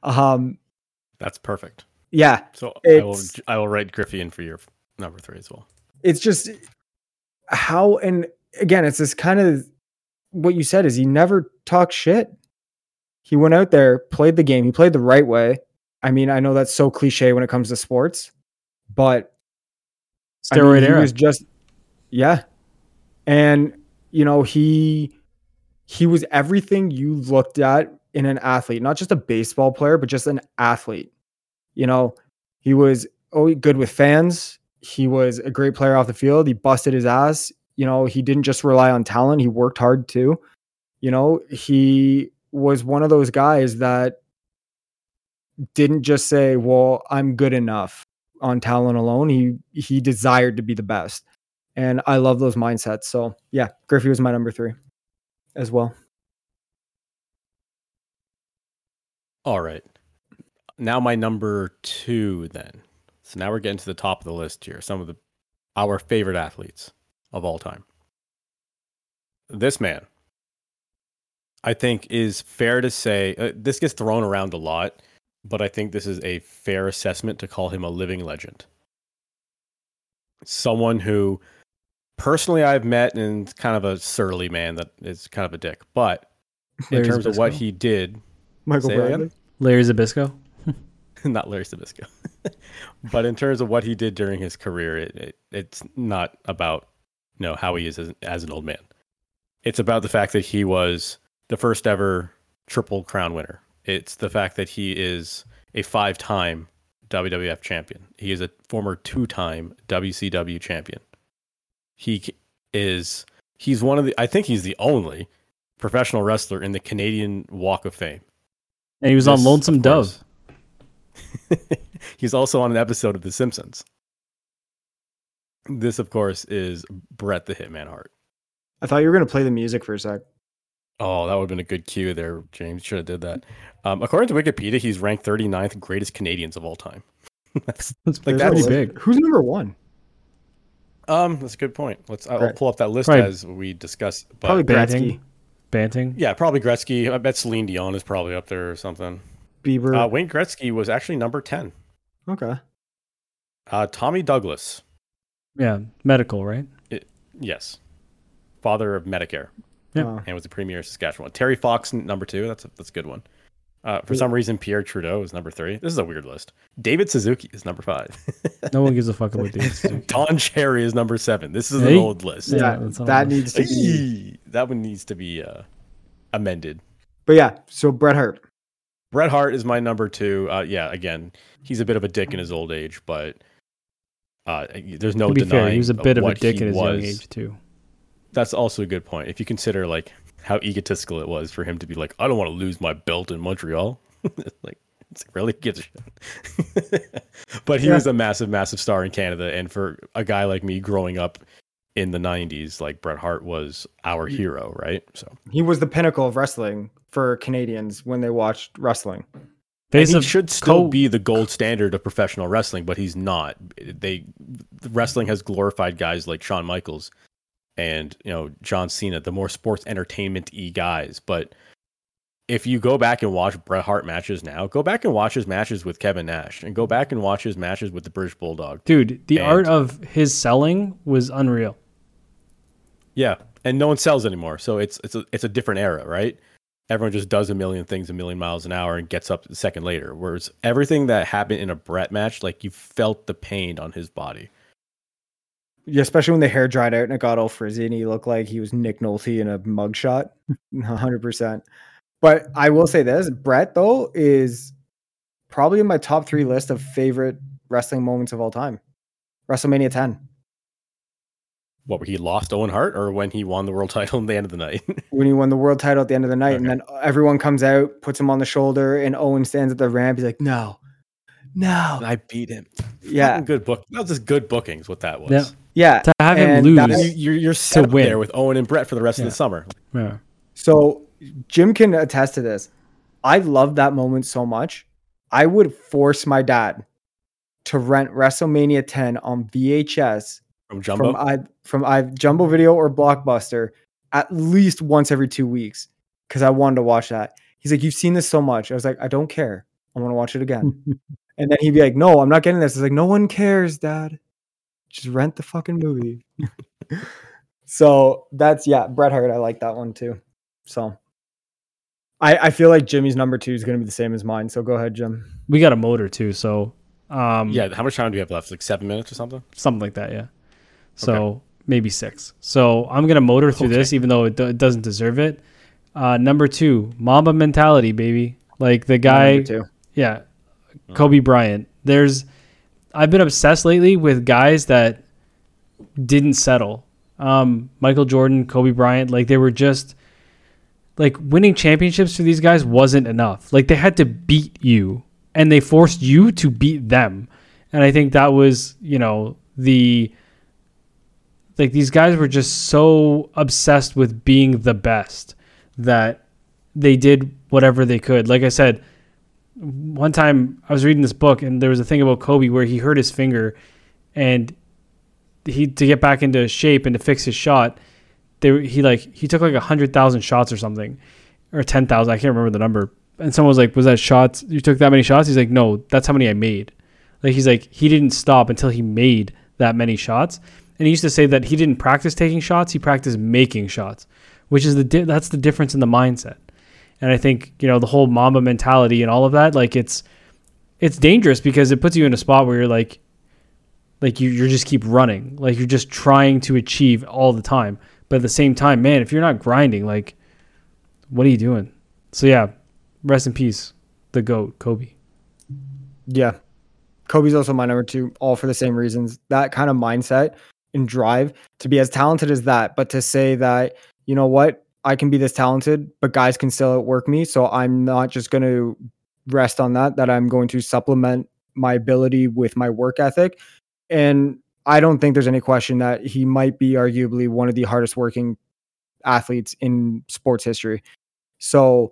So, um, That's perfect. Yeah, So I will I will write Griffey in for your number three as well. it's just how and again it's this kind of what you said is he never talked shit. He went out there played the game he played the right way. I mean i know that's so cliche when it comes to sports but I mean, Steroid he era. was just yeah. And you know he he was everything you looked at in an athlete not just a baseball player but just an athlete you know he was oh good with fans he was a great player off the field he busted his ass you know he didn't just rely on talent he worked hard too you know he was one of those guys that didn't just say well i'm good enough on talent alone. He he desired to be the best. And I love those mindsets. So yeah, Griffey was my number three as well. All right. Now my number two then. So now we're getting to the top of the list here. Some of the our favorite athletes of all time. This man, I think, is fair to say. Uh, this gets thrown around a lot, but I think this is a fair assessment to call him a living legend. Someone who, personally, I've met and kind of a surly man that is kind of a dick, but in Larry terms of what he did, Michael Say again? Bradley. Larry Zbyszko. not Larry Zbyszko. but in terms of what he did during his career, it, it, it's not about you know how he is as, as an old man. It's about the fact that he was the first ever triple crown winner. It's the fact that he is a five-time WWF champion. He is a former two-time WCW champion. He is he's one of the I think he's the only professional wrestler in the Canadian Walk of Fame. And he was on Lonesome Dove. Course. He's also on an episode of The Simpsons. This, of course, is Bret the Hitman Hart. I thought you were gonna play the music for a sec. Oh, that would have been a good cue there, James. Should have did that. Um, according to Wikipedia, he's ranked 39th greatest Canadians of all time. that's, That's Like, pretty big. Who's number one? um, that's a good point. Let's. I'll Right. pull up that list Probably- as we discuss. But Probably Banting. Gretzky, Banting. yeah, probably Gretzky. I bet Celine Dion is probably up there or something. Bieber. Uh, Wayne Gretzky was actually number 10. okay. Uh, Tommy Douglas, Yeah, medical, right? yes, father of Medicare. Yeah. And was the premier of Saskatchewan. Terry Fox, number two. That's a, that's a good one. Uh, for some reason, Pierre Trudeau is number three. This is a weird list. David Suzuki is number five. No one gives a fuck about these. Don Cherry is number seven. This is an old list. Yeah, Yeah, that's that right. needs to be. That one needs to be uh, amended. But yeah, so Bret Hart. Bret Hart is my number two. Uh, yeah, again, he's a bit of a dick in his old age, but uh, there's no to be denying fair, he was a bit of a dick in his young age too. That's also a good point. If you consider like how egotistical it was for him to be like, I don't want to lose my belt in Montreal. like, it's like, really gives a shit. but he Yeah. was a massive, massive star in Canada, and for a guy like me growing up in the '90s, like Bret Hart was our hero, right? So He was the pinnacle of wrestling for Canadians when they watched wrestling. and Face he should still co- be the gold standard of professional wrestling, but he's not. They wrestling has glorified guys like Shawn Michaels and you know John Cena, the more sports entertainment e guys. But if you go back and watch Bret Hart matches now, go back and watch his matches with Kevin Nash, and go back and watch his matches with the British Bulldog. dude. The And- art of his selling was unreal. Yeah, and no one sells anymore, so it's it's a it's a different era, right? Everyone just does a million things a million miles an hour and gets up a second later. Whereas everything that happened in a Bret match, like you felt the pain on his body. Yeah, especially when the hair dried out and it got all frizzy and he looked like he was Nick Nolte in a mugshot. 100%. But I will say this Bret, though, is probably in my top three list of favorite wrestling moments of all time. WrestleMania 10, What where he lost Owen Hart or when he won the world title in the end of the night? when he won the world title at the end of the night. And then everyone comes out, puts him on the shoulder, and Owen stands at the ramp. He's like, no, no. I beat him. Yeah. Fucking good book. That was just good bookings. What that was. Yeah. Yeah. To have him And lose, You, you're you're set up win. there with Owen and Bret for the rest of the summer. yeah. So Jim can attest to this. I love that moment so much. I would force my dad to rent WrestleMania 10 on VHS From Jumbo. from I from I Jumbo Video or Blockbuster at least once every two weeks because I wanted to watch that. He's like, "You've seen this so much." I was like, "I don't care. I want to watch it again." and then he'd be like, "No, I'm not getting this." I was like, "No one cares, Dad. Just rent the fucking movie." so that's yeah, Bret Hart. I like that one too. So I I feel like Jimmy's number two is going to be the same as mine. So go ahead, Jim. We got a motor too, so um, yeah. How much time do we have left? Like seven minutes or something? something like that. Yeah. So maybe six. So I'm gonna motor through this, even though it, do- it doesn't deserve it. Uh, number two, Mamba mentality, baby. Like the guy, yeah, Kobe Bryant. There's, I've been obsessed lately with guys that didn't settle. Um, Michael Jordan, Kobe Bryant, like they were just like winning championships for these guys wasn't enough. Like they had to beat you, and they forced you to beat them. And I think that was, you know, the like these guys were just so obsessed with being the best that they did whatever they could. Like I said, one time I was reading this book and there was a thing about Kobe where he hurt his finger and he to get back into shape and to fix his shot, they he like he took like a hundred thousand shots or something. Or ten thousand, I can't remember the number. And someone was like, Was that shots? You took that many shots? He's like, No, that's how many I made. Like he's like, he didn't stop until he made that many shots. And he used to say that he didn't practice taking shots, he practiced making shots, which is the di- that's the difference in the mindset. And I think, you know, the whole Mamba mentality and all of that, like it's it's dangerous because it puts you in a spot where you're like like you you just keep running. Like you're just trying to achieve all the time. But at the same time, man, if you're not grinding, like what are you doing? So yeah, rest in peace, the goat Kobe. Yeah. Kobe's also my number two, all for the same reasons. That kind of mindset and drive to be as talented as that, but to say that, you know what, I can be this talented, but guys can still outwork me. So I'm not just going to rest on that, that I'm going to supplement my ability with my work ethic. And I don't think there's any question that he might be arguably one of the hardest working athletes in sports history. So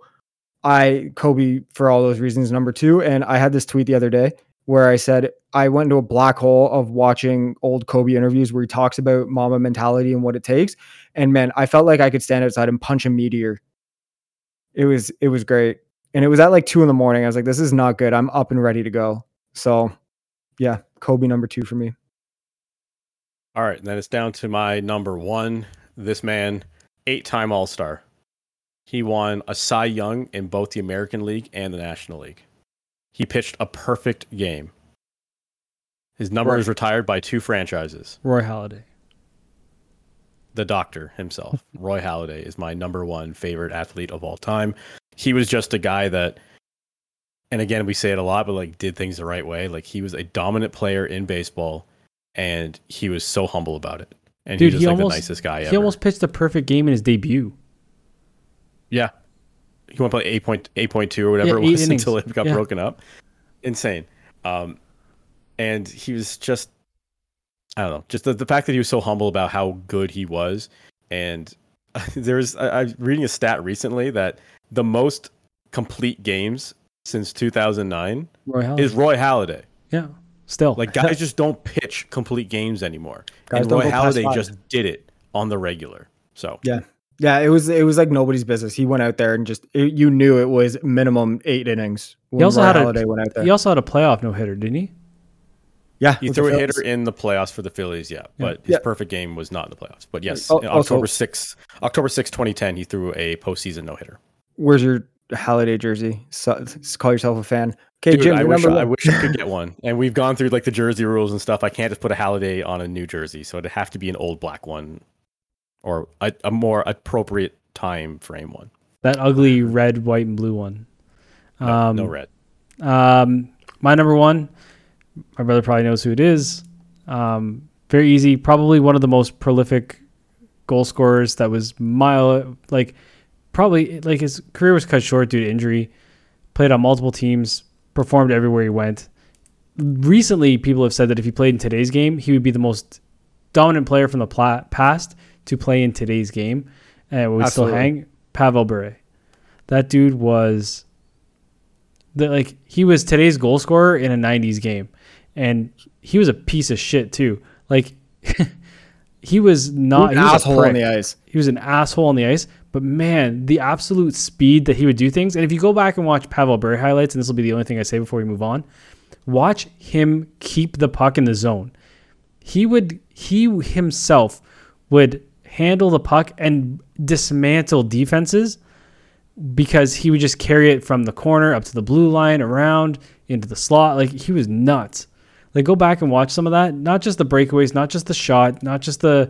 I Kobe for all those reasons number 2 and I had this tweet the other day where I said I went into a black hole of watching old Kobe interviews where he talks about Mamba mentality and what it takes and man I felt like I could stand outside and punch a meteor. It was it was great. And it was at like 2 in the morning. I was like this is not good. I'm up and ready to go. So yeah, Kobe number 2 for me. All right, then it's down to my number 1. This man, eight-time All-Star. He won a Cy Young in both the American League and the National League. He pitched a perfect game. His number Right. is retired by two franchises. Roy Halladay. The doctor himself, Roy Halladay, is my number one favorite athlete of all time. He was just a guy that, and again, we say it a lot, but like did things the right way. Like he was a dominant player in baseball, and he was so humble about it. And Dude, he was he like almost- the nicest guy He ever. almost pitched a perfect game in his debut. Yeah. He went play eight point eight point two or whatever Yeah, it was innings. until it got Yeah. broken up. Insane. Um, and he was just I don't know, just the, the fact that he was so humble about how good he was. And there's I, I was reading a stat recently that the most complete games since 2009 Roy is Roy Halladay. yeah. Still. Like guys just don't pitch complete games anymore. Guys and don't Roy Halladay just did it on the regular. So Yeah. Yeah, it was it was like nobody's business. He went out there and just it, you knew it was minimum eight innings. When also Roy had a- Halladay went out there. he also had a playoff no hitter, didn't he? yeah, He threw a Phillies. hitter in the playoffs for the Phillies, yeah, but his Yeah. perfect game was not in the playoffs. But yes, Oh, October 6th, October 6th, 2010, he threw a postseason no hitter. Where's your Halladay jersey? So, call yourself a fan. Okay, Dude, Jim, I wish I wish I could get one. And we've gone through like the jersey rules and stuff. I can't just put a Halladay on a new jersey, so it'd have to be an old black one, or a, a more appropriate time frame one. That ugly red, white, and blue one. No, um, no red. Um, my number one, my brother probably knows who it is. Um, very easy. Probably one of the most prolific goal scorers that was mile like probably like his career was cut short due to injury. Played on multiple teams, performed everywhere he went. Recently, people have said that if he played in today's game, he would be the most dominant player from the pla- past to play in today's game, and it would Absolutely. still hang. Pavel Bure, that dude was the like he was today's goal scorer in a 90s game and he was a piece of shit too like he was not An he was asshole on the ice. he was an asshole on the ice but man the absolute speed that he would do things and if you go back and watch Pavel Bure highlights and this will be the only thing I say before we move on watch him keep the puck in the zone he would he himself would handle the puck and dismantle defenses because he would just carry it from the corner up to the blue line around into the slot like he was nuts like go back and watch some of that not just the breakaways not just the shot not just the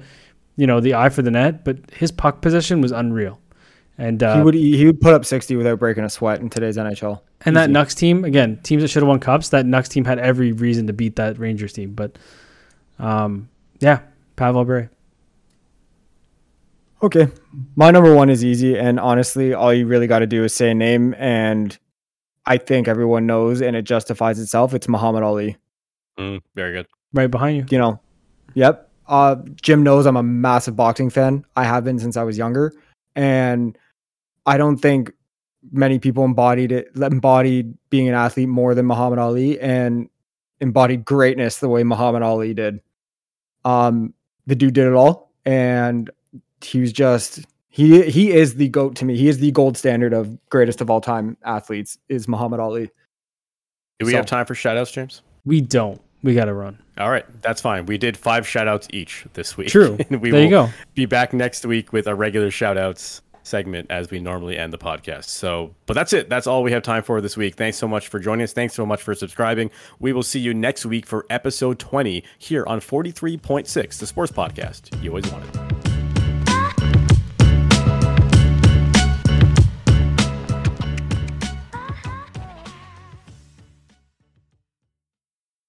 you know the eye for the net but his puck position was unreal and uh, he would he would put up sixty without breaking a sweat in today's NHL. and that Easy. Nucks team, again, teams that should have won cups, that Nucks team had every reason to beat that Rangers team. But um, yeah, Pavel Bure. Okay, my number one is easy, and honestly, all you really got to do is say a name, and I think everyone knows, and it justifies itself. It's Muhammad Ali. Mm, very good. Right behind you. you know, yep. Uh, Jim knows I'm a massive boxing fan. I have been since I was younger, and I don't think many people embodied it, embodied being an athlete more than Muhammad Ali, and embodied greatness the way Muhammad Ali did. Um, the dude did it all, and he was just he he is the goat to me. He is the gold standard of greatest of all time athletes. Is Muhammad Ali? Do we So- have time for shoutouts, James? We don't. We got to run. All right, that's fine. We did five shoutouts each this week. True. and we there you go. be back next week with a regular shoutouts segment as we normally end the podcast. So, but that's it. That's all we have time for this week. Thanks so much for joining us. Thanks so much for subscribing. We will see you next week for episode 20 here on 43.6, the sports podcast you always wanted.